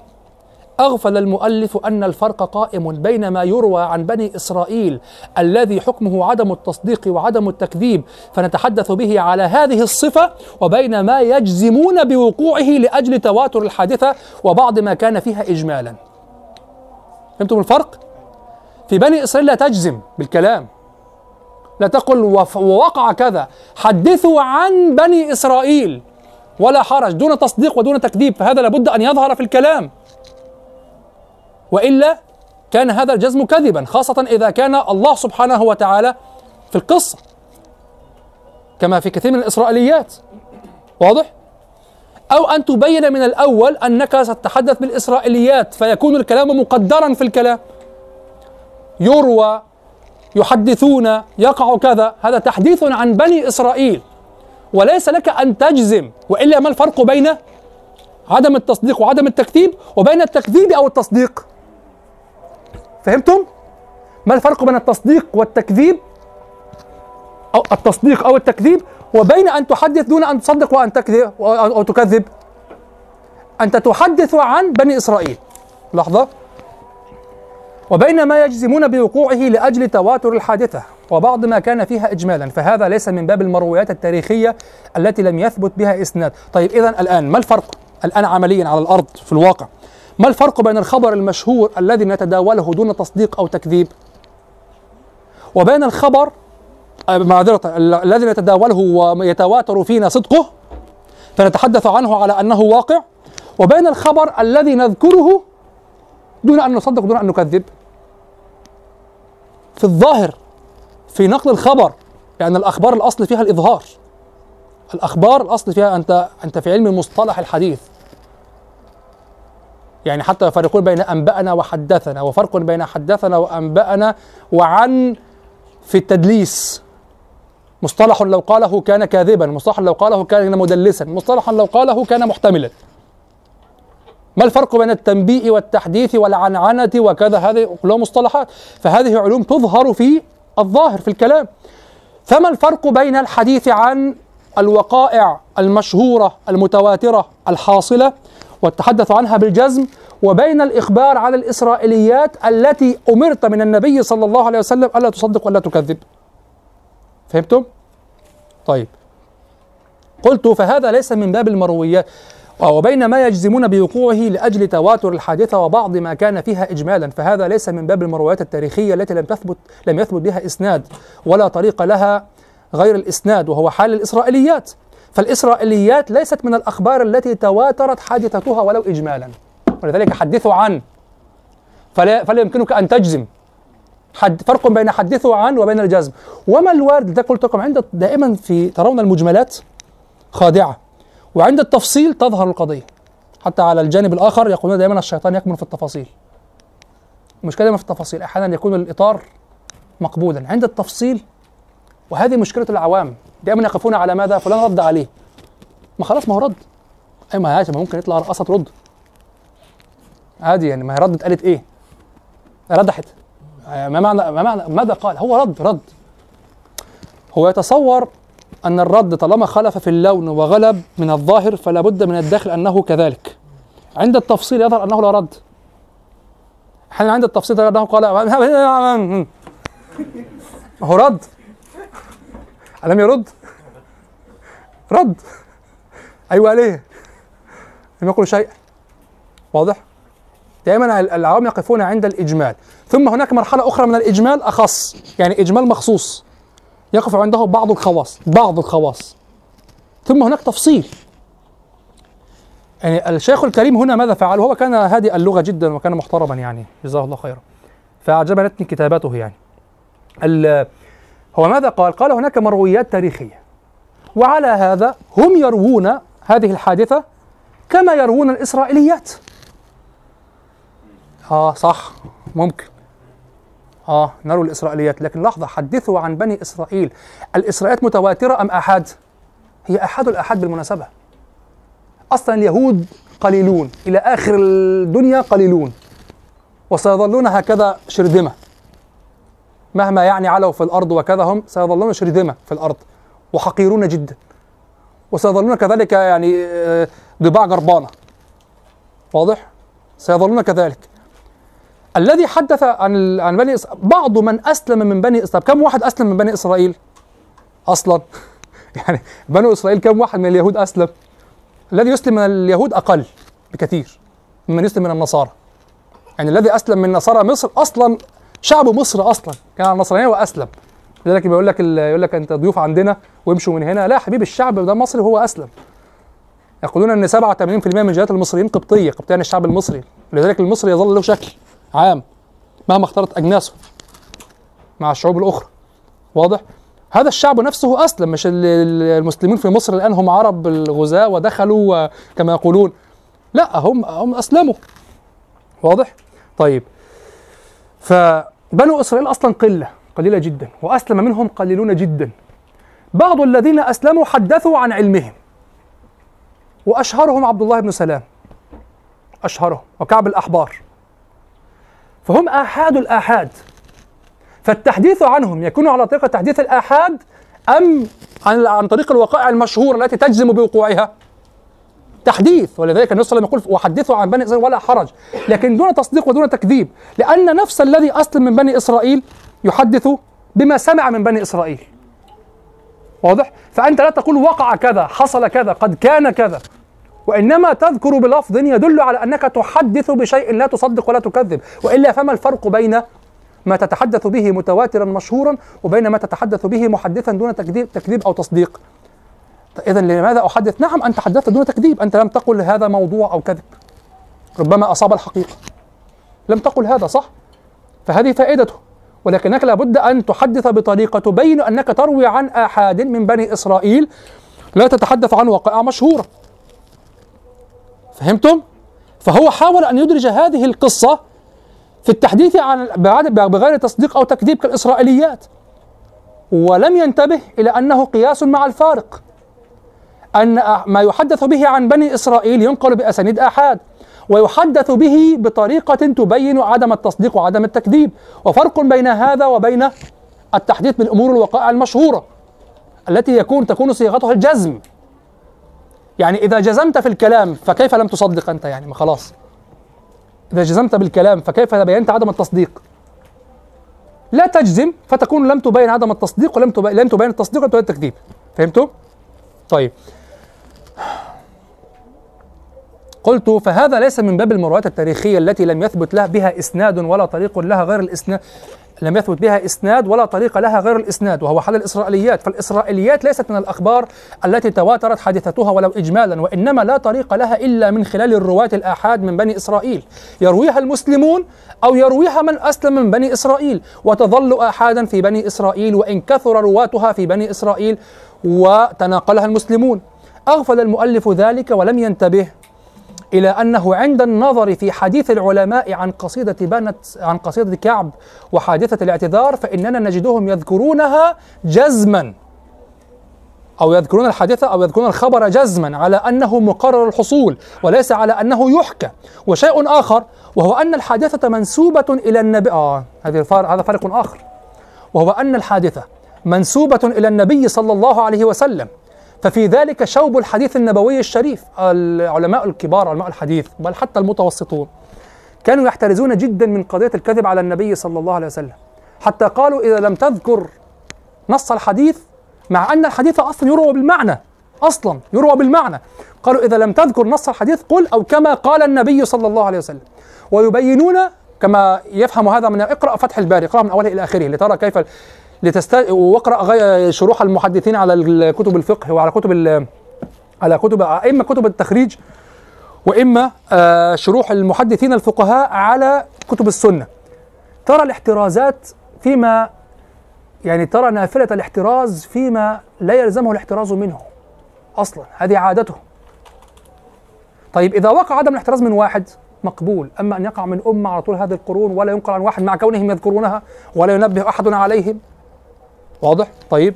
أغفل المؤلف أن الفرق قائم بين ما يروى عن بني إسرائيل الذي حكمه عدم التصديق وعدم التكذيب فنتحدث به على هذه الصفة وبين ما يجزمون بوقوعه لأجل تواتر الحادثة وبعض ما كان فيها إجمالا. فهمتم الفرق؟ في بني إسرائيل لا تجزم بالكلام. لا تقل ووقع كذا. حدثوا عن بني إسرائيل. ولا حرج. دون تصديق ودون تكذيب فهذا لابد أن يظهر في الكلام. وإلا كان هذا الجزم كذبا خاصة إذا كان الله سبحانه وتعالى في القصة كما في كثير من الإسرائيليات. واضح؟ أو أن تبين من الأول أنك ستتحدث بالإسرائيليات فيكون الكلام مقدرا في الكلام. يروى يحدثون يقع كذا. هذا تحديث عن بني إسرائيل. وليس لك أن تجزم وإلا ما الفرق بين عدم التصديق وعدم التكذيب وبين التكذيب أو التصديق؟ فهمتم؟ ما الفرق بين التصديق والتكذيب؟ أو التصديق أو التكذيب؟ وبين أن تحدث دون أن تصدق وأن تكذب أو تكذب. أنت تحدث عن بني إسرائيل. لحظة. وبين ما يجزمون بوقوعه لأجل تواتر الحادثة. وبعض ما كان فيها إجمالا. فهذا ليس من باب المرويات التاريخية التي لم يثبت بها إسناد. طيب إذا الآن ما الفرق الآن عمليا على الأرض في الواقع؟ ما الفرق بين الخبر المشهور الذي نتداوله دون تصديق أو تكذيب؟ وبين الخبر معذرة الذي نتداوله ويتواتر فينا صدقه فنتحدث عنه على أنه واقع. وبين الخبر الذي نذكره دون أن نصدق دون أن نكذب. في الظاهر في نقل الخبر لأن الأخبار الأصل فيها الإظهار. الأخبار الأصل فيها أنت أنت في علم مصطلح الحديث. يعني حتى يفرقون بين أنبأنا وحدثنا وفرق بين حدثنا وأنبأنا وعن في التدليس. مصطلح لو قاله كان كاذبا مصطلح لو قاله كان مدلسا مصطلح لو قاله كان محتملا. ما الفرق بين التنبيء والتحديث والعنعنة وكذا؟ هذه كلها مصطلحات. فهذه علوم تظهر في الظاهر في الكلام. فما الفرق بين الحديث عن الوقائع المشهورة المتواترة الحاصلة والتحدث عنها بالجزم وبين الإخبار عن الإسرائيليات التي أمرت من النبي صلى الله عليه وسلم ألا تصدق ولا تكذب. فهمتم؟ طيب. قلت فهذا ليس من باب المرويات وبين ما يجزمون بوقوعه لأجل تواتر الحادثة وبعض ما كان فيها إجمالا فهذا ليس من باب المرويات التاريخية التي لم تثبت لم يثبت بها إسناد ولا طريق لها غير الإسناد وهو حال الإسرائيليات. فالإسرائيليات ليست من الأخبار التي تواترت حادثتها ولو إجمالا. ولذلك حدثوا عن فلا, فلا يمكنك أن تجزم. حد فرق بين حدثوا عن وبين الجزم. وما الوارد ده قلت لكم عند دائما في ترون المجملات خادعة. وعند التفصيل تظهر القضية. حتى على الجانب الآخر يقولون دائما الشيطان يكمن في التفاصيل. المشكلة دائما في التفاصيل. أحيانا يكون الإطار مقبولا. عند التفصيل وهذه مشكلة العوام. دائما يقفون على ماذا؟ فلان رد عليه. ما خلاص ما هو رد. أي ما هاش ما ممكن يطلع رقصة ترد. عادي يعني ما هي ردت قالت إيه؟ ردحت. ما معنى ما معنى ماذا قال؟ هو رد رد. هو يتصور أن الرد طالما خلف في اللون وغلب من الظاهر فلا بد من الداخل أنه كذلك. عند التفصيل يظهر أنه لا رد. أحيانا عند التفصيل أنه قال هو رد. ألم يرد؟ رد. أيوة ليه؟ لم يقل شيء. واضح؟ دائما العوام يقفون عند الإجمال. ثم هناك مرحلة أخرى من الإجمال أخص يعني إجمال مخصوص. يقف عنده بعض الخواص بعض الخواص. ثم هناك تفصيل. يعني الشيخ الكريم هنا ماذا فعل؟ هو كان هادئ اللغة جدا وكان محترما يعني جزاه الله خيرا. فأعجبتني كتاباته يعني. هو ماذا قال؟ قال هناك مرويات تاريخية. وعلى هذا هم يروون هذه الحادثة كما يروون الإسرائيليات. آه صح ممكن. آه نروي الإسرائيليات. لكن لحظة حدثوا عن بني إسرائيل. الإسرائيليات متواترة أم أحاد؟ هي أحد الأحاد بالمناسبة. أصلا اليهود قليلون إلى آخر الدنيا قليلون. وسيظلون هكذا شرذمة. مهما يعني علوا في الأرض وكذا هم سيظلون شرذمة في الأرض وحقيرون جدا وسيظلون كذلك يعني ضباع جربانة واضح؟ سيظلون كذلك الذي حدث عن عن بني إسرائيل بعض من أسلم من بني إسرائيل كم واحد أسلم من بني إسرائيل؟ أصلا يعني بنو إسرائيل كم واحد من اليهود أسلم؟ الذي يسلم من اليهود أقل بكثير ممن يسلم من النصارى يعني الذي أسلم من نصارى مصر أصلا شعب مصر أصلا كان على النصرانية وأسلم. لذلك بيقول لك يقول لك أنت ضيوف عندنا وامشوا من هنا. لا حبيبي الشعب ده مصري وهو أسلم. يقولون إن 87% من جاليات المصريين قبطية يعني الشعب المصري. لذلك المصري يظل له شكل عام مهما اختلط أجناسه مع الشعوب الأخرى. واضح؟ هذا الشعب نفسه أسلم مش ال- ال- المسلمين في مصر الآن هم عرب الغزاة ودخلوا كما يقولون. لا هم هم أسلموا. واضح؟ طيب. فبنو إسرائيل أصلا قلة قليلة جدا وأسلم منهم قليلون جدا. بعض الذين أسلموا حدثوا عن علمهم وأشهرهم عبد الله بن سلام أشهرهم وكعب الأحبار. فهم آحاد الآحاد. فالتحديث عنهم يكون على طريقة تحديث الآحاد أم عن عن طريق الوقائع المشهورة التي تجزم بوقوعها؟ تحديث ولذلك النبي صلى الله عليه وسلم يقول وحدثوا عن بني إسرائيل ولا حرج. لكن دون تصديق ودون تكذيب لأن نفس الذي أسلم من بني إسرائيل يحدث بما سمع من بني إسرائيل. واضح؟ فأنت لا تقول وقع كذا حصل كذا قد كان كذا. وإنما تذكر بلفظ يدل على أنك تحدث بشيء لا تصدق ولا تكذب. وإلا فما الفرق بين ما تتحدث به متواترا مشهورا وبين ما تتحدث به محدثا دون تكذيب, تكذيب أو تصديق؟ إذا لماذا أحدث؟ نعم أنت حدثت دون تكذيب أنت لم تقل هذا موضوع أو كذب. ربما أصاب الحقيقة. لم تقل هذا صح؟ فهذه فائدته. ولكنك لابد أن تحدث بطريقة تبين أنك تروي عن آحاد من بني إسرائيل. لا تتحدث عن وقائع مشهورة. فهمتم؟ فهو حاول أن يدرج هذه القصة في التحديث عن بغير تصديق أو تكذيب كالإسرائيليات. ولم ينتبه إلى أنه قياس مع الفارق. أن ما يحدث به عن بني إسرائيل ينقل بأسانيد آحاد ويحدث به بطريقة تبين عدم التصديق وعدم التكذيب. وفرق بين هذا وبين التحديث بالأمور الوقائع المشهورة التي يكون تكون صيغتها الجزم. يعني إذا جزمت في الكلام فكيف لم تصدق أنت؟ يعني ما خلاص. إذا جزمت بالكلام فكيف بينت عدم التصديق؟ لا تجزم فتكون لم تبين عدم التصديق ولم تبين لم تبين التصديق ولم تبين التكذيب. فهمتوا؟ طيب. قلت فهذا ليس من باب المرويات التاريخية التي لم يثبت لها بها إسناد ولا طريق لها غير الإسناد لم يثبت بها إسناد ولا طريق لها غير الإسناد وهو حال الإسرائيليات. فالإسرائيليات ليست من الأخبار التي تواترت حادثتها ولو إجمالا وإنما لا طريق لها إلا من خلال الرواة الآحاد من بني إسرائيل. يرويها المسلمون أو يرويها من أسلم من بني إسرائيل وتظل آحادا في بني إسرائيل وإن كثر رواتها في بني إسرائيل وتناقلها المسلمون. أغفل المؤلف ذلك ولم ينتبه إلى أنه عند النظر في حديث العلماء عن قصيدة بنت عن قصيدة كعب وحادثة الاعتذار فإننا نجدهم يذكرونها جزما. أو يذكرون الحادثة أو يذكرون الخبر جزما على أنه مقرر الحصول وليس على أنه يحكى. وشيء آخر وهو أن الحادثة منسوبة إلى النبي آه هذا فرق آخر. وهو أن الحادثة منسوبة إلى النبي صلى الله عليه وسلم. ففي ذلك شوب الحديث النبوي الشريف العلماء الكبار علماء الحديث بل حتى المتوسطون. كانوا يحترزون جدا من قضية الكذب على النبي صلى الله عليه وسلم. حتى قالوا إذا لم تذكر نص الحديث مع أن الحديث أصلا يروى بالمعنى أصلا يروى بالمعنى. قالوا إذا لم تذكر نص الحديث قل أو كما قال النبي صلى الله عليه وسلم. ويبينون كما يفهم هذا من اقرأ فتح الباري اقرأ من أوله إلى آخره لترى كيف لتست واقرأ غي- شروح المحدثين على كتب الفقه وعلى كتب ال- على كتب إما كتب التخريج وإما آه، شروح المحدثين الفقهاء على كتب السنة. ترى الاحترازات فيما يعني ترى نافلة الاحتراز فيما لا يلزمه الاحتراز منه أصلا. هذه عادته. طيب إذا وقع عدم الاحتراز من واحد مقبول. أما أن يقع من أمة على طول هذه القرون ولا ينقل عن واحد مع كونهم يذكرونها ولا ينبه أحد عليهم واضح؟ طيب.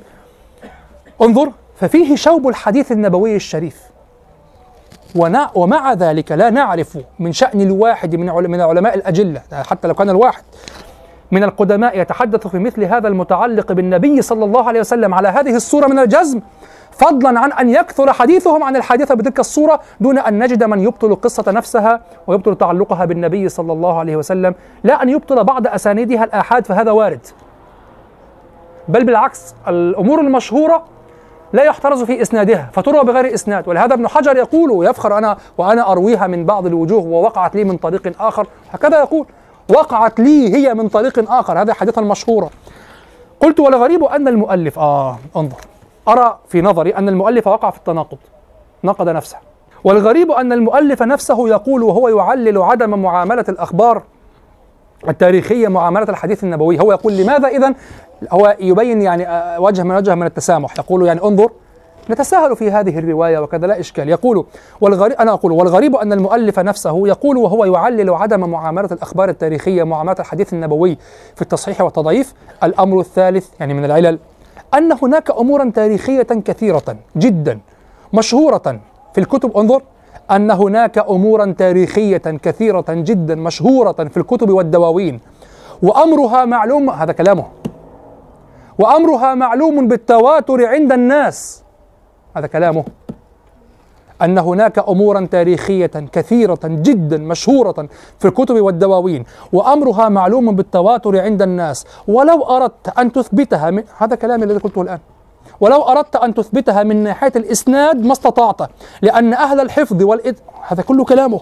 انظر ففيه شوب الحديث النبوي الشريف. ومع ذلك لا نعرف من شأن الواحد من من العلماء الأجلة حتى لو كان الواحد من القدماء يتحدث في مثل هذا المتعلق بالنبي صلى الله عليه وسلم على هذه الصورة من الجزم فضلا عن أن يكثر حديثهم عن الحادثة بتلك الصورة دون أن نجد من يبطل القصة نفسها ويبطل تعلقها بالنبي صلى الله عليه وسلم لا أن يبطل بعض أسانيدها الآحاد فهذا وارد. بل بالعكس الأمور المشهورة لا يحترز في إسنادها فتروى بغير إسناد. ولهذا ابن حجر يقول ويفخر أنا وأنا أرويها من بعض الوجوه ووقعت لي من طريق آخر. هكذا يقول وقعت لي هي من طريق آخر. هذه حديثا مشهورة. قلت والغريب أن المؤلف آه انظر. أرى في نظري أن المؤلف وقع في التناقض. نقد نفسه. والغريب أن المؤلف نفسه يقول وهو يعلل عدم معاملة الأخبار التاريخية معاملة الحديث النبوي. هو يقول لماذا إذا هو يبين يعني آه، وجه من وجه من التسامح. يقول يعني انظر نتساهل في هذه الرواية وكذا لا إشكال. يقول والغريب أنا أقول والغريب أن المؤلف نفسه يقول وهو يعلل عدم معاملة الأخبار التاريخية معاملة الحديث النبوي في التصحيح والتضعيف. الأمر الثالث يعني من العلل أن هناك أمورا تاريخية كثيرة جدا مشهورة في الكتب. انظر أن هناك أمورا تاريخية كثيرة جدا مشهورة في الكتب والدواوين وأمرها معلوم هذا كلامه. وأمرها معلوم بالتواتر عند الناس هذا كلامه. أن هناك أمورا تاريخية كثيرة جدا مشهورة في الكتب والدواوين وأمرها معلوم بالتواتر عند الناس. ولو أردت أن تثبتها من هذا كلامي الذي قلته الآن. ولو أردت أن تثبتها من ناحية الإسناد ما استطعت لأن أهل الحفظ والإد هذا كله كلامه.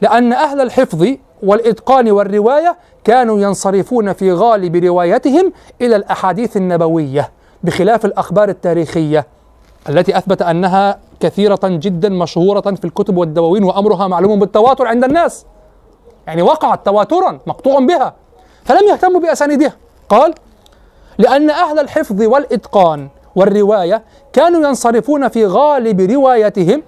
لأن أهل الحفظ والإتقان والرواية كانوا ينصرفون في غالب روايتهم إلى الأحاديث النبوية بخلاف الأخبار التاريخية التي أثبت أنها كثيرة جدا مشهورة في الكتب والدواوين وأمرها معلوم بالتواتر عند الناس. يعني وقعت تواترا مقطوع بها فلم يهتموا بأسانيدها. قال لأن أهل الحفظ والإتقان والرواية كانوا ينصرفون في غالب روايتهم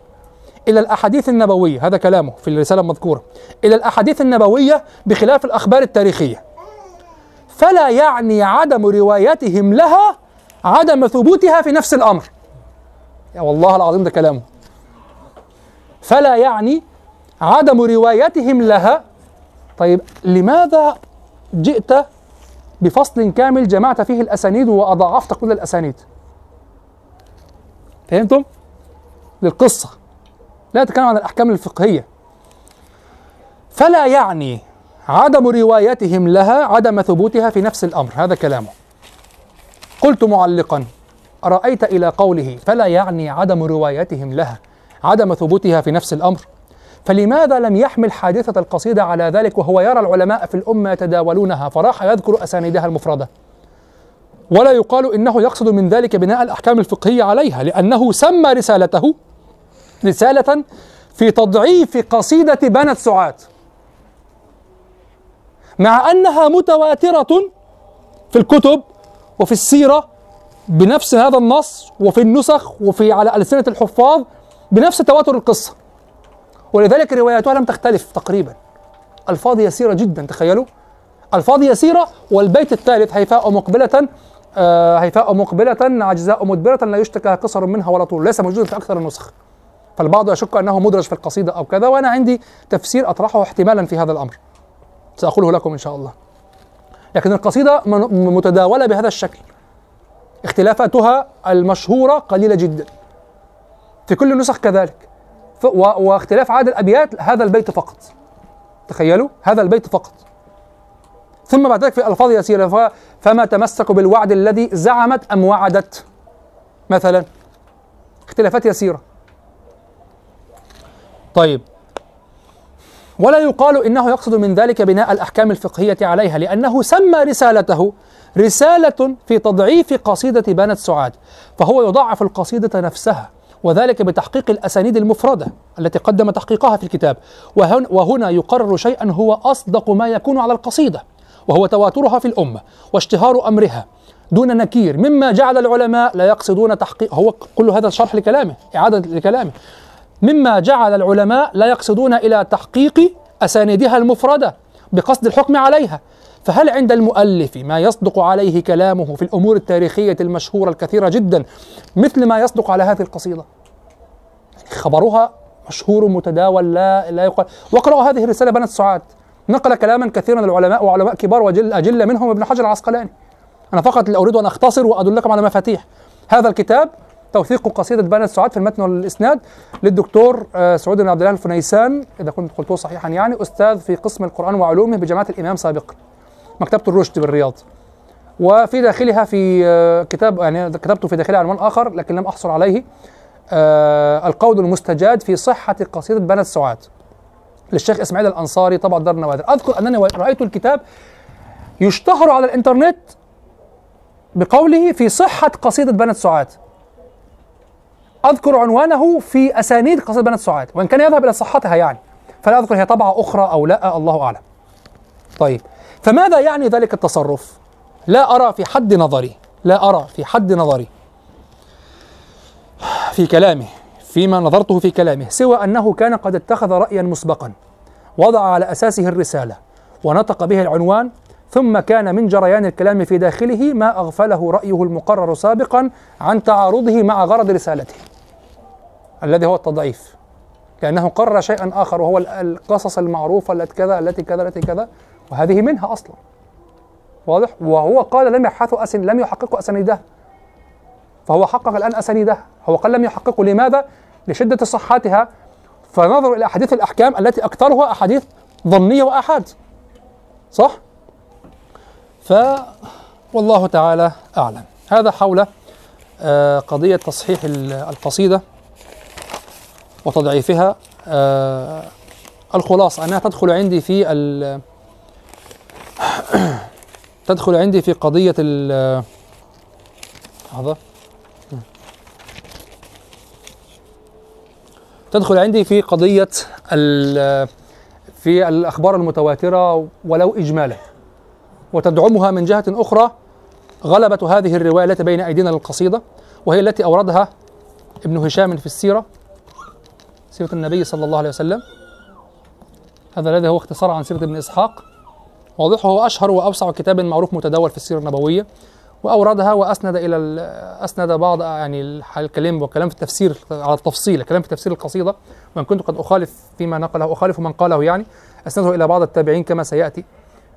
إلى الأحاديث النبوية. هذا كلامه في الرسالة المذكورة. إلى الأحاديث النبوية بخلاف الأخبار التاريخية. فلا يعني عدم روايتهم لها عدم ثبوتها في نفس الأمر. يا والله العظيم ده كلامه. فلا يعني عدم روايتهم لها. طيب لماذا جئت بفصل كامل جمعت فيه الأسانيد وأضعفت كل الأسانيد. فهمتم؟ للقصة. لا أتكلم عن الأحكام الفقهية. فلا يعني عدم روايتهم لها عدم ثبوتها في نفس الأمر. هذا كلامه. قلت معلقا أرأيت إلى قوله فلا يعني عدم روايتهم لها عدم ثبوتها في نفس الأمر؟ فلماذا لم يحمل حادثة القصيدة على ذلك وهو يرى العلماء في الأمة يتداولونها فراح يذكر أسانيدها المفردة؟ ولا يقال إنه يقصد من ذلك بناء الأحكام الفقهية عليها لأنه سمى رسالته رسالة في تضعيف قصيدة بنت سعاد. مع أنها متواترة في الكتب وفي السيرة بنفس هذا النص وفي النسخ وفي على ألسنة الحفاظ بنفس تواتر القصة. ولذلك رواياتها لم تختلف تقريبا. ألفاظ يسيرة جدا تخيلوا. ألفاظ يسيرة والبيت الثالث هيفاء مقبلة آه هيفاء مقبلة عجزاء مدبرة لا يشتكى قصر منها ولا طول ليس موجودا في أكثر النسخ. فالبعض يشك أنه مدرج في القصيدة أو كذا وأنا عندي تفسير أطرحه احتمالا في هذا الأمر. سأقوله لكم إن شاء الله. لكن القصيدة متداولة بهذا الشكل. اختلافاتها المشهورة قليلة جدا. في كل النسخ كذلك. واختلاف عدد الأبيات هذا البيت فقط. تخيلوا هذا البيت فقط. ثم بعد ذلك في ألفاظ يسيرة فما تمسكوا بالوعد الذي زعمت أم وعدت؟ مثلا اختلافات يسيرة طيب. ولا يقال إنه يقصد من ذلك بناء الأحكام الفقهية عليها لأنه سمى رسالته رسالة في تضعيف قصيدة بنت سعاد فهو يضعف القصيدة نفسها. وذلك بتحقيق الأسانيد المفردة التي قدم تحقيقها في الكتاب. وهن وهنا يقرر شيئا هو أصدق ما يكون على القصيدة وهو تواترها في الأمة واشتهار أمرها دون نكير. مما جعل العلماء لا يقصدون تحقيق هو كل هذا شرح لكلامه إعادة لكلامه. مما جعل العلماء لا يقصدون إلى تحقيق أسانيدها المفردة بقصد الحكم عليها. فهل عند المؤلف ما يصدق عليه كلامه في الأمور التاريخية المشهورة الكثيرة جدا مثل ما يصدق على هذه القصيدة؟ خبرها مشهور متداول لا لا يقال. واقرأوا هذه الرسالة بنت سعاد. نقل كلاما كثيرا للعلماء وعلماء كبار وجل أجل منهم ابن حجر العسقلاني. أنا فقط أريد أن أختصر وأدلكم على مفاتيح. هذا الكتاب توثيق قصيدة بنت سعاد في المتن والإسناد للدكتور آه، سعود بن عبد الله الفنيسان. إذا كنت قلته صحيحا يعني أستاذ في قسم القرآن وعلومه بجامعة الإمام سابقا مكتبة الرشد بالرياض. وفي داخلها في آه، كتاب يعني كتبته في داخلها عنوان آخر لكن لم أحصل عليه آه، القول المستجاد في صحة قصيدة بنت سعاد للشيخ إسماعيل الأنصاري طبعا دار النوادر. أذكر أنني رأيت الكتاب يشتهر على الإنترنت بقوله في صحة قصيدة بنت سعاد أذكر عنوانه في أسانيد قصيدة بنات سعاد وإن كان يذهب إلى صحتها يعني. فلا أذكر هي طبعة أخرى أو لا الله أعلم. طيب. فماذا يعني ذلك التصرف؟ لا أرى في حد نظري لا أرى في حد نظري. في كلامه فيما نظرته في كلامه سوى أنه كان قد اتخذ رأيا مسبقا. وضع على أساسه الرسالة ونطق به العنوان ثم كان من جريان الكلام في داخله ما أغفله رأيه المقرر سابقا عن تعارضه مع غرض رسالته. الذي هو التضعيف. لأنه قرر شيئا آخر وهو ال- القصص المعروفة التي كذا التي كذا التي كذا. وهذه منها أصلا. واضح؟ وهو قال لم يبحثوا أسن لم يحققوا أسانيدها فهو حقق الآن أسانيدها هو قال لم يحققوا لماذا؟ لشدة صحتها. فنظروا إلى أحاديث الأحكام التي أكثرها أحاديث ظنية وآحاد. صح؟ ف والله تعالى أعلم. هذا حول آه، قضية تصحيح ال- القصيدة وتضعيفها. آه، الخلاصة أنها تدخل عندي في تدخل عندي في قضية ال لحظة. تدخل عندي في قضية ال- في الأخبار المتواترة ولو إجمالا وتدعمها من جهة أخرى غلبة هذه الرواية التي بين أيدينا للقصيدة وهي التي أوردها ابن هشام في السيرة سيرة النبي صلى الله عليه وسلم. هذا الذي هو اختصار عن سيرة ابن إسحاق. واضح هو أشهر وأوسع كتاب معروف متداول في السيرة النبوية وأوردها وأسند إلى ال- أسند بعض يعني الكلام والكلام في التفسير على التفصيل الكلام في تفسير القصيدة وإن كنت قد أخالف فيما نقله أخالف من قاله يعني أسنده إلى بعض التابعين كما سيأتي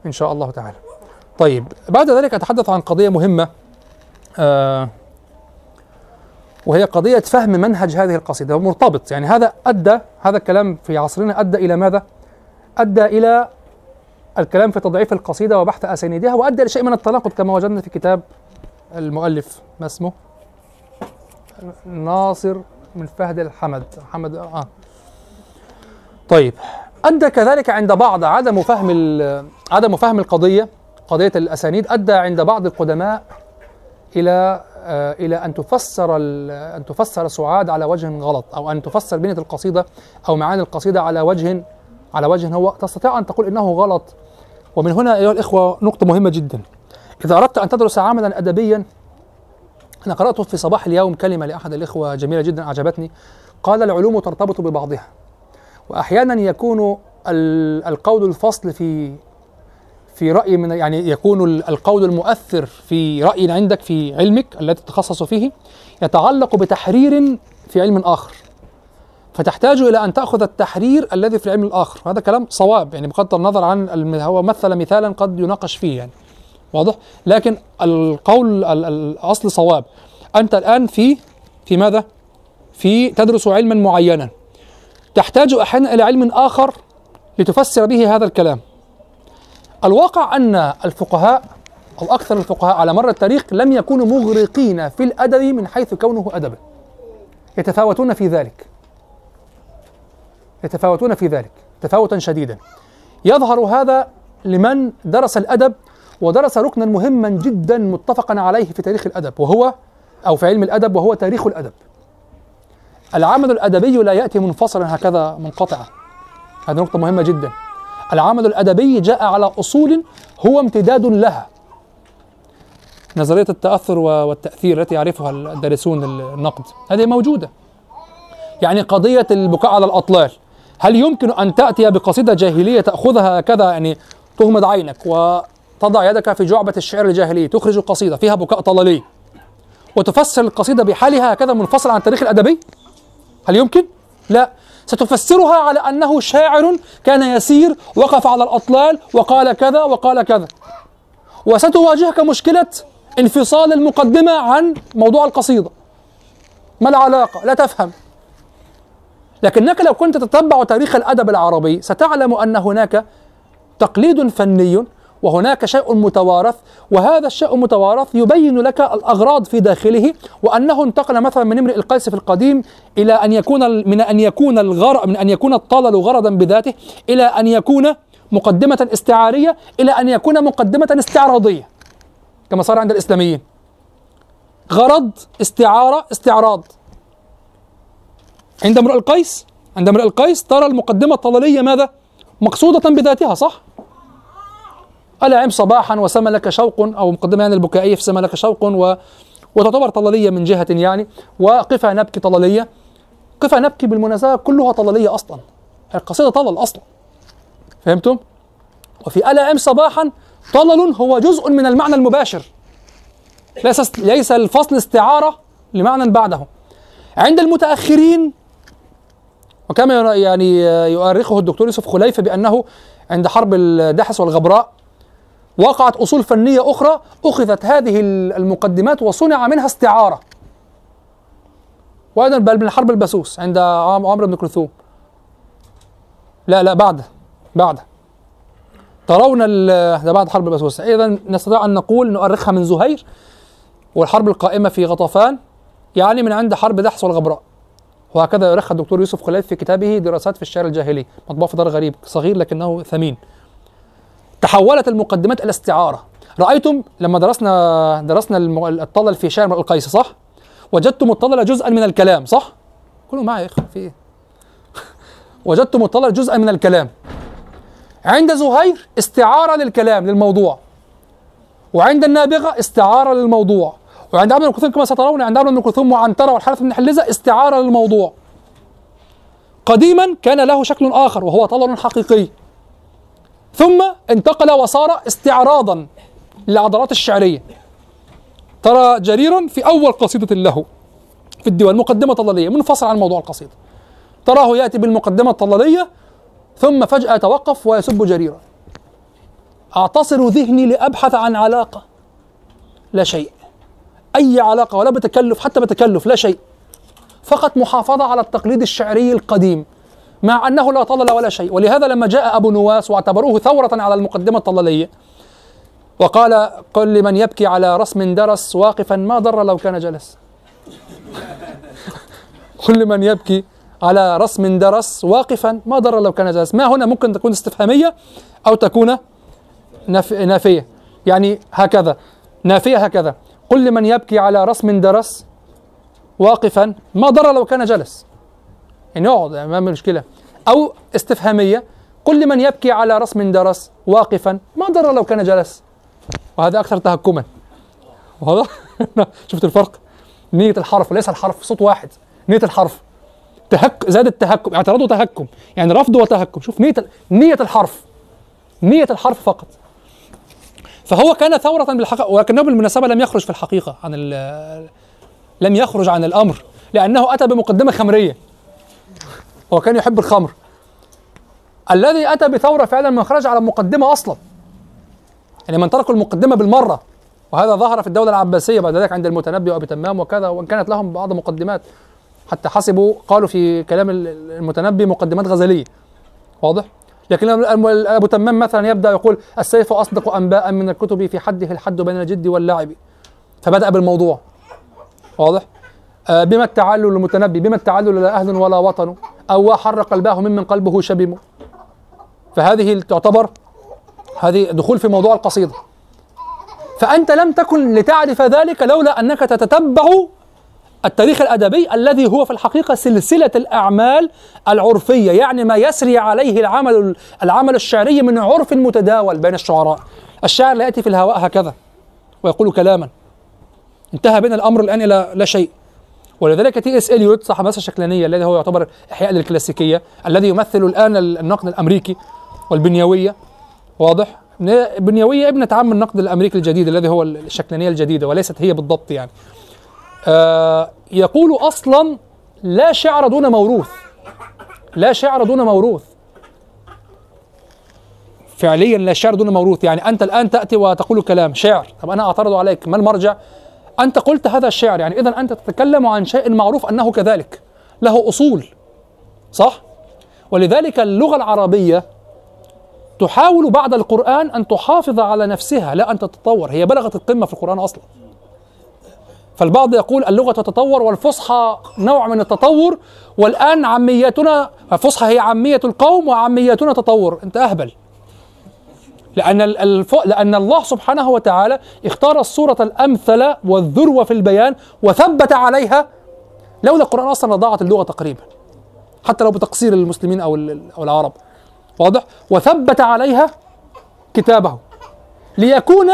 إن شاء الله تعالى طيب بعد ذلك أتحدث عن قضية مهمة آه وهي قضية فهم منهج هذه القصيدة مرتبط يعني هذا أدى هذا الكلام في عصرنا أدى إلى ماذا؟ أدى إلى الكلام في تضعيف القصيدة وبحث أسانيدها وأدى لشيء من التناقض كما وجدنا في كتاب المؤلف. ما اسمه؟ ناصر من فهد الحمد. حمد آه. طيب. أدى كذلك عند بعض عدم فهم عدم فهم القضية قضية الأسانيد أدى عند بعض القدماء إلى آه، إلى أن تفسر أن تفسر سعاد على وجه غلط أو أن تفسر بنية القصيدة أو معاني القصيدة على وجه على وجه هو تستطيع أن تقول إنه غلط. ومن هنا أيها الإخوة نقطة مهمة جدا. إذا أردت أن تدرس عملا أدبيا أنا قرأت في صباح اليوم كلمة لأحد الإخوة جميلة جدا أعجبتني. قال العلوم ترتبط ببعضها وأحيانا يكون ال- القول الفصل في في رأي من يعني يكون ال- القول المؤثر في رأي عندك في علمك الذي تتخصص فيه يتعلق بتحرير في علم آخر. فتحتاج إلى أن تأخذ التحرير الذي في العلم الآخر. هذا كلام صواب يعني بغض النظر عن هو مثل مثالا قد يناقش فيه يعني. واضح؟ لكن القول ال- ال- الأصل صواب. أنت الآن في في ماذا؟ في تدرس علما معينا. تحتاج أحيانا إلى علم آخر لتفسر به هذا الكلام. الواقع أن الفقهاء أو أكثر الفقهاء على مر التاريخ لم يكونوا مغرقين في الأدب من حيث كونه أدبا. يتفاوتون في ذلك. يتفاوتون في ذلك تفاوتا شديدا. يظهر هذا لمن درس الأدب ودرس ركنا مهما جدا متفقا عليه في تاريخ الأدب وهو أو في علم الأدب وهو تاريخ الأدب. العمل الأدبي لا يأتي منفصلا هكذا منقطعا. هذه نقطة مهمة جدا. العمل الأدبي جاء على أصول هو امتداد لها. نظرية التأثر و- والتأثير التي يعرفها الدارسون النقد هذه موجودة. يعني قضية البكاء على الأطلال. هل يمكن أن تأتي بقصيدة جاهلية تأخذها كذا؟ يعني تغمض عينك وتضع يدك في جعبة الشعر الجاهلي تخرج قصيدة فيها بكاء طلالي. وتفسر القصيدة بحالها هكذا منفصلة عن التاريخ الأدبي؟ هل يمكن؟ لا. ستفسرها على أنه شاعر كان يسير وقف على الأطلال وقال كذا وقال كذا. وستواجهك مشكلة انفصال المقدمة عن موضوع القصيدة. ما العلاقة؟ لا تفهم. لكنك لو كنت تتبع تاريخ الأدب العربي ستعلم أن هناك تقليد فني وهناك شيء متوارث وهذا الشيء المتوارث يبين لك الأغراض في داخله وأنه انتقل مثلا من امرئ القيس في القديم إلى أن يكون من أن يكون الغرض من أن يكون الطلل غرضا بذاته إلى أن يكون مقدمة استعارية إلى أن يكون مقدمة استعراضية كما صار عند الإسلاميين. غرض استعارة استعراض. عند امرئ القيس عند امرئ القيس ترى المقدمة الطللية ماذا؟ مقصودة بذاتها صح؟ ألا عم صباحا وسما لك شوق أو مقدمة يعني البكائية في سما لك شوق و وتعتبر طلالية من جهة يعني وقفا نبكي طلالية قفا نبكي بالمناسبة كلها طلالية أصلا القصيدة طلل أصلا فهمتم؟ وفي ألا عم صباحا طلل هو جزء من المعنى المباشر ليس ليس الفصل استعارة لمعنى بعده عند المتأخرين وكما يعني يؤرخه الدكتور يوسف خليفة بأنه عند حرب الدحس والغبراء وقعت أصول فنية أخرى أخذت هذه المقدمات وصنع منها استعارة. وأيضا بل من حرب البسوس عند عمرو بن كلثوم. لا لا بعد بعد. ترون ده بعد حرب البسوس. إذا نستطيع أن نقول نؤرخها من زهير والحرب القائمة في غطفان يعني من عند حرب دحس والغبراء. وهكذا يؤرخها الدكتور يوسف خليف في كتابه دراسات في الشعر الجاهلي مطبوع في دار غريب صغير لكنه ثمين. تحولت المقدمات إلى استعارة. رأيتم لما درسنا درسنا الطلل في شعر القيس صح؟ وجدتم الطلل جزءا من الكلام صح؟ كلوا معي يا في إيه؟ وجدتم الطلل جزءا من الكلام. عند زهير استعارة للكلام للموضوع. وعند النابغة استعارة للموضوع. وعند عبد الكلثوم كما سترون عند عبد الكلثوم وعنترة والحارث بن حلزة استعارة للموضوع. قديما كان له شكل آخر وهو طلل حقيقي. ثم انتقل وصار استعراضا للعضلات الشعرية. ترى جريرا في أول قصيدة له في الديوان مقدمة طلالية منفصل عن موضوع القصيدة. تراه يأتي بالمقدمة الطلالية ثم فجأة يتوقف ويسب جريرا. أعتصر ذهني لأبحث عن علاقة. لا شيء. أي علاقة ولا بتكلف حتى بتكلف لا شيء. فقط محافظة على التقليد الشعري القديم مع أنه لا طلل ولا شيء. ولهذا لما جاء أبو نواس واعتبروه ثورة على المقدمة الطللية وقال قل لمن يبكي على رسم درس واقفا ما ضر لو كان جلس. كل من يبكي على رسم درس واقفا ما ضر لو كان جلس. ما هنا ممكن تكون استفهامية أو تكون نافية. يعني هكذا. نافية هكذا. قل لمن يبكي على رسم درس واقفا ما ضر لو كان جلس. يعني يقعد يعني ما مشكلة. أو استفهامية قل لمن يبكي على رسم درس واقفا ما ضر لو كان جلس. وهذا أكثر تهكما. واضح؟ شفت الفرق؟ نية الحرف وليس الحرف صوت واحد. نية الحرف. تهك زاد التهكم اعتراضه تهكم يعني رفض وتهكم. شوف نية نية الحرف. نية الحرف فقط. فهو كان ثورة بالحقيقة ولكنه بالمناسبة لم يخرج في الحقيقة عن لم يخرج عن الأمر لأنه أتى بمقدمة خمرية. هو كان يحب الخمر. الذي أتى بثورة فعلا من خرج على مقدمة أصلا. يعني من تركوا المقدمة بالمرة وهذا ظهر في الدولة العباسية بعد ذلك عند المتنبي وأبي تمام وكذا وإن كانت لهم بعض مقدمات. حتى حسبوا قالوا في كلام المتنبي مقدمات غزلية. واضح؟ لكن ابو تمام مثلا يبدأ يقول السيف أصدق أنباء من الكتب في حده الحد بين الجد واللعب فبدأ بالموضوع. واضح؟ آه بما التعلل المتنبي بما التعلل لا أهل ولا وطن أو حر قلباه ممن قلبه شبم. فهذه تعتبر هذه دخول في موضوع القصيدة. فأنت لم تكن لتعرف ذلك لولا أنك تتتبع التاريخ الأدبي الذي هو في الحقيقة سلسلة الأعمال العرفية يعني ما يسري عليه العمل العمل الشعري من عرف متداول بين الشعراء. الشاعر لا يأتي في الهواء هكذا ويقول كلاما انتهى بنا الأمر الآن إلى لا شيء. ولذلك تي اس إليوت صاحب المدرسة الشكلانية الذي هو يعتبر إحياء للكلاسيكية الذي يمثل الآن النقد الأمريكي والبنيوية. واضح؟ بنيوية ابنة عم النقد الأمريكي الجديد الذي هو الشكلانية الجديدة وليست هي بالضبط يعني. آه يقول أصلا لا شعر دون موروث. لا شعر دون موروث. فعليا لا شعر دون موروث. يعني أنت الآن تأتي وتقول كلام شعر. طب أنا أعترض عليك ما المرجع؟ أنت قلت هذا الشعر. يعني اذا أنت تتكلم عن شيء معروف أنه كذلك. له أصول. صح؟ ولذلك اللغة العربية تحاول بعد القرآن أن تحافظ على نفسها لا أن تتطور. هي بلغت القمة في القرآن أصلا. فالبعض يقول اللغة تتطور والفصحى نوع من التطور والآن عميتنا الفصحى هي عامية القوم وعميتنا تطور. أنت أهبل. لأن الف... لأن الله سبحانه وتعالى اختار الصورة الأمثل والذروة في البيان وثبت عليها لولا القرآن أصلا لضاعت اللغة تقريبا حتى لو بتقصير المسلمين أو أو العرب. واضح؟ وثبت عليها كتابه. ليكون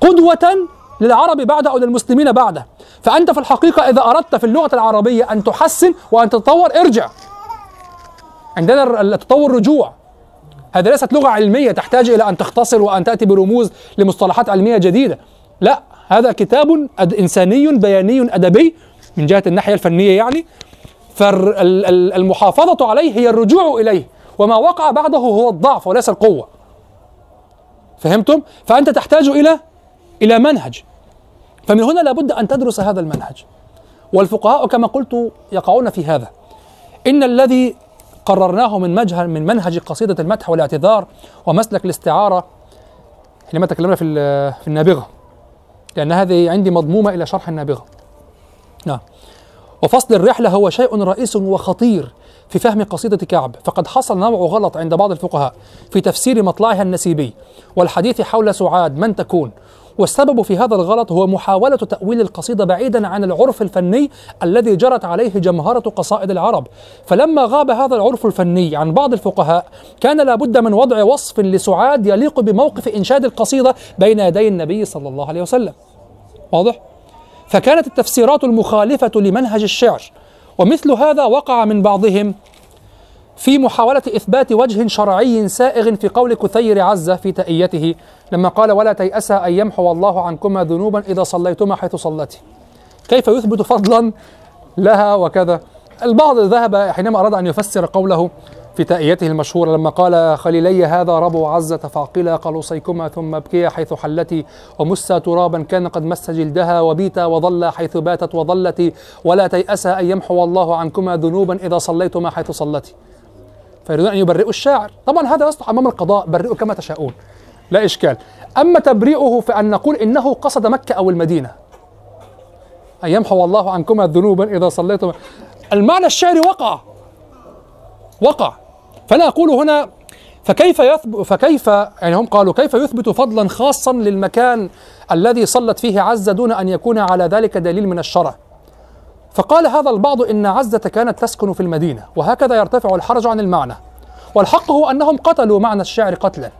قدوة للعرب بعد أو للمسلمين بعده. فأنت في الحقيقة إذا أردت في اللغة العربية أن تحسن وأن تتطور ارجع. عندنا التطور رجوع. هذه ليست لغة علمية تحتاج إلى أن تختصر وأن تأتي برموز لمصطلحات علمية جديدة. لا هذا كتاب إنساني بياني أدبي من جهة الناحية الفنية يعني. فالمحافظة عليه هي الرجوع إليه وما وقع بعده هو الضعف وليس القوة. فهمتم؟ فأنت تحتاج إلى إلى منهج. فمن هنا لابد أن تدرس هذا المنهج. والفقهاء كما قلت يقعون في هذا. إن الذي قررناه من منهج من منهج قصيدة المدح والاعتذار ومسلك الاستعارة حينما تكلمنا في في النابغة لأن هذه عندي مضمومة إلى شرح النابغة. نعم. وفصل الرحلة هو شيء رئيس وخطير في فهم قصيدة كعب. فقد حصل نوع غلط عند بعض الفقهاء في تفسير مطلعها النسيبي والحديث حول سعاد من تكون. والسبب في هذا الغلط هو محاولة تأويل القصيدة بعيدا عن العرف الفني الذي جرت عليه جمهرة قصائد العرب فلما غاب هذا العرف الفني عن بعض الفقهاء كان لابد من وضع وصف لسعاد يليق بموقف إنشاد القصيدة بين يدي النبي صلى الله عليه وسلم واضح؟ فكانت التفسيرات المخالفة لمنهج الشعر ومثل هذا وقع من بعضهم في محاولة إثبات وجه شرعي سائغ في قول كثير عزة في تأيته لما قال ولا تيأسا أن يمحو الله عنكما ذنوبا إذا صليتما حيث صليت. كيف يثبت فضلا لها وكذا؟ البعض ذهب حينما أراد أن يفسر قوله في تأيته المشهورة لما قال خليلي هذا ربو عزة فعقلا قلوصيكما ثم ابكيا حيث حلتي ومسا ترابا كان قد مس جلدها وبيتا وظل حيث باتت وظلت ولا تيأسا أن يمحو الله عنكما ذنوبا إذا صليتما حيث صلتي فيريدون أن يبرئوا الشاعر. طبعا هذا يصلح أمام القضاء برئوا كما تشاءون. لا إشكال. أما تبرئه فأن نقول إنه قصد مكة أو المدينة. أن يمحو الله عنكما ذنوبا إذا صليتم. المعنى الشعري وقع. وقع. فأنا أقول هنا فكيف يثبت فكيف يعني هم قالوا كيف يثبت فضلا خاصا للمكان الذي صلت فيه عزة دون أن يكون على ذلك دليل من الشرع؟ فقال هذا البعض إن عزة كانت تسكن في المدينة وهكذا يرتفع الحرج عن المعنى. والحق هو أنهم قتلوا معنى الشعر قتلا.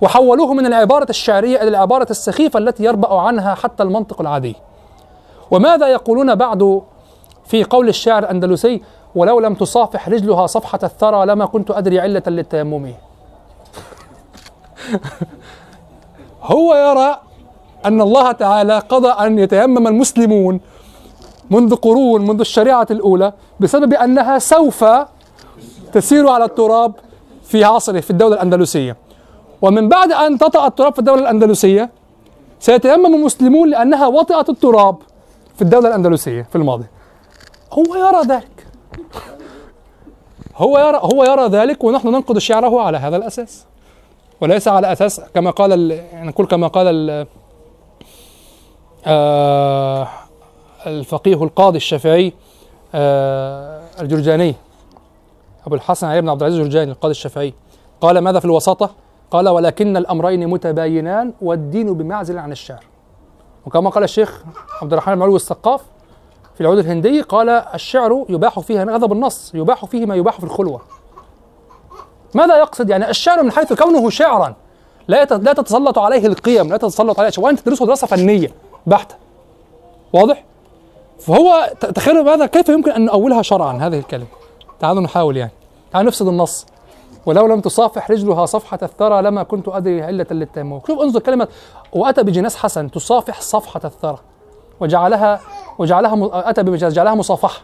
وحولوه من العبارة الشعرية إلى العبارة السخيفة التي يربأ عنها حتى المنطق العادي. وماذا يقولون بعد في قول الشاعر الأندلسي؟ ولو لم تصافح رجلها صفحة الثرى لما كنت أدري علة للتيمم. هو يرى أن الله تعالى قضى أن يتيمم المسلمون منذ قرون منذ الشريعة الأولى بسبب أنها سوف تسير على التراب في عصره في الدولة الأندلسية. ومن بعد أن تطأ التراب في الدولة الأندلسية سيتيمم المسلمون لأنها وطئت التراب في الدولة الأندلسية في الماضي. هو يرى ذلك. هو يرى هو يرى ذلك ونحن ننقد شعره على هذا الأساس. وليس على أساس كما قال ال- نقول كما قال ال- الفقيه القاضي الشافعي آه الجرجاني أبو الحسن علي بن عبد العزيز الجرجاني القاضي الشافعي. قال ماذا في الوساطة؟ قال ولكن الأمرين متباينان والدين بمعزل عن الشعر. وكما قال الشيخ عبد الرحمن المعلوي السقاف في العود الهندي قال الشعر يباح فيه هذا بالنص يباح فيه ما يباح في الخلوة. ماذا يقصد؟ يعني الشعر من حيث كونه شعرا لا لا تتسلط عليه القيم لا تتسلط عليه وأنت تدرسه دراسة فنية بحتة. واضح؟ فهو تخيلوا ماذا كيف يمكن أن نؤولها شرعا؟ هذه الكلمة. تعالوا نحاول يعني. تعالوا نفسد النص. ولو لم تصافح رجلها صفحة الثرى لما كنت أدري علة للتيمم شوف انظر كلمة وأتى بجناس حسن تصافح صفحة الثرى. وجعلها وجعلها أتى بجناس جعلها مصافحة.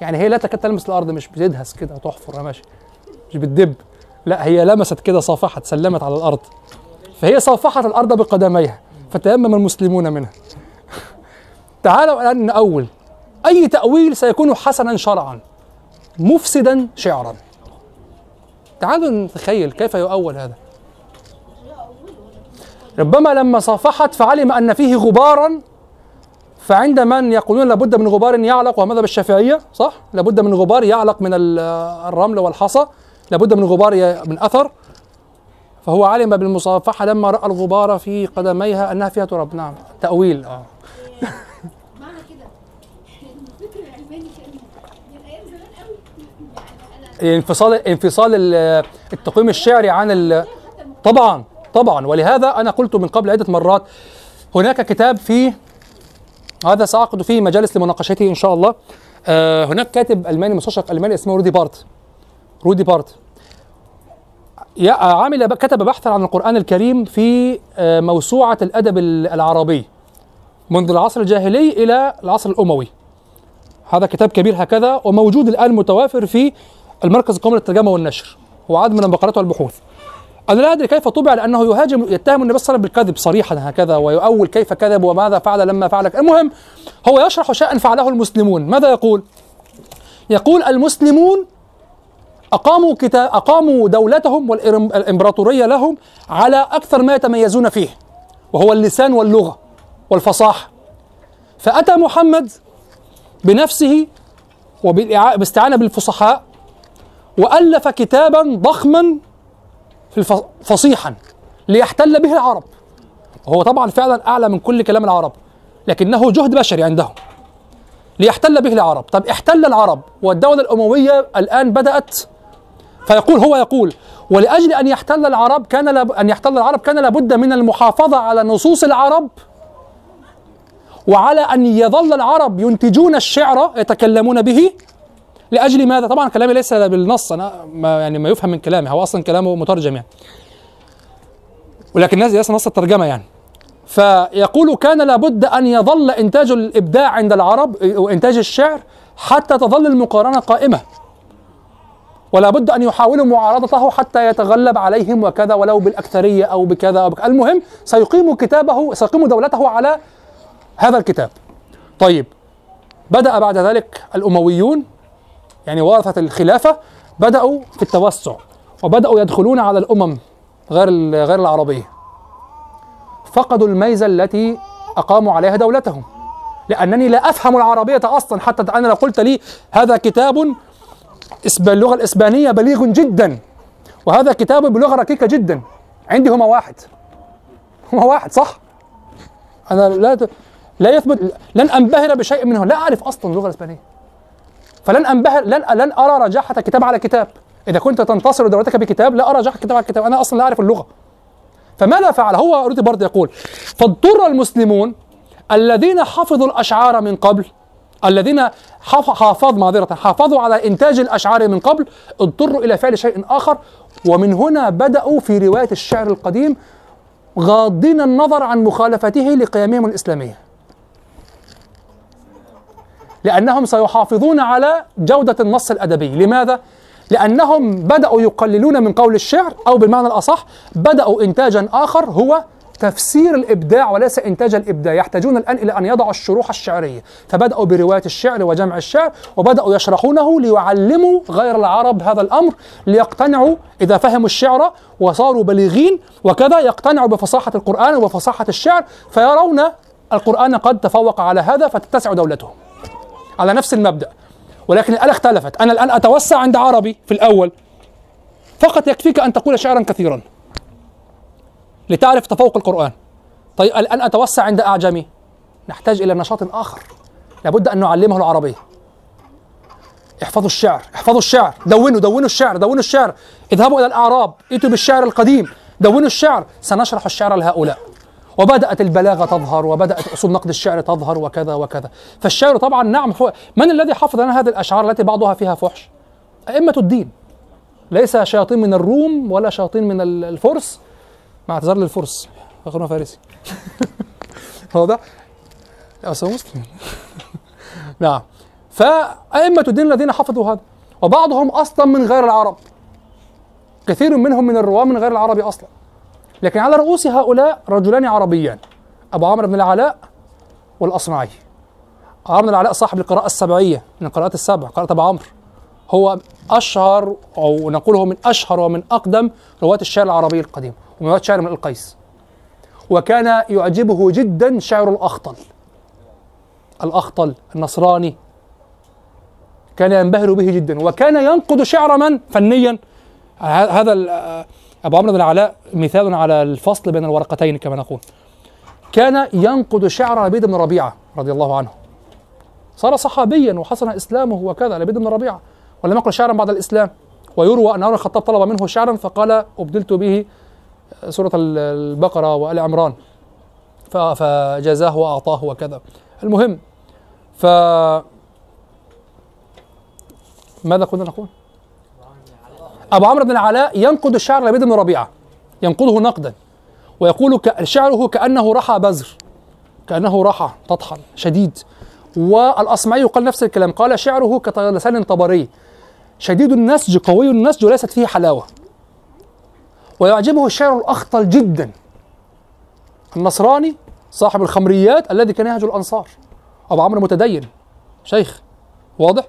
يعني هي لا تكاد تلمس الأرض مش بتدهس كده وتحفر يا ماشي. مش بتدب. لا هي لمست كده صافحت سلمت على الأرض. فهي صافحت الأرض بقدميها. فتيمم المسلمون منها. تعالوا الآن نأول أي تأويل سيكون حسنا شرعا مفسدا شعرا. تعالوا نتخيل كيف يؤول هذا. ربما لما صافحت فعلم أن فيه غبارا فعند من يقولون لابد من غبار يعلق ومذهب الشافعية صح؟ لابد من غبار يعلق من ال- الرمل والحصى لابد من غبار من أثر. فهو علم بالمصافحة لما رأى الغبار في قدميها أنها فيها تراب. نعم تأويل. آه. معنى كده الفكر العلماني كان من أيام زمان قوي يعني أنا انفصال انفصال ال- التقويم الشعري عن ال- طبعا طبعا. ولهذا أنا قلت من قبل عدة مرات هناك كتاب فيه هذا سأعقد فيه مجالس لمناقشته إن شاء الله. آه هناك كاتب ألماني مستشرق ألماني اسمه رودي بارت. رودي بارت. عمل كتب بحثا عن القرآن الكريم في آه، موسوعة الأدب العربي منذ العصر الجاهلي إلى العصر الأموي. هذا كتاب كبير هكذا وموجود الآن متوافر في المركز القومي للترجمة والنشر وعدد من المقالات والبحوث. أنا لا أدري كيف طبع لأنه يهاجم يتهم النبي صلى الله عليه وسلم بالكذب صريحا هكذا ويؤول كيف كذب وماذا فعل لما فعل المهم هو يشرح شيئا فعله المسلمون. ماذا يقول؟ يقول المسلمون أقاموا كتاب أقاموا دولتهم والإمبراطورية لهم على أكثر ما يتميزون فيه وهو اللسان واللغة والفصاحة. فأتى محمد بنفسه وبالاستعانة بالفصحاء وألف كتابا ضخما فصيحا ليحتل به العرب. وهو طبعا فعلا أعلى من كل كلام العرب لكنه جهد بشري عندهم ليحتل به العرب. طب احتل العرب والدولة الأموية الآن بدأت؟ فيقول هو يقول ولأجل أن يحتل العرب كان لاب أن يحتل العرب كان لابد من المحافظة على نصوص العرب وعلى أن يظل العرب ينتجون الشعر يتكلمون به؟ لأجل ماذا؟ طبعا كلامي ليس بالنص أنا ما يعني ما يفهم من كلامي هو أصلا كلامه مترجم يعني. ولكن ليس نص الترجمة يعني. فيقول كان لابد أن يظل إنتاج الإبداع عند العرب وإنتاج الشعر حتى تظل المقارنة قائمة. ولا بد أن يحاولوا معارضته حتى يتغلب عليهم وكذا ولو بالأكثرية أو بكذا أو بكذا المهم سيقيم كتابه سيقيم دولته على هذا الكتاب. طيب بدأ بعد ذلك الأمويون يعني ورثة الخلافة بدأوا في التوسع وبدأوا يدخلون على الأمم غير غير العربية. فقدوا الميزة التي أقاموا عليها دولتهم. لأنني لا أفهم العربية أصلا حتى أنا لو قلت لي هذا كتاب اللغة الإسبانية بليغ جدا وهذا كتاب بلغة ركيكة جدا. عندي هما واحد. هما واحد صح؟ أنا لا. لا يثبت لن أنبهر بشيء منه. لا أعرف أصلا اللغة الإسبانية. فلن أنبهر لن لن أرى رجاحة كتاب على كتاب إذا كنت تنتصر دولتك بكتاب لا أرى رجاحة كتاب على كتاب أنا أصلا لا أعرف اللغة. فماذا فعل؟ هو روتي برضه يقول فاضطر المسلمون الذين حفظوا الأشعار من قبل الذين حافظ معذرة حافظوا على إنتاج الأشعار من قبل اضطروا إلى فعل شيء آخر. ومن هنا بدأوا في رواية الشعر القديم غاضين النظر عن مخالفته لقيمهم الإسلامية. لأنهم سيحافظون على جودة النص الأدبي. لماذا؟ لأنهم بدأوا يقللون من قول الشعر أو بالمعنى الأصح بدأوا إنتاجا آخر هو تفسير الإبداع وليس إنتاج الإبداع. يحتاجون الآن إلى أن يضعوا الشروح الشعرية. فبدأوا برواية الشعر وجمع الشعر وبدأوا يشرحونه ليعلموا غير العرب هذا الأمر ليقتنعوا إذا فهموا الشعر وصاروا بليغين. وكذا يقتنعوا بفصاحة القرآن وفصاحة الشعر فيرون القرآن قد تفوق على هذا فتتسع دولتهم على نفس المبدأ. ولكن الآلة اختلفت. أنا الآن أتوسع عند عربي في الأول. فقط يكفيك أن تقول شعرا كثيرا. لتعرف تفوق القرآن. طيب الآن أتوسع عند أعجمي. نحتاج إلى نشاط آخر. لابد أن نعلمه العربية احفظوا الشعر. احفظوا الشعر. دونوا دونوا الشعر دونوا الشعر. اذهبوا إلى الأعراب. ائتوا بالشعر القديم. دونوا الشعر. سنشرح الشعر لهؤلاء. وبدأت البلاغة تظهر وبدأت أصول نقد الشعر تظهر وكذا وكذا. فالشعر طبعا نعم فو... من الذي حفظ لنا هذه الأشعار التي بعضها فيها فحش؟ أئمة الدين. ليس شياطين من الروم ولا شياطين من ال- الفرس. مع اعتذار للفرس. أخونا فارسي. واضح؟ هو مسلم نعم. فأئمة الدين الذين حفظوا هذا. وبعضهم أصلا من غير العرب. كثير منهم من الرواة من غير العربي أصلا. لكن على رؤوس هؤلاء رجلان عربيان أبو عمرو بن العلاء والأصمعي. عمرو بن العلاء صاحب القراءة السبعية من القراءات السبع قراءة أبو عمرو. هو أشهر أو نقول هو من أشهر ومن أقدم رواة الشعر العربي القديم ومن رواة شعر من القيس. وكان يعجبه جدا شعر الأخطل. الأخطل النصراني. كان ينبهر به جدا وكان ينقد شعر من؟ فنيا. هذا أبو عمرو بن العلاء مثال على الفصل بين الورقتين كما نقول. كان ينقد شعر لبيد بن ربيعة رضي الله عنه. صار صحابيا وحسن إسلامه وكذا لبيد بن ربيعة. ولم يقل شعرا بعد الإسلام. ويروى أن عمر الخطاب طلب منه شعرا فقال أبدلت به سورة ال- البقرة وآل عمران. ف- فجازاه وأعطاه وكذا. المهم ف ماذا كنا نقول؟ أبو عمرو بن العلاء ينقد الشعر لبيد بن ربيعة ينقده نقدا ويقول شعره كأنه رحى بزر كأنه رحى تطحن شديد. والأصمعي قال نفس الكلام قال شعره كلسان طبري شديد النسج قوي النسج وليست فيه حلاوة. ويعجبه الشعر الأخطل جدا النصراني صاحب الخمريات الذي كان يهجو الأنصار. أبو عمرو متدين شيخ واضح؟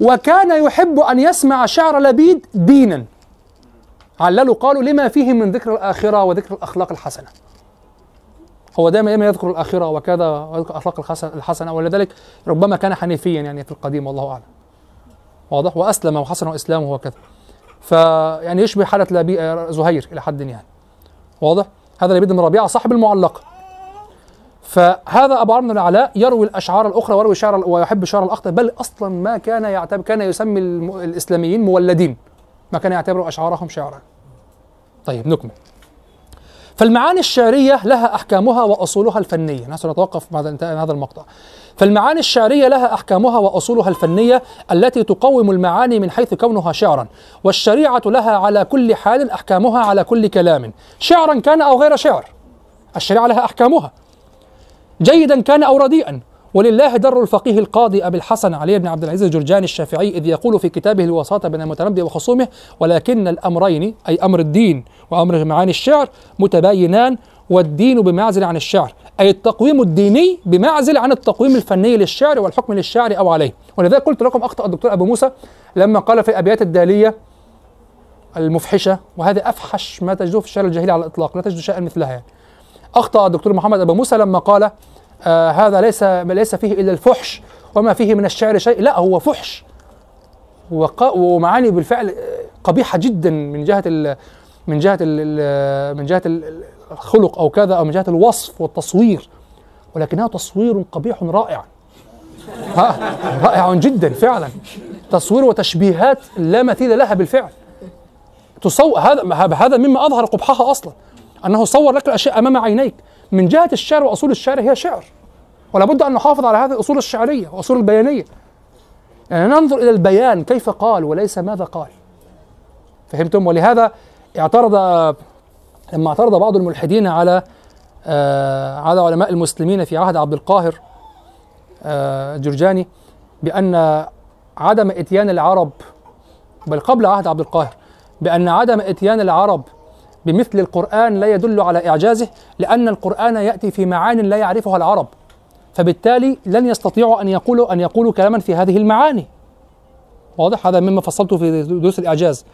وكان يحب أن يسمع شعر لبيد دينا. عللوا قالوا لما فيه من ذكر الآخرة وذكر الأخلاق الحسنة. هو دائما دائما يذكر الآخرة وكذا ويذكر الأخلاق الحسنة ولذلك ربما كان حنيفيا يعني في القديم والله أعلم. واضح؟ وأسلم وحسن إسلامه وكذا. فيعني يشبه حالة زهير إلى حد يعني. واضح؟ هذا لبيد بن ربيعة صاحب المعلقة فهذا أبو عمرو بن العلاء يروي الأشعار الأخرى ويروي شعر ويحب الشعر الأخطر بل أصلا ما كان يعتبر كان يسمي الم... الإسلاميين مولدين. ما كان يعتبر أشعارهم شعرا. طيب نكمل. فالمعاني الشعرية لها أحكامها وأصولها الفنية. نحن سنتوقف بعد هذا المقطع. فالمعاني الشعرية لها أحكامها وأصولها الفنية التي تقوم المعاني من حيث كونها شعرا. والشريعة لها على كل حال أحكامها على كل كلام. شعرا كان أو غير شعر. الشريعة لها أحكامها. جيدا كان أو رديئا ولله در الفقيه القاضي أبي الحسن علي بن عبد العزيز الجرجاني الشافعي إذ يقول في كتابه الوساطة بين المتنبي وخصومه ولكن الأمرين أي أمر الدين وأمر معاني الشعر متباينان والدين بمعزل عن الشعر أي التقويم الديني بمعزل عن التقويم الفني للشعر والحكم للشعر أو عليه ولذلك قلت لكم أخطأ الدكتور أبو موسى لما قال في الأبيات الدالية المفحشة وهذا أفحش ما تجده في الشعر الجاهلي على الإطلاق لا تجد شيئا مثلها يعني. أخطأ الدكتور محمد أبو موسى لما قال آه هذا ليس ليس فيه إلا الفحش وما فيه من الشعر شيء لا هو فحش. ومعاني بالفعل قبيحة جدا من جهة ال من جهة ال من ال- الخلق أو كذا أو من جهة الوصف والتصوير. ولكنها تصوير قبيح رائع. رائع جدا فعلا. تصوير وتشبيهات لا مثيل لها بالفعل. تصور هذا هذا مما أظهر قبحها أصلا. أنه صور لك الأشياء أمام عينيك. من جهة الشعر وأصول الشعر هي شعر. ولا بد أن نحافظ على هذه الأصول الشعرية واصول البيانية. يعني ننظر إلى البيان كيف قال وليس ماذا قال. فهمتم؟ ولهذا اعترض لما اعترض بعض الملحدين على آه على علماء المسلمين في عهد عبد القاهر آه جرجاني بأن عدم إتيان العرب بل قبل عهد عبد القاهر بأن عدم إتيان العرب بمثل القرآن لا يدل على إعجازه لأن القرآن يأتي في معان لا يعرفها العرب. فبالتالي لن يستطيعوا أن يقولوا أن يقولوا كلاما في هذه المعاني. واضح؟ هذا مما فصلته في دروس الإعجاز.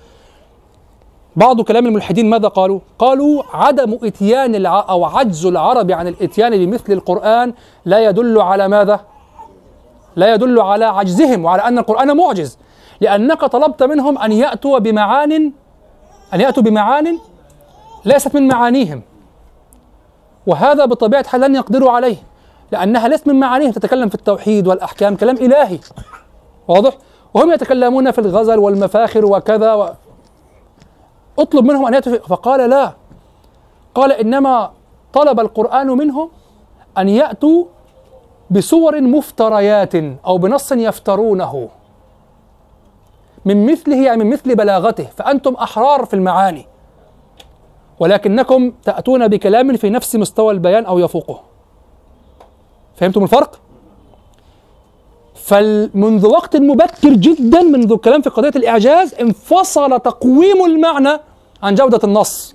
بعض كلام الملحدين ماذا قالوا؟ قالوا عدم إتيان الع... أو عجز العرب عن الإتيان بمثل القرآن لا يدل على ماذا؟ لا يدل على عجزهم وعلى أن القرآن معجز. لأنك طلبت منهم أن يأتوا بمعان أن يأتوا بمعان ليست من معانيهم. وهذا بطبيعة الحال لن يقدروا عليه لأنها ليست من معانيهم. تتكلم في التوحيد والأحكام كلام إلهي. واضح؟ وهم يتكلمون في الغزل والمفاخر وكذا و... اطلب منهم أن يأتوا. فقال لا. قال إنما طلب القرآن منهم أن يأتوا بصور مفتريات أو بنص يفترونه. من مثله يعني من مثل بلاغته. فأنتم أحرار في المعاني. ولكنكم تأتون بكلام في نفس مستوى البيان أو يفوقه. فهمتم الفرق؟ فمنذ وقت مبكر جدا منذ الكلام في قضية الإعجاز انفصل تقويم المعنى عن جودة النص.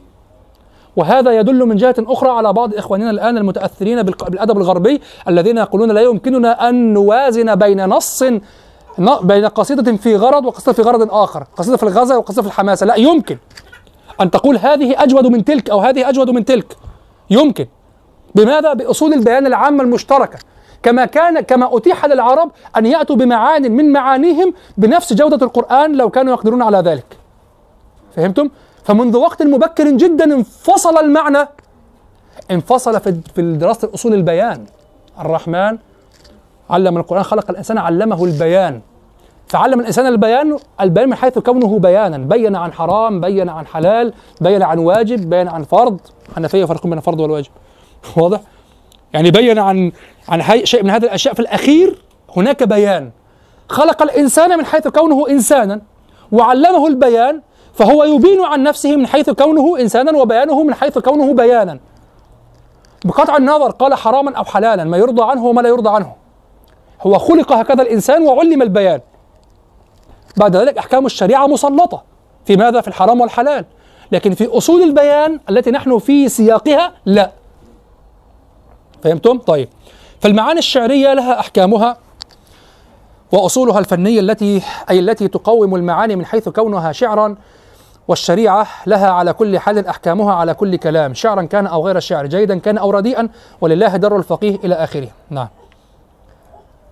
وهذا يدل من جهة أخرى على بعض إخواننا الآن المتأثرين بالأدب الغربي الذين يقولون لا يمكننا أن نوازن بين نص بين قصيدة في غرض وقصيدة في غرض آخر قصيدة في الغزل وقصيدة في الحماسة. لا يمكن. أن تقول هذه أجود من تلك أو هذه أجود من تلك. يمكن. بماذا؟ بأصول البيان العامة المشتركة. كما كان كما أتيح للعرب أن يأتوا بمعان من معانيهم بنفس جودة القرآن لو كانوا يقدرون على ذلك. فهمتم؟ فمنذ وقت مبكر جدا انفصل المعنى. انفصل في دراسة أصول البيان. الرحمن علم القرآن خلق الإنسان علمه البيان. فعلم الإنسان البيان البيان من حيث كونه بيانا. بين عن حرام بين عن حلال بين عن واجب بين عن فرض. حنفيه يفرقون بين الفرض والواجب. واضح؟ يعني بين عن عن شيء من هذه الأشياء. في الأخير هناك بيان. خلق الإنسان من حيث كونه إنسانا وعلمه البيان فهو يبين عن نفسه من حيث كونه إنسانا وبيانه من حيث كونه بيانا. بقطع النظر قال حراما أو حلالا ما يرضى عنه وما لا يرضى عنه. هو خلق هكذا الإنسان وعلم البيان. بعد ذلك أحكام الشريعة مسلطة في ماذا؟ في الحرام والحلال. لكن في أصول البيان التي نحن في سياقها لا. فهمتم؟ طيب. فالمعاني الشعرية لها أحكامها وأصولها الفنية التي أي التي تقوم المعاني من حيث كونها شعرا والشريعة لها على كل حال أحكامها على كل كلام شعرا كان أو غير شعر جيدا كان أو رديئا ولله در الفقيه إلى آخره. نعم.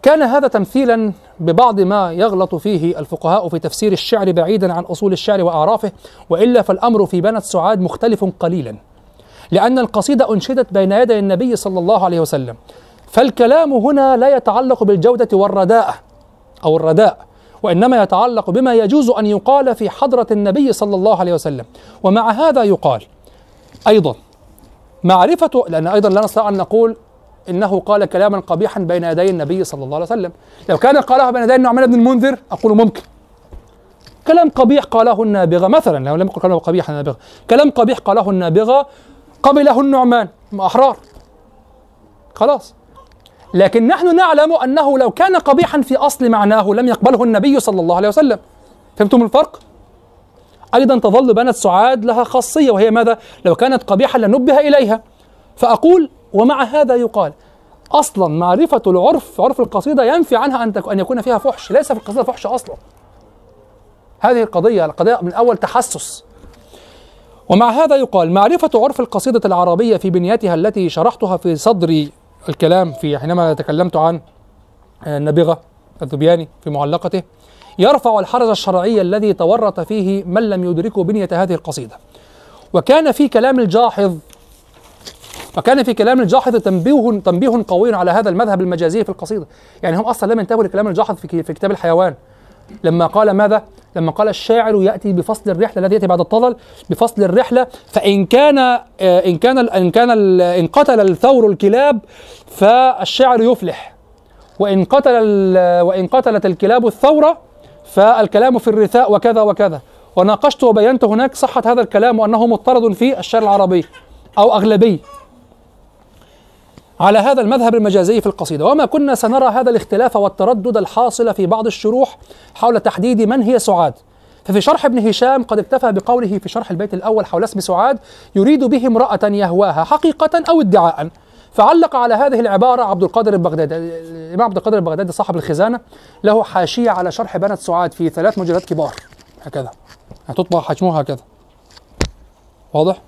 كان هذا تمثيلا ببعض ما يغلط فيه الفقهاء في تفسير الشعر بعيدا عن أصول الشعر وأعرافه وإلا فالأمر في بنت سعاد مختلف قليلا لأن القصيدة أنشدت بين يدي النبي صلى الله عليه وسلم فالكلام هنا لا يتعلق بالجودة والرداءه أو الرداء وإنما يتعلق بما يجوز أن يقال في حضرة النبي صلى الله عليه وسلم ومع هذا يقال أيضا معرفة لأن أيضا لا نستطيع أن نقول إنه قال كلاما قبيحا بين يدي النبي صلى الله عليه وسلم. لو كان قالها بين يدي النعمان بن المنذر أقول ممكن. كلام قبيح قاله النابغة مثلا لو لم يقل كلام قبيح النابغة. كلام قبيح قاله النابغة قبله النعمان أحرار. خلاص. لكن نحن نعلم أنه لو كان قبيحا في أصل معناه لم يقبله النبي صلى الله عليه وسلم. فهمتم الفرق؟ أيضا تظل بنت سعاد لها خاصية وهي ماذا؟ لو كانت قبيحه لنبه إليها. فأقول ومع هذا يقال أصلا معرفة العرف عرف القصيدة ينفي عنها أن أن يكون فيها فحش ليس في القصيدة فحش أصلا. هذه القضية القضية من أول تحسس. ومع هذا يقال معرفة عرف القصيدة العربية في بنيتها التي شرحتها في صدر الكلام في حينما تكلمت عن النابغة الذبياني في معلقته يرفع الحرج الشرعي الذي تورط فيه من لم يدركه بنية هذه القصيدة. وكان في كلام الجاحظ وكان في كلام الجاحظ تنبيه تنبيه قوي على هذا المذهب المجازي في القصيدة. يعني هم أصلا لم ينتبهوا لكلام الجاحظ في في كتاب الحيوان. لما قال ماذا؟ لما قال الشاعر يأتي بفصل الرحلة الذي يأتي بعد الطلل بفصل الرحلة فإن كان آه، إن كان إن كان إن قتل الثور الكلاب فالشاعر يفلح. وإن قتل وإن قتلت الكلاب الثورة فالكلام في الرثاء وكذا وكذا. وناقشت وبينت هناك صحة هذا الكلام وأنه مضطرد في الشعر العربي أو أغلبي. على هذا المذهب المجازي في القصيدة. وما كنا سنرى هذا الاختلاف والتردد الحاصل في بعض الشروح حول تحديد من هي سعاد. ففي شرح ابن هشام قد اكتفى بقوله في شرح البيت الأول حول اسم سعاد يريد به امرأة يهواها حقيقة أو ادعاء. فعلق على هذه العبارة عبد القادر البغدادي الإمام عبد القادر البغدادي صاحب الخزانة له حاشية على شرح بنت سعاد في ثلاث مجلدات كبار. هكذا. هتطبع حجمها هكذا. واضح؟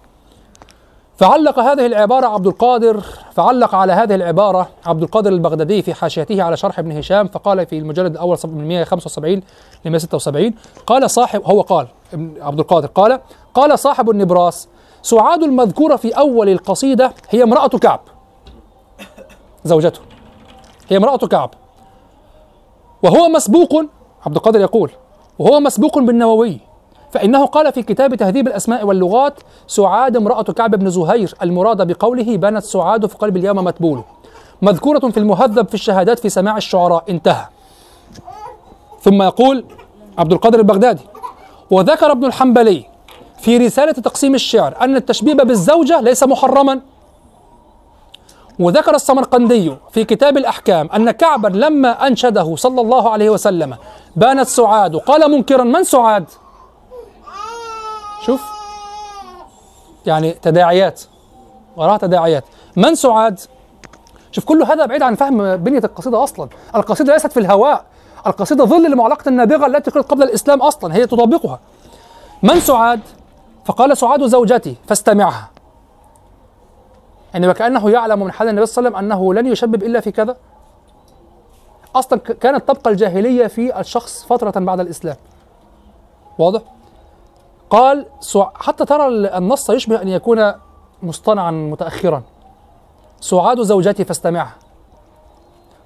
فعلق هذه العبارة عبد القادر فعلق على هذه العبارة عبد القادر البغدادي في حاشيته على شرح ابن هشام فقال في المجلد الأول من 175 ل 176 قال صاحب هو قال عبد القادر قال قال صاحب النبراس سعاد المذكورة في أول القصيدة هي امرأة كعب. زوجته. هي امرأة كعب. وهو مسبوق عبد القادر يقول وهو مسبوق بالنووي. فإنه قال في كتاب تهذيب الأسماء واللغات سعاد امرأة كعب بن زهير المراد بقوله بنت سعاد في قلب اليوم متبول. مذكورة في المهذب في الشهادات في سماع الشعراء انتهى. ثم يقول عبد القادر البغدادي وذكر ابن الحنبلي في رسالة تقسيم الشعر أن التشبيب بالزوجة ليس محرما. وذكر السمرقندي في كتاب الأحكام أن كعبا لما أنشده صلى الله عليه وسلم بانت سعاد قال منكرا من سعاد؟ شوف. يعني تداعيات. وراها تداعيات. من سعاد؟ شوف كل هذا بعيد عن فهم بنية القصيدة أصلا. القصيدة ليست في الهواء. القصيدة ظل لمعلقة النابغة التي قلت قبل الإسلام أصلا. هي تطبقها من سعاد؟ فقال سعاد زوجتي فاستمعها. يعني وكأنه يعلم من حال النبي صلى الله عليه وسلم أنه لن يشبب إلا في كذا. أصلا كانت تبقى الجاهلية في الشخص فترة بعد الإسلام. واضح؟ قال. حتى ترى ال- النص يشبه أن يكون مصطنعا متأخرا. سعاد زوجتي فاستمعها.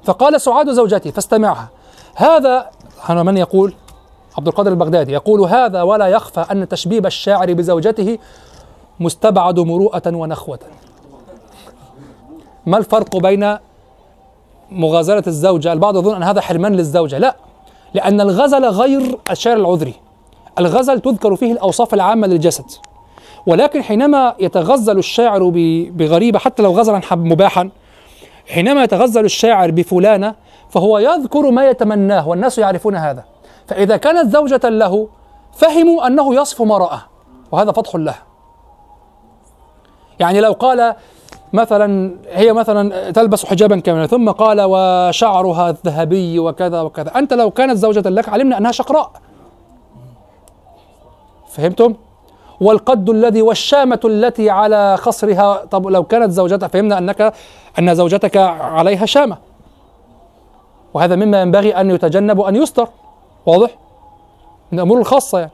فقال سعاد زوجتي فاستمعها. هذا من يقول؟ عبد القادر البغدادي. يقول هذا ولا يخفى أن تشبيب الشاعر بزوجته مستبعد مروءة ونخوة. ما الفرق بين مغازلة الزوجة؟ البعض يظن أن هذا حرمان للزوجة. لا لأن الغزل غير الشعر العذري. الغزل تذكر فيه الأوصاف العامة للجسد. ولكن حينما يتغزل الشاعر بغريبة حتى لو غزلا مباحا حينما يتغزل الشاعر بفلانة فهو يذكر ما يتمناه والناس يعرفون هذا. فإذا كانت زوجة له فهموا أنه يصف ما رأى وهذا فتح له. يعني لو قال مثلا هي مثلا تلبس حجابا كاملا ثم قال وشعرها الذهبي وكذا وكذا. أنت لو كانت زوجة لك علمنا أنها شقراء. فهمتم؟ والقد الذي والشامة التي على خصرها طب لو كانت زوجتها فهمنا أنك أن زوجتك عليها شامة. وهذا مما ينبغي أن يتجنب أن يستر. واضح؟ من الأمور الخاصة يعني.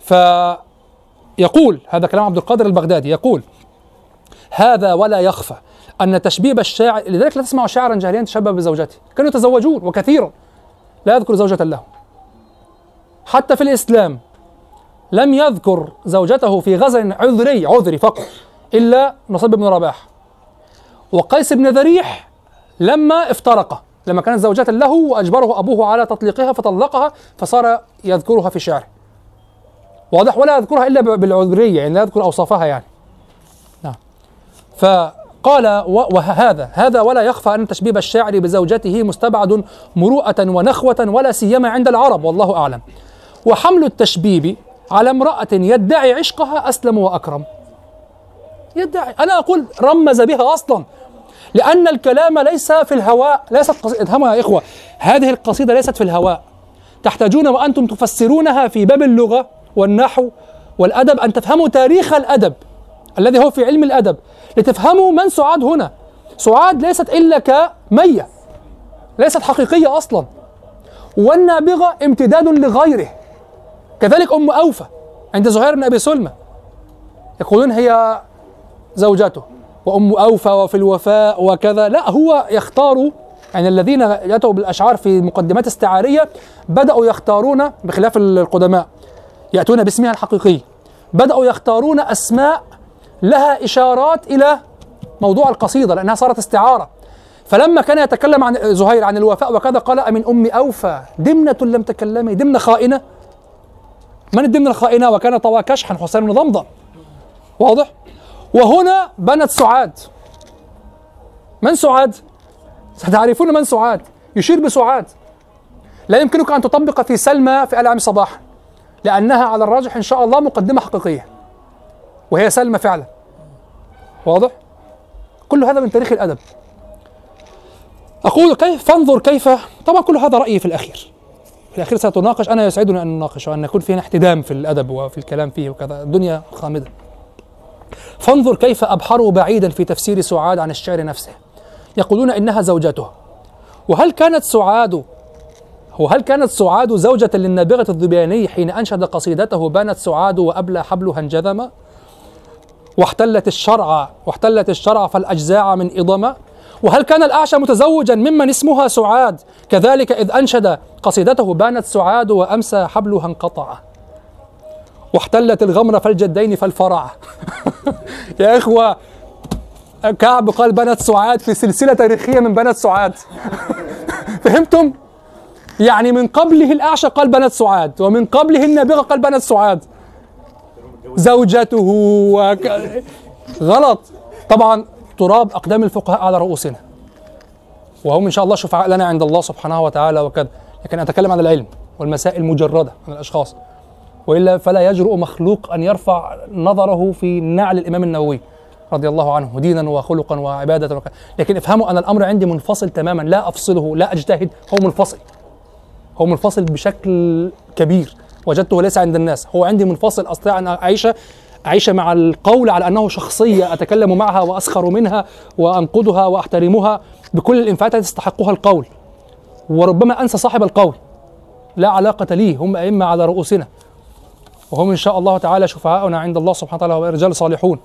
فيقول هذا كلام عبد القادر البغدادي يقول هذا ولا يخفى أن تشبيب الشاعر لذلك لا تسمع شاعرا جاهليا تشبه بزوجته. كانوا يتزوجون وكثيرا لا يذكر زوجة له حتى في الإسلام لم يذكر زوجته في غزل عذري عذري فقط إلا نصيب بن رباح. وقيس بن ذريح لما افترق لما كانت زوجة له وأجبره أبوه على تطليقها فطلقها فصار يذكرها في شعره واضح ولا يذكرها إلا بالعذرية يعني لا يذكر أوصافها يعني. نعم. فقال وهذا هذا ولا يخفى أن تشبيب الشاعر بزوجته مستبعد مروءة ونخوة ولا سيما عند العرب والله أعلم. وحمل التشبيب على امرأة يدعي عشقها أسلم وأكرم. يدعي. أنا أقول رمز بها أصلا. لأن الكلام ليس في الهواء ليست قصيدة يا إخوة. هذه القصيدة ليست في الهواء. تحتاجون وأنتم تفسرونها في باب اللغة والنحو والأدب أن تفهموا تاريخ الأدب الذي هو في علم الأدب. لتفهموا من سعاد هنا. سعاد ليست إلا كمية ليست حقيقية أصلا. والنابغة امتداد لغيره. كذلك أم أوفى عند زهير بن أبي سلمى يقولون هي زوجته. وأم أوفى وفي الوفاء وكذا. لا هو يختار يعني الذين يأتوا بالأشعار في مقدمات استعارية بدأوا يختارون بخلاف القدماء. يأتون باسمها الحقيقي. بدأوا يختارون أسماء لها إشارات إلى موضوع القصيدة لأنها صارت استعارة. فلما كان يتكلم عن زهير عن الوفاء وكذا قال أمن أم أوفى دمنة لم تكلمي دمنة خائنة. من الدمنة الخائنة وكان طوى كشحا حسين بن ضمضم واضح؟ وهنا بنت سعاد. من سعاد؟ ستعرفون من سعاد؟ يشير بسعاد. لا يمكنك أن تطبق في سلمى في العام صباح لأنها على الراجح إن شاء الله مقدمة حقيقية. وهي سلمى فعلا. واضح؟ كل هذا من تاريخ الأدب. أقول كيف فانظر كيف طبعا كل هذا رأيي في الأخير. في الأخير ستناقش أنا يسعدني أن نناقش وأن يكون فينا احتدام في الأدب وفي الكلام فيه وكذا. الدنيا خامدة. فانظر كيف أبحروا بعيدا في تفسير سعاد عن الشعر نفسه. يقولون إنها زوجته. وهل كانت سعاد وهل كانت سعاد زوجة للنابغة الذبياني حين أنشد قصيدته بانت سعاد وأبلى حبلها انجذما واحتلت الشرع واحتلت الشرع فالأجزاع من إضما وهل كان الأعشى متزوجا ممن اسمها سعاد؟ كذلك إذ أنشد قصيدته بانت سعاد وأمسى حبلها انقطع. واحتلت الغمر فالجدين فالفرع. يا إخوة كعب قال بنت سعاد في سلسلة تاريخية من بنت سعاد. فهمتم؟ يعني من قبله الأعشى قال بنت سعاد ومن قبله النابغة قال بنت سعاد. زوجته وك... غلط. طبعا تراب أقدام الفقهاء على رؤوسنا. وهم إن شاء الله شفعاء لنا عند الله سبحانه وتعالى وكذا. لكن أتكلم عن العلم والمسائل المجردة عن الأشخاص. وإلا فلا يجرؤ مخلوق أن يرفع نظره في نعل الإمام النووي رضي الله عنه دينا وخلقا وعبادة وكذا. لكن افهموا أن الأمر عندي منفصل تماما لا أفصله لا أجتهد هو منفصل. هو منفصل بشكل كبير. وجدته ليس عند الناس. هو عندي منفصل أستطيع أن أعيش أعيش مع القول على أنه شخصية أتكلم معها وأسخر منها وأنقدها وأحترمها بكل الإنفعالات التي تستحقها القول. وربما أنسى صاحب القول. لا علاقة لي هم أئمة على رؤوسنا. وهم إن شاء الله تعالى شفعاؤنا عند الله سبحانه وتعالى ورجال صالحون.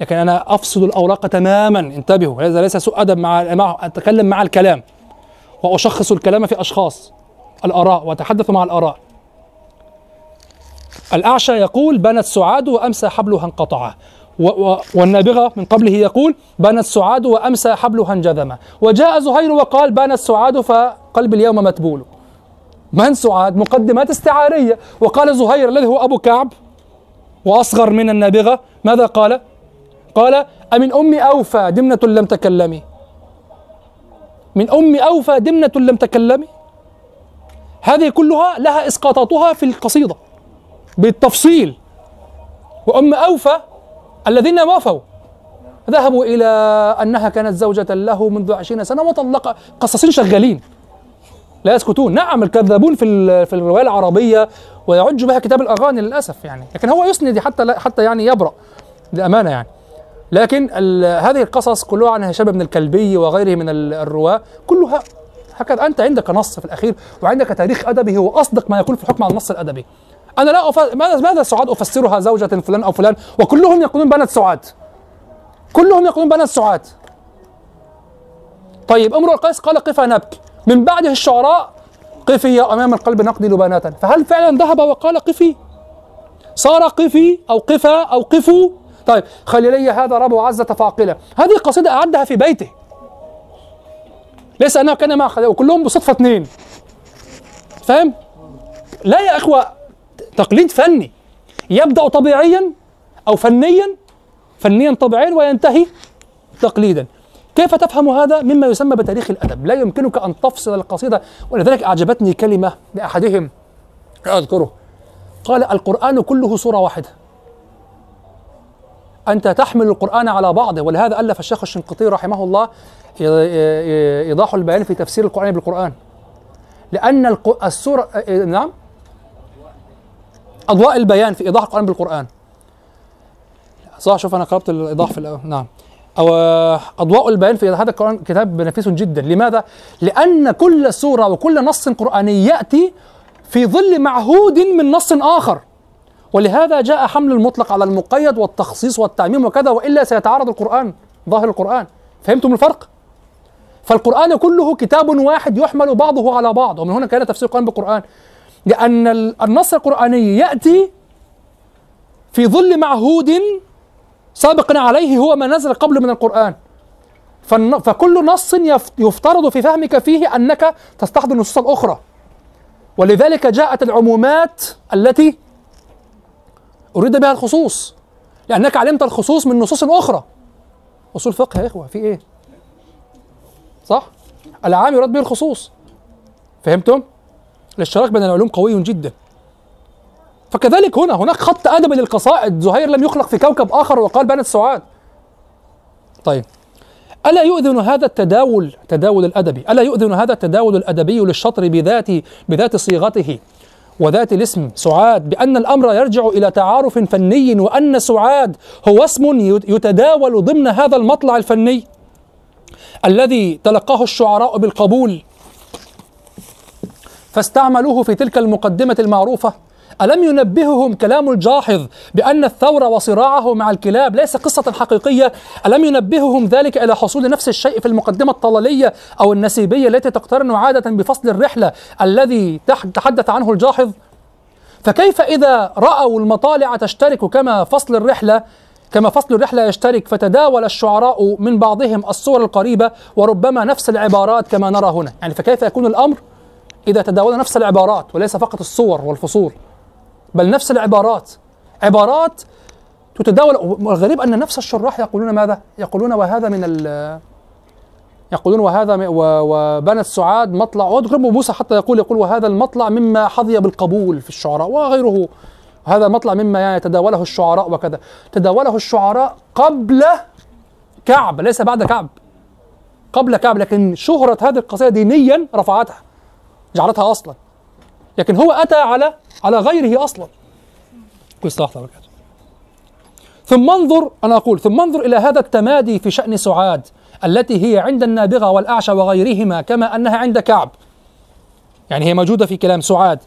لكن أنا أفصل الأوراق تماما. انتبهوا هذا ليس سوء أدب مع, مع أتكلم مع الكلام. وأشخص الكلام في أشخاص. الآراء وتحدثوا مع الآراء. الأعشى يقول بنت سعاد وأمسى حبلها انقطع والنابغة من قبله يقول بنت سعاد وأمسى حبلها انجذم وجاء زهير وقال بنت سعاد فقلب اليوم متبول. من سعاد؟ مقدمات استعارية. وقال زهير الذي هو أبو كعب وأصغر من النابغة. ماذا قال؟ قال أمن أم أوفى دمنة لم تكلمي. من أم أوفى دمنة لم تكلمي. هذه كلها لها إسقاطاتها في القصيدة. بالتفصيل. وأم أوفى الذين وفوا ذهبوا إلى أنها كانت زوجة له منذ عشرين سنة وطلق قصصين شغالين. لا يسكتون. نعم الكذابون في في الرواية العربية ويعج بها كتاب الأغاني للأسف يعني. لكن هو يسند حتى حتى يعني يبرأ للأمانة يعني. لكن هذه القصص كلها عن هشام بن الكلبي وغيره من ال- الرواة كلها هكذا. أنت عندك نص في الأخير وعندك تاريخ أدبي هو أصدق ما يكون في الحكم على النص الأدبي. أنا لا أف... ماذا ماذا سعاد أفسرها زوجة فلان أو فلان؟ وكلهم يقولون بنت سعاد. كلهم يقولون بنت سعاد. طيب امرؤ القيس قال قفا نبكي من بعده الشعراء قفي يا أمام القلب نقضي لبناتا فهل فعلا ذهب وقال قفي؟ صار قفي أو قفا أو قفوا طيب خليلي هذا رب عزة فاقلة. هذه قصيدة أعدها في بيته. ليس أنه كان مع خليل وكلهم بصدفة اثنين. فاهم لا يا إخوة تقليد فني. يبدأ طبيعيا أو فنيا فنيا طبيعيا وينتهي تقليدا. كيف تفهم هذا؟ مما يسمى بتاريخ الأدب. لا يمكنك أن تفصل القصيدة. ولذلك أعجبتني كلمة لأحدهم لا أذكره. قال القرآن كله سورة واحدة. أنت تحمل القرآن على بعضه. ولهذا ألف الشيخ الشنقيطي رحمه الله إيضاح البيان في تفسير القرآن بالقرآن. لأن السورة نعم. أضواء البيان في إيضاح القرآن بالقرآن. صح شوف أنا قرأت الإيضاح في الأول نعم. أو أضواء البيان في هذا القرآن كتاب نفيس جدا. لماذا؟ لأن كل سورة وكل نص قرآني يأتي في ظل معهود من نص آخر. ولهذا جاء حمل المطلق على المقيد والتخصيص والتعميم وكذا وإلا سيتعارض القرآن ظاهر القرآن. فهمتم الفرق؟ فالقرآن كله كتاب واحد يحمل بعضه على بعض. ومن هنا كان تفسير القرآن بالقرآن. ال- النص القرآني يأتي في ظل معهود سابق عليه هو ما نزل قبل من القرآن فالن- فكل نص يف- يفترض في فهمك فيه أنك تستحضر النصوص الأخرى ولذلك جاءت العمومات التي أريد بها الخصوص لأنك علمت الخصوص من نصوص أخرى أصول فقه يا إخوة في إيه؟ صح؟ العام يراد به الخصوص فهمتم؟ الاشتراك بين العلوم قوي جدا. فكذلك هنا هناك خط أدبي للقصائد. زهير لم يخلق في كوكب آخر وقال بنت سعاد. طيب. ألا يؤذن هذا التداول تداول الأدبي؟ ألا يؤذن هذا التداول الأدبي للشطر بذات بذات صيغته وذات الاسم سعاد؟ بأن الأمر يرجع إلى تعارف فني وأن سعاد هو اسم يتداول ضمن هذا المطلع الفني الذي تلقاه الشعراء بالقبول. فاستعملوه في تلك المقدمة المعروفة. ألم ينبههم كلام الجاحظ بأن الثور وصراعه مع الكلاب ليس قصة حقيقية؟ ألم ينبههم ذلك إلى حصول نفس الشيء في المقدمة الطلالية أو النسيبية التي تقترن عادة بفصل الرحلة الذي تح- تحدث عنه الجاحظ؟ فكيف إذا رأوا المطالع تشترك كما فصل الرحلة كما فصل الرحلة يشترك فتداول الشعراء من بعضهم الصور القريبة وربما نفس العبارات كما نرى هنا؟ يعني فكيف يكون الأمر؟ إذا تداول نفس العبارات وليس فقط الصور والفصول بل نفس العبارات. عبارات تتداول والغريب أن نفس الشراح يقولون ماذا؟ يقولون وهذا من ال يقولون وهذا م- و- وبنت سعاد مطلع واذكر موسى حتى يقول يقول وهذا المطلع مما حظي بالقبول في الشعراء وغيره. هذا مطلع مما يعني تداوله الشعراء وكذا. تداوله الشعراء قبل كعب ليس بعد كعب. قبل كعب لكن شهرة هذه القصيدة دينيا رفعتها. جعلتها أصلا. لكن هو أتى على على غيره أصلا. كل. ثم انظر أنا أقول ثم انظر إلى هذا التمادي في شأن سعاد التي هي عند النابغة والأعشى وغيرهما كما أنها عند كعب. يعني هي موجودة في كلام سعاد.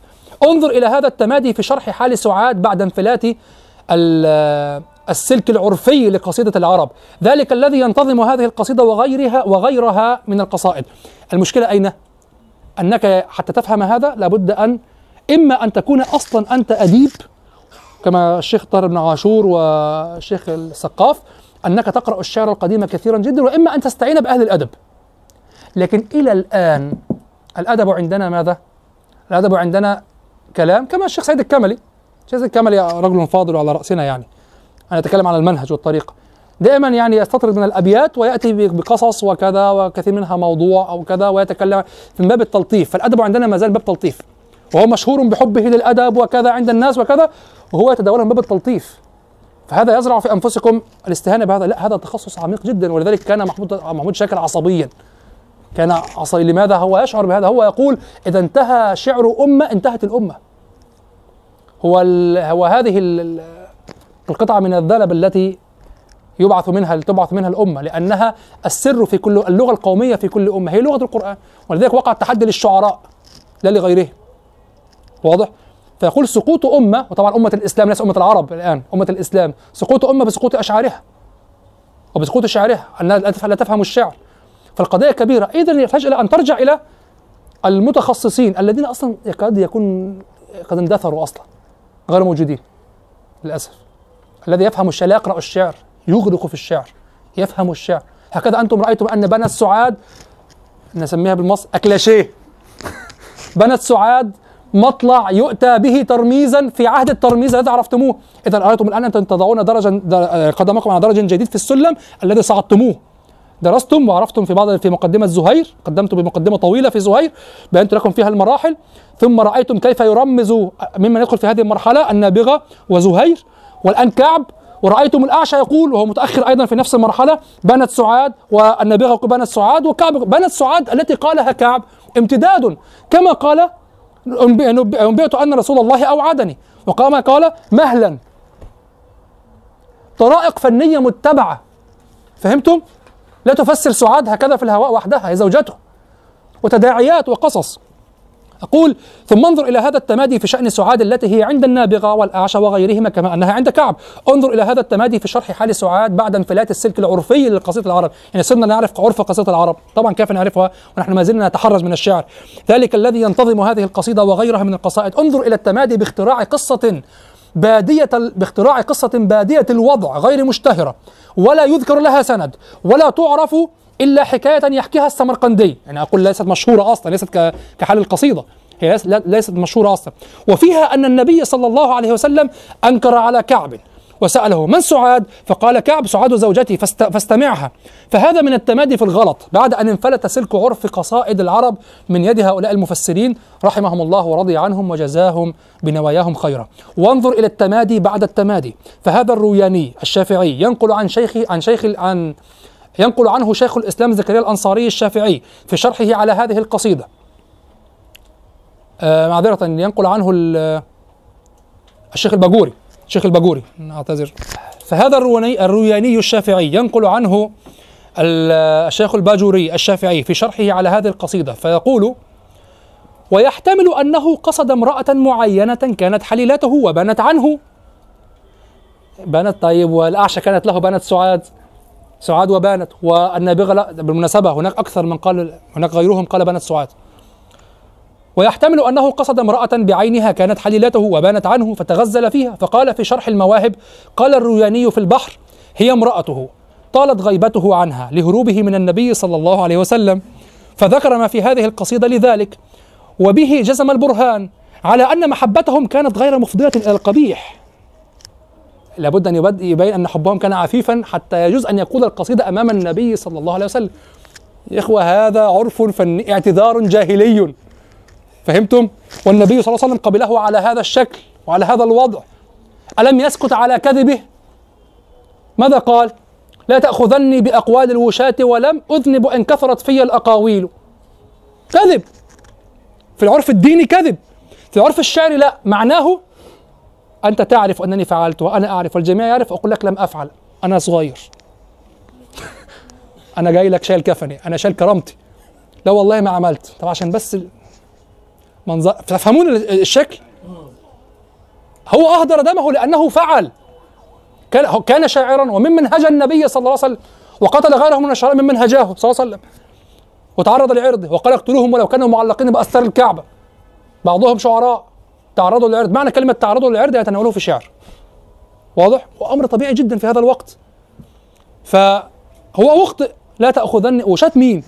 انظر إلى هذا التمادي في شرح حال سعاد بعد انفلات ال- السلك العرفي لقصيدة العرب. ذلك الذي ينتظم هذه القصيدة وغيرها وغيرها من القصائد. المشكلة أين؟ أنك حتى تفهم هذا لابد أن إما أن تكون أصلا أنت أديب كما الشيخ طاهر بن عاشور والشيخ السقاف أنك تقرأ الشعر القديم كثيرا جدا وإما أن تستعين بأهل الأدب. لكن إلى الآن الأدب عندنا ماذا؟ الأدب عندنا كلام كما الشيخ سيد الكملي. الشيخ سيد الكملي رجل فاضل على رأسنا يعني. أنا أتكلم عن المنهج والطريقة. دائما يعني يستطرد من الأبيات ويأتي بقصص وكذا وكثير منها موضوع أو كذا ويتكلم من باب التلطيف. فالأدب عندنا ما زال باب تلطيف. وهو مشهور بحبه للادب وكذا عند الناس وكذا وهو يتداول من باب التلطيف. فهذا يزرع في أنفسكم الاستهانة بهذا. لا هذا تخصص عميق جدا ولذلك كان محمود محمود شاكر عصبيا. كان عصبي. لماذا هو يشعر بهذا؟ هو يقول إذا انتهى شعر أمة انتهت الأمة. هو هو هذه ال القطعة من الذلب التي يبعث منها تبعث منها الأمة لأنها السر في كل اللغة القومية في كل أمة هي لغة القرآن. ولذلك وقع التحدي للشعراء لا لغيرهم. واضح؟ فيقول سقوط أمة وطبعا أمة الإسلام ليس أمة العرب الآن أمة الإسلام. سقوط أمة بسقوط أشعارها وبسقوط شعرها انها لا تفهم الشعر. فالقضية كبيرة. اذا يحتاج إلى أن ترجع إلى المتخصصين الذين أصلا يكاد يكون قد اندثروا أصلا غير موجودين للأسف. الذي يفهم الشعر لا يقرأ الشعر. يغرق في الشعر يفهم الشعر. هكذا أنتم رأيتم أن بنات سعاد نسميها بالمصر أكلاشيه. بنات سعاد مطلع يؤتى به ترميزا في عهد الترميز الذي عرفتموه. إذا اردتم الآن ان تضعون درجا قدمكم على درج جديد في السلم الذي صعدتموه. درستم وعرفتم في بعض في مقدمة زهير قدمت بمقدمة طويلة في زهير بينت لكم فيها المراحل. ثم رأيتم كيف يرمز ممن يدخل في هذه المرحلة النابغة وزهير. والآن كعب ورأيتم الأعشى يقول وهو متأخر أيضا في نفس المرحلة بنت سعاد والنابغة بنت سعاد وكعب بنت سعاد التي قالها كعب امتداد كما قال أنبئت أن رسول الله أوعدني وكما قال مهلا. طرائق فنية متبعة. فهمتم؟ لا تفسر سعاد هكذا في الهواء وحدها هي زوجته وتداعيات وقصص. أقول ثم انظر إلى هذا التمادي في شأن سعاد التي هي عند النابغة والأعشى وغيرهما كما أنها عند كعب. انظر إلى هذا التمادي في شرح حال سعاد بعد انفلات السلك العرفي لقصيدة العرب. يعني صرنا نعرف عرف قصيدة العرب. طبعا كيف نعرفها؟ ونحن ما زلنا نتحرز من الشعر. ذلك الذي ينتظم هذه القصيدة وغيرها من القصائد. انظر إلى التمادي باختراع قصة بادية باختراع قصة بادية الوضع غير مشتهرة. ولا يذكر لها سند. ولا تعرف إلا حكاية يحكيها السمرقندي. يعني أقول ليست مشهورة أصلا ليست كحال القصيدة. هي ليست مشهورة أصلا. وفيها أن النبي صلى الله عليه وسلم أنكر على كعب وسأله من سعاد؟ فقال كعب سعاد زوجتي فاست فاستمعها. فهذا من التمادي في الغلط. بعد أن انفلت سلك عرف قصائد العرب من يد هؤلاء المفسرين رحمهم الله ورضي عنهم وجزاهم بنواياهم خيرا. وانظر إلى التمادي بعد التمادي. فهذا الروياني الشافعي ينقل عن شيخ عن شيخ عن ينقل عنه شيخ الإسلام زكريا الأنصاري الشافعي في شرحه على هذه القصيدة. آه معذرة ينقل عنه الشيخ الباجوري. الشيخ الباجوري اعتذر فهذا الروياني الروياني الشافعي ينقل عنه الشيخ الباجوري الشافعي في شرحه على هذه القصيدة. فيقول ويحتمل أنه قصد امرأة معينة كانت حليلته وبنت عنه. بنت طيب والأعشى كانت له بنت سعاد. سعاد وبانت والنابغة لا بالمناسبة هناك أكثر من قال هناك غيرهم قال بنت سعاد. ويحتمل أنه قصد امرأة بعينها كانت حليلته وبانت عنه فتغزل فيها فقال في شرح المواهب قال الروياني في البحر هي امرأته طالت غيبته عنها لهروبه من النبي صلى الله عليه وسلم فذكر ما في هذه القصيدة لذلك وبه جزم البرهان على أن محبتهم كانت غير مفضية إلى القبيح. لابد أن يبين أن حبهم كان عفيفا حتى يجوز أن يقول القصيدة أمام النبي صلى الله عليه وسلم. يا إخوة هذا عرف فني اعتذار جاهلي. فهمتم؟ والنبي صلى الله عليه وسلم قبله على هذا الشكل وعلى هذا الوضع. ألم يسكت على كذبه؟ ماذا قال؟ لا تأخذني بأقوال الوشاة ولم أذنب إن كثرت في الأقاويل. كذب. في العرف الديني كذب. في العرف الشعري لا. معناه أنت تعرف أنني فعلت وأنا أعرف والجميع يعرف أقول لك لم أفعل. أنا صغير. أنا جاي لك شايل كفني. أنا شايل كرامتي. لا والله ما عملت. طب عشان بس منظر تفهمون الشكل؟ هو أهدر دمه لأنه فعل. كان شاعرا وممن هجا النبي صلى الله عليه وسلم وقتل غيره من الشعراء ممن هجاه صلى الله عليه وسلم. وتعرض لعرضه وقال اقتلوهم ولو كانوا معلقين بأستار الكعبة. بعضهم شعراء. تعرضوا للعرض. معنى كلمة تعرضوا للعرض يتناولوه في شعر. واضح؟ وامر طبيعي جدا في هذا الوقت. فهو مخطئ لا تأخذن. وشات مين؟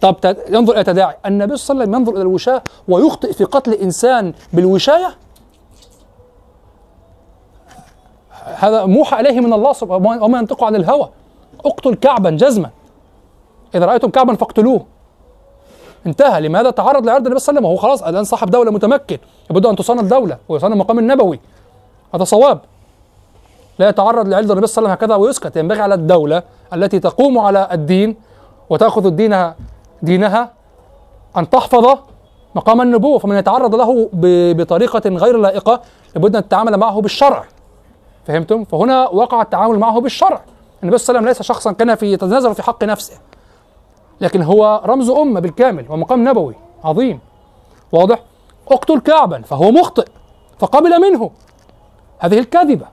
طب ينظر إلى تداعي. النبي صلى الله عليه وسلم ينظر إلى الوشاة ويخطئ في قتل إنسان بالوشاية. هذا موحى إليه من الله سبحانه وما ينطق عن الهوى. اقتل كعبا جزما. إذا رأيتم كعبا فاقتلوه. انتهى. لماذا تعرض لعرض النبي صلى الله عليه وسلم؟ وهو خلاص الآن صاحب دولة متمكن. لابد أن تصان الدولة ويصان المقام النبوي. هذا صواب. لا يتعرض لعرض النبي صلى الله عليه وسلم هكذا ويسكت. ينبغي على الدولة التي تقوم على الدين وتأخذ الدين دينها أن تحفظ مقام النبوة. فمن يتعرض له بطريقة غير لائقة لابد أن تتعامل معه بالشرع. فهمتم؟ فهنا وقع التعامل معه بالشرع. النبي صلى الله عليه وسلم ليس شخصا كان في يتنازل في حق نفسه. لكن هو رمز أمة بالكامل ومقام نبوي عظيم. واضح؟ اقتل كعبا فهو مخطئ فقبل منه. هذه الكذبة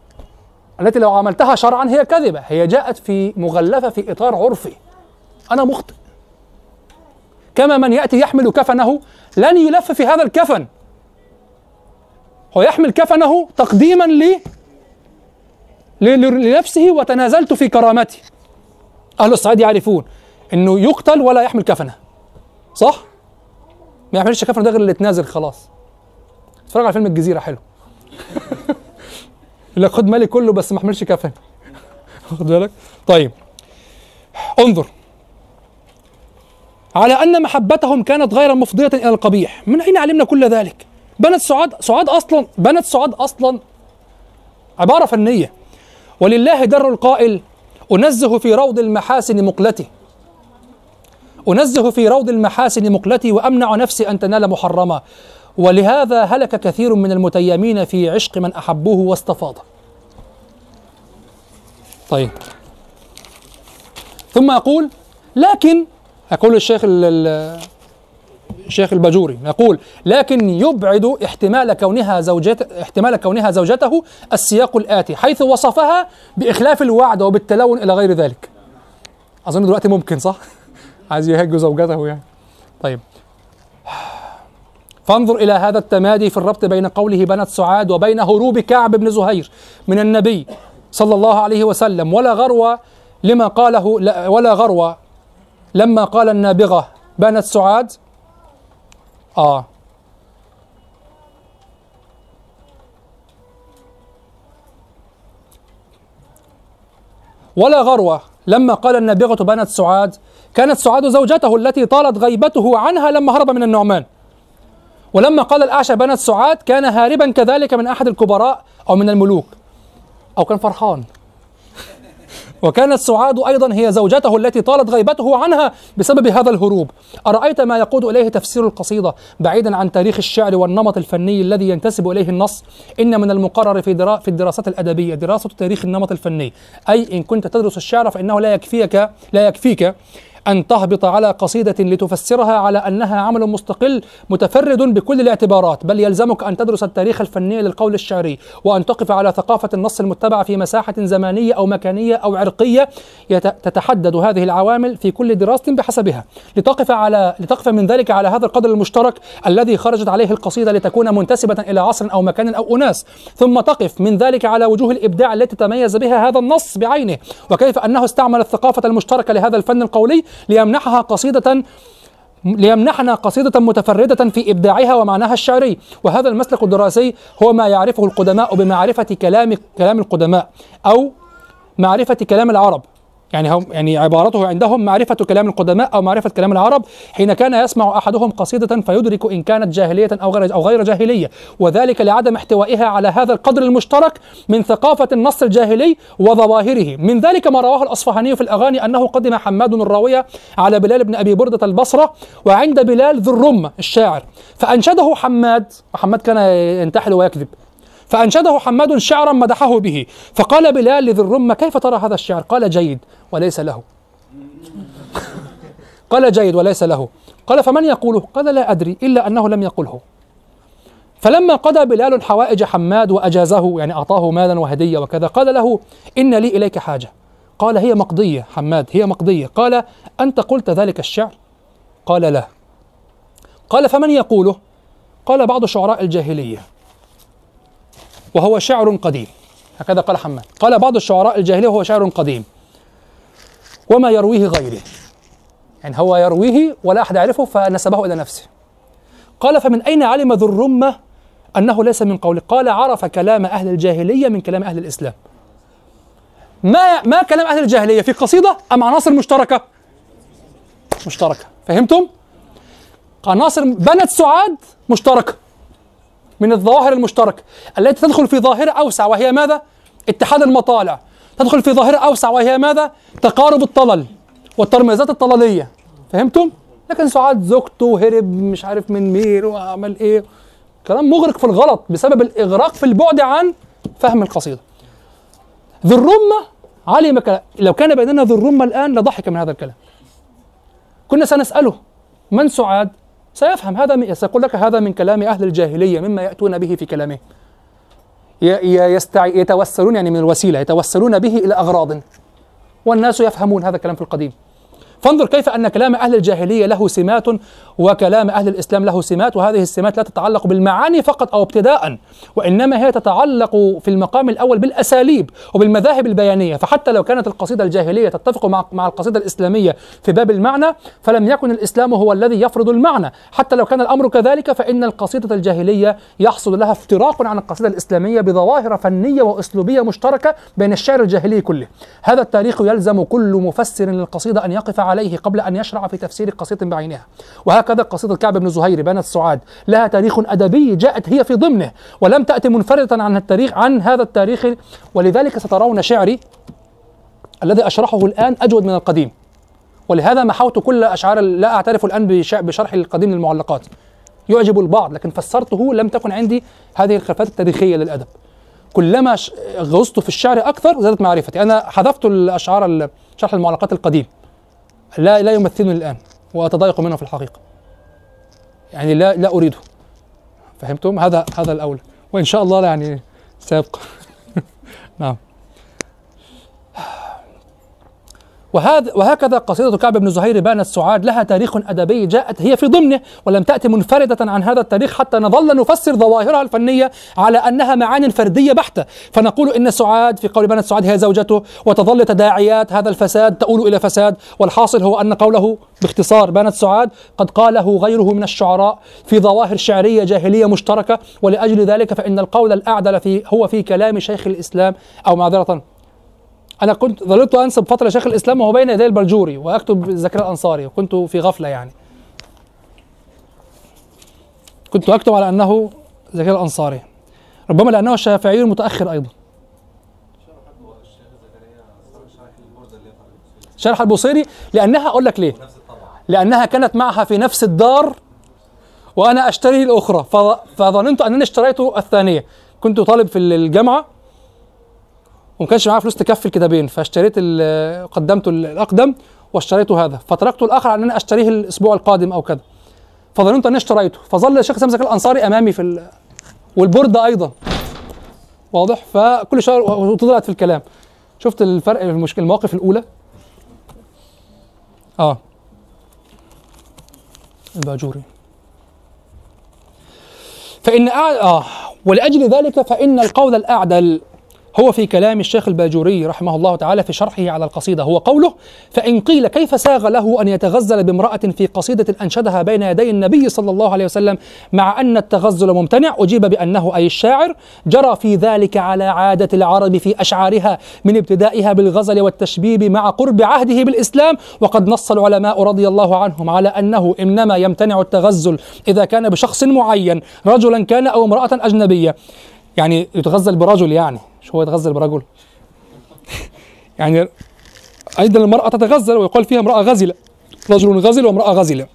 التي لو عملتها شرعا هي كذبة هي جاءت في مغلفة في إطار عرفي. أنا مخطئ. كما من يأتي يحمل كفنه لن يلف في هذا الكفن. هو يحمل كفنه تقديما لي لنفسه وتنازلت في كرامتي أهل الصعيد يعرفون إنه يقتل ولا يحمل كفنة. صح؟ ما يحملش كفن ده غير اللي اتنازل خلاص. اتفرج على فيلم الجزيرة حلو. يقول لك خد مالي كله بس ما احملش كفن واخد بالك؟ طيب. انظر. على أن محبتهم كانت غير مفضية إلى القبيح. من أين علمنا كل ذلك؟ بنت سعاد سعاد أصلا بنت سعاد أصلا عبارة فنية. ولله در القائل أنزه في روض المحاسن مقلتي. أنزه في روض المحاسن مقلتي وأمنع نفسي أن تنال محرما. ولهذا هلك كثير من المتيمين في عشق من أحبوه واستفاض. طيب. ثم أقول لكن أقول الشيخ ال- ال- الشيخ الباجوري يقول لكن يبعد احتمال كونها زوجت احتمال كونها زوجته السياق الآتي حيث وصفها بإخلاف الوعد وبالتلون إلى غير ذلك. أظن دلوقتي ممكن صح؟ عايز يهج زوجته يعني. طيب. فانظر إلى هذا التمادي في الربط بين قوله بنت سعاد وبين هروب كعب بن زهير من النبي صلى الله عليه وسلم. ولا غروة لما قاله لا ولا غروة لما قال النابغة بنت سعاد. آه. ولا غروة لما قال النابغة بنت سعاد كانت سعاد زوجته التي طالت غيبته عنها لما هرب من النعمان. ولما قال الأعشى بنت سعاد كان هاربا كذلك من أحد الكبراء أو من الملوك. أو كان فرحان. وكانت سعاد أيضا هي زوجته التي طالت غيبته عنها بسبب هذا الهروب. أرأيت ما يقود إليه تفسير القصيدة بعيدا عن تاريخ الشعر والنمط الفني الذي ينتسب إليه النص. إن من المقرر في درا في الدراسات الأدبية دراسة تاريخ النمط الفني. أي إن كنت تدرس الشعر فإنه لا يكفيك لا يكفيك أن تهبط على قصيدة لتفسرها على أنها عمل مستقل متفرد بكل الاعتبارات. بل يلزمك أن تدرس التاريخ الفني للقول الشعري وأن تقف على ثقافة النص المتبع في مساحة زمانية أو مكانية أو عرقية تتحدد هذه العوامل في كل دراسة بحسبها. لتقف على لتقف من ذلك على هذا القدر المشترك الذي خرجت عليه القصيدة لتكون منتسبة إلى عصر أو مكان أو أناس. ثم تقف من ذلك على وجوه الإبداع التي تميز بها هذا النص بعينه. وكيف أنه استعمل الثقافة المشتركة لهذا الفن القولي؟ ليمنحها قصيدة ليمنحنا قصيدة متفردة في إبداعها ومعناها الشعري. وهذا المسلك الدراسي هو ما يعرفه القدماء بمعرفة كلام كلام القدماء أو معرفة كلام العرب. يعني هم يعني عبارته عندهم معرفة كلام القدماء أو معرفة كلام العرب حين كان يسمع أحدهم قصيدة فيدرك إن كانت جاهلية أو غير أو غير جاهلية وذلك لعدم احتوائها على هذا القدر المشترك من ثقافة النص الجاهلي وظواهره. من ذلك ما رواه الأصفهاني في الأغاني أنه قدم حماد الراوية على بلال بن أبي بردة البصرة وعند بلال ذو الرمة الشاعر. فأنشده حماد وحماد كان ينتحل ويكذب. فأنشده حماد شعرا مدحه به. فقال بلال لذي الرمة كيف ترى هذا الشعر؟ قال جيد وليس له. قال جيد وليس له. قال فمن يقوله؟ قال لا أدري إلا أنه لم يقله. فلما قضى بلال حوائج حماد وأجازه يعني أعطاه مالا وهدية وكذا قال له إن لي إليك حاجة. قال هي مقضية حماد هي مقضية. قال أنت قلت ذلك الشعر؟ قال لا. قال فمن يقوله؟ قال بعض شعراء الجاهلية. وهو شعر قديم. هكذا قال حماد. قال بعض الشعراء الجاهلية وهو شعر قديم. وما يرويه غيره. يعني هو يرويه ولا أحد يعرفه فنسبه إلى نفسه. قال فمن أين علم ذو الرمة أنه ليس من قوله قال عرف كلام أهل الجاهلية من كلام أهل الإسلام. ما ما كلام أهل الجاهلية؟ في قصيدة أم عناصر مشتركة؟ مشتركة. فهمتم؟ عناصر بنت سعاد مشتركة. من الظواهر المشتركة التي تدخل في ظاهرة أوسع وهي ماذا؟ اتحاد المطالع تدخل في ظاهرة أوسع وهي ماذا؟ تقارب الطلل والترميزات الطللية فهمتم؟ لكن سعاد زوجته هرب مش عارف من مين وعمل إيه كلام مغرق في الغلط بسبب الإغراق في البعد عن فهم القصيدة ذو الرمة علم كلام لو كان بيننا ذو الرمة الآن لضحك من هذا الكلام كنا سنسأله من سعاد سيفهم هذا سيقول لك هذا من كلام أهل الجاهلية مما يأتون به في كلامهم يستع... يتوسلون يعني من الوسيلة يتوسلون به إلى أغراض. والناس يفهمون هذا الكلام في القديم. فانظر كيف أن كلام أهل الجاهلية له سمات وكلام أهل الإسلام له سمات وهذه السمات لا تتعلق بالمعاني فقط أو ابتداء وإنما هي تتعلق في المقام الأول بالأساليب وبالمذاهب البيانية. فحتى لو كانت القصيدة الجاهلية تتفق مع, مع القصيدة الإسلامية في باب المعنى فلم يكن الإسلام هو الذي يفرض المعنى. حتى لو كان الأمر كذلك فإن القصيدة الجاهلية يحصل لها افتراق عن القصيدة الإسلامية بظواهر فنية وأسلوبية مشتركة بين الشعر الجاهلي كله. هذا التاريخ يلزم كل مفسر للقصيدة أن يقف عليه قبل أن يشرع في تفسير قصيدة بعينها. وهكذا قصيدة كعب بن زهير بنت سعاد. لها تاريخ أدبي جاءت هي في ضمنه ولم تأتي منفردة عن التاريخ عن هذا التاريخ. ولذلك سترون شعري الذي أشرحه الآن أجود من القديم. ولهذا محوت كل أشعار لا أعترف الآن بشرح القديم للمعلقات. يعجب البعض لكن فسرته لم تكن عندي هذه الخلفات التاريخية للأدب. كلما غصت في الشعر أكثر زادت معرفتي. أنا حذفت الأشعار شرح المعلقات القديم. لا لا يمثلني الآن وأتضايق منه في الحقيقة. يعني لا لا أريده. فهمتم؟ هذا هذا الأولى وإن شاء الله يعني سيبقى. نعم. وهذا وهكذا قصيدة كعب بن زهير بانت سعاد لها تاريخ أدبي جاءت هي في ضمنه ولم تأتي منفردة عن هذا التاريخ حتى نظل نفسر ظواهرها الفنية على أنها معان فردية بحتة. فنقول إن سعاد في قول بانت سعاد هي زوجته وتظل تداعيات هذا الفساد تؤول إلى فساد والحاصل هو أن قوله باختصار بانت سعاد قد قاله غيره من الشعراء في ظواهر شعرية جاهلية مشتركة ولأجل ذلك فإن القول الأعدل في هو في كلام شيخ الإسلام أو معذرة أنا كنت ظللت أنسب فترة شيخ الإسلام وهو بين يدي البلجوري وأكتب زكريا الأنصاري وكنت في غفلة يعني. كنت أكتب على أنه زكريا الأنصاري. ربما لأنه الشافعي متاخر أيضا. شرح البوصيري؟ لأنها أقول لك ليه. لأنها كانت معها في نفس الدار وأنا اشتري الأخرى. فظننت أنني اشتريت الثانية. كنت طالب في الجامعة. وما كانش معايا فلوس تكفي الكتابين فاشتريت قدمت الأقدم واشتريت هذا. فتركت الآخر على إن أنا أشتريه الأسبوع القادم أو كذا فظننت أني اشتريته. فظل الشيخ سامي زكي الأنصاري أمامي في ال... والبورده أيضا. واضح؟ فكل شهر وطلعت في الكلام. شفت الفرق المشكلة المواقف الأولى؟ آه. الباجوري. فإن آه. ولأجل ذلك فإن القول الأعدل هو في كلام الشيخ الباجوري رحمه الله تعالى في شرحه على القصيدة هو قوله فإن قيل كيف ساغ له أن يتغزل بامرأة في قصيدة أنشدها بين يدي النبي صلى الله عليه وسلم مع أن التغزل ممتنع أجيب بأنه أي الشاعر جرى في ذلك على عادة العرب في أشعارها من ابتدائها بالغزل والتشبيب مع قرب عهده بالإسلام وقد نص العلماء رضي الله عنهم على أنه إنما يمتنع التغزل إذا كان بشخص معين رجلا كان أو امرأة أجنبية. يعني يتغزل برجل يعني. مش هو يتغزل برجل؟ يعني أيضا المرأة تتغزل ويقال فيها امرأة غزلة. رجل غزل وامرأة غزلة.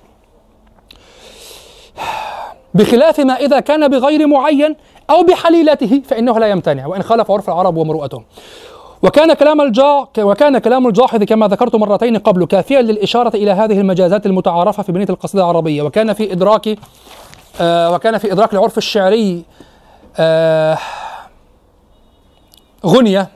بخلاف ما إذا كان بغير معين أو بحليلته فإنه لا يمتنع وإن خالف عرف العرب ومروءتهم. وكان كلام الجا وكان كلام الجاحظ كما ذكرت مرتين قبل كافيا للإشارة إلى هذه المجازات المتعارفة في بنية القصيدة العربية. وكان في إدراك آه وكان في إدراك العرف الشعري آه غنية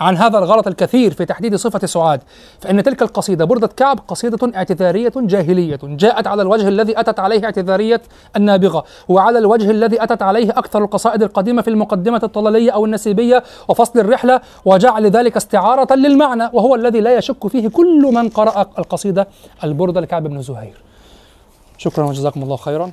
عن هذا الغلط الكثير في تحديد صفة سعاد. فإن تلك القصيدة بردة كعب قصيدة اعتذارية جاهلية جاءت على الوجه الذي أتت عليه اعتذارية النابغة وعلى الوجه الذي أتت عليه أكثر القصائد القديمة في المقدمة الطلالية أو النسيبية وفصل الرحلة وجعل ذلك استعارة للمعنى وهو الذي لا يشك فيه كل من قرأ القصيدة البردة لكعب بن زهير. شكرا وجزاكم الله خيرا.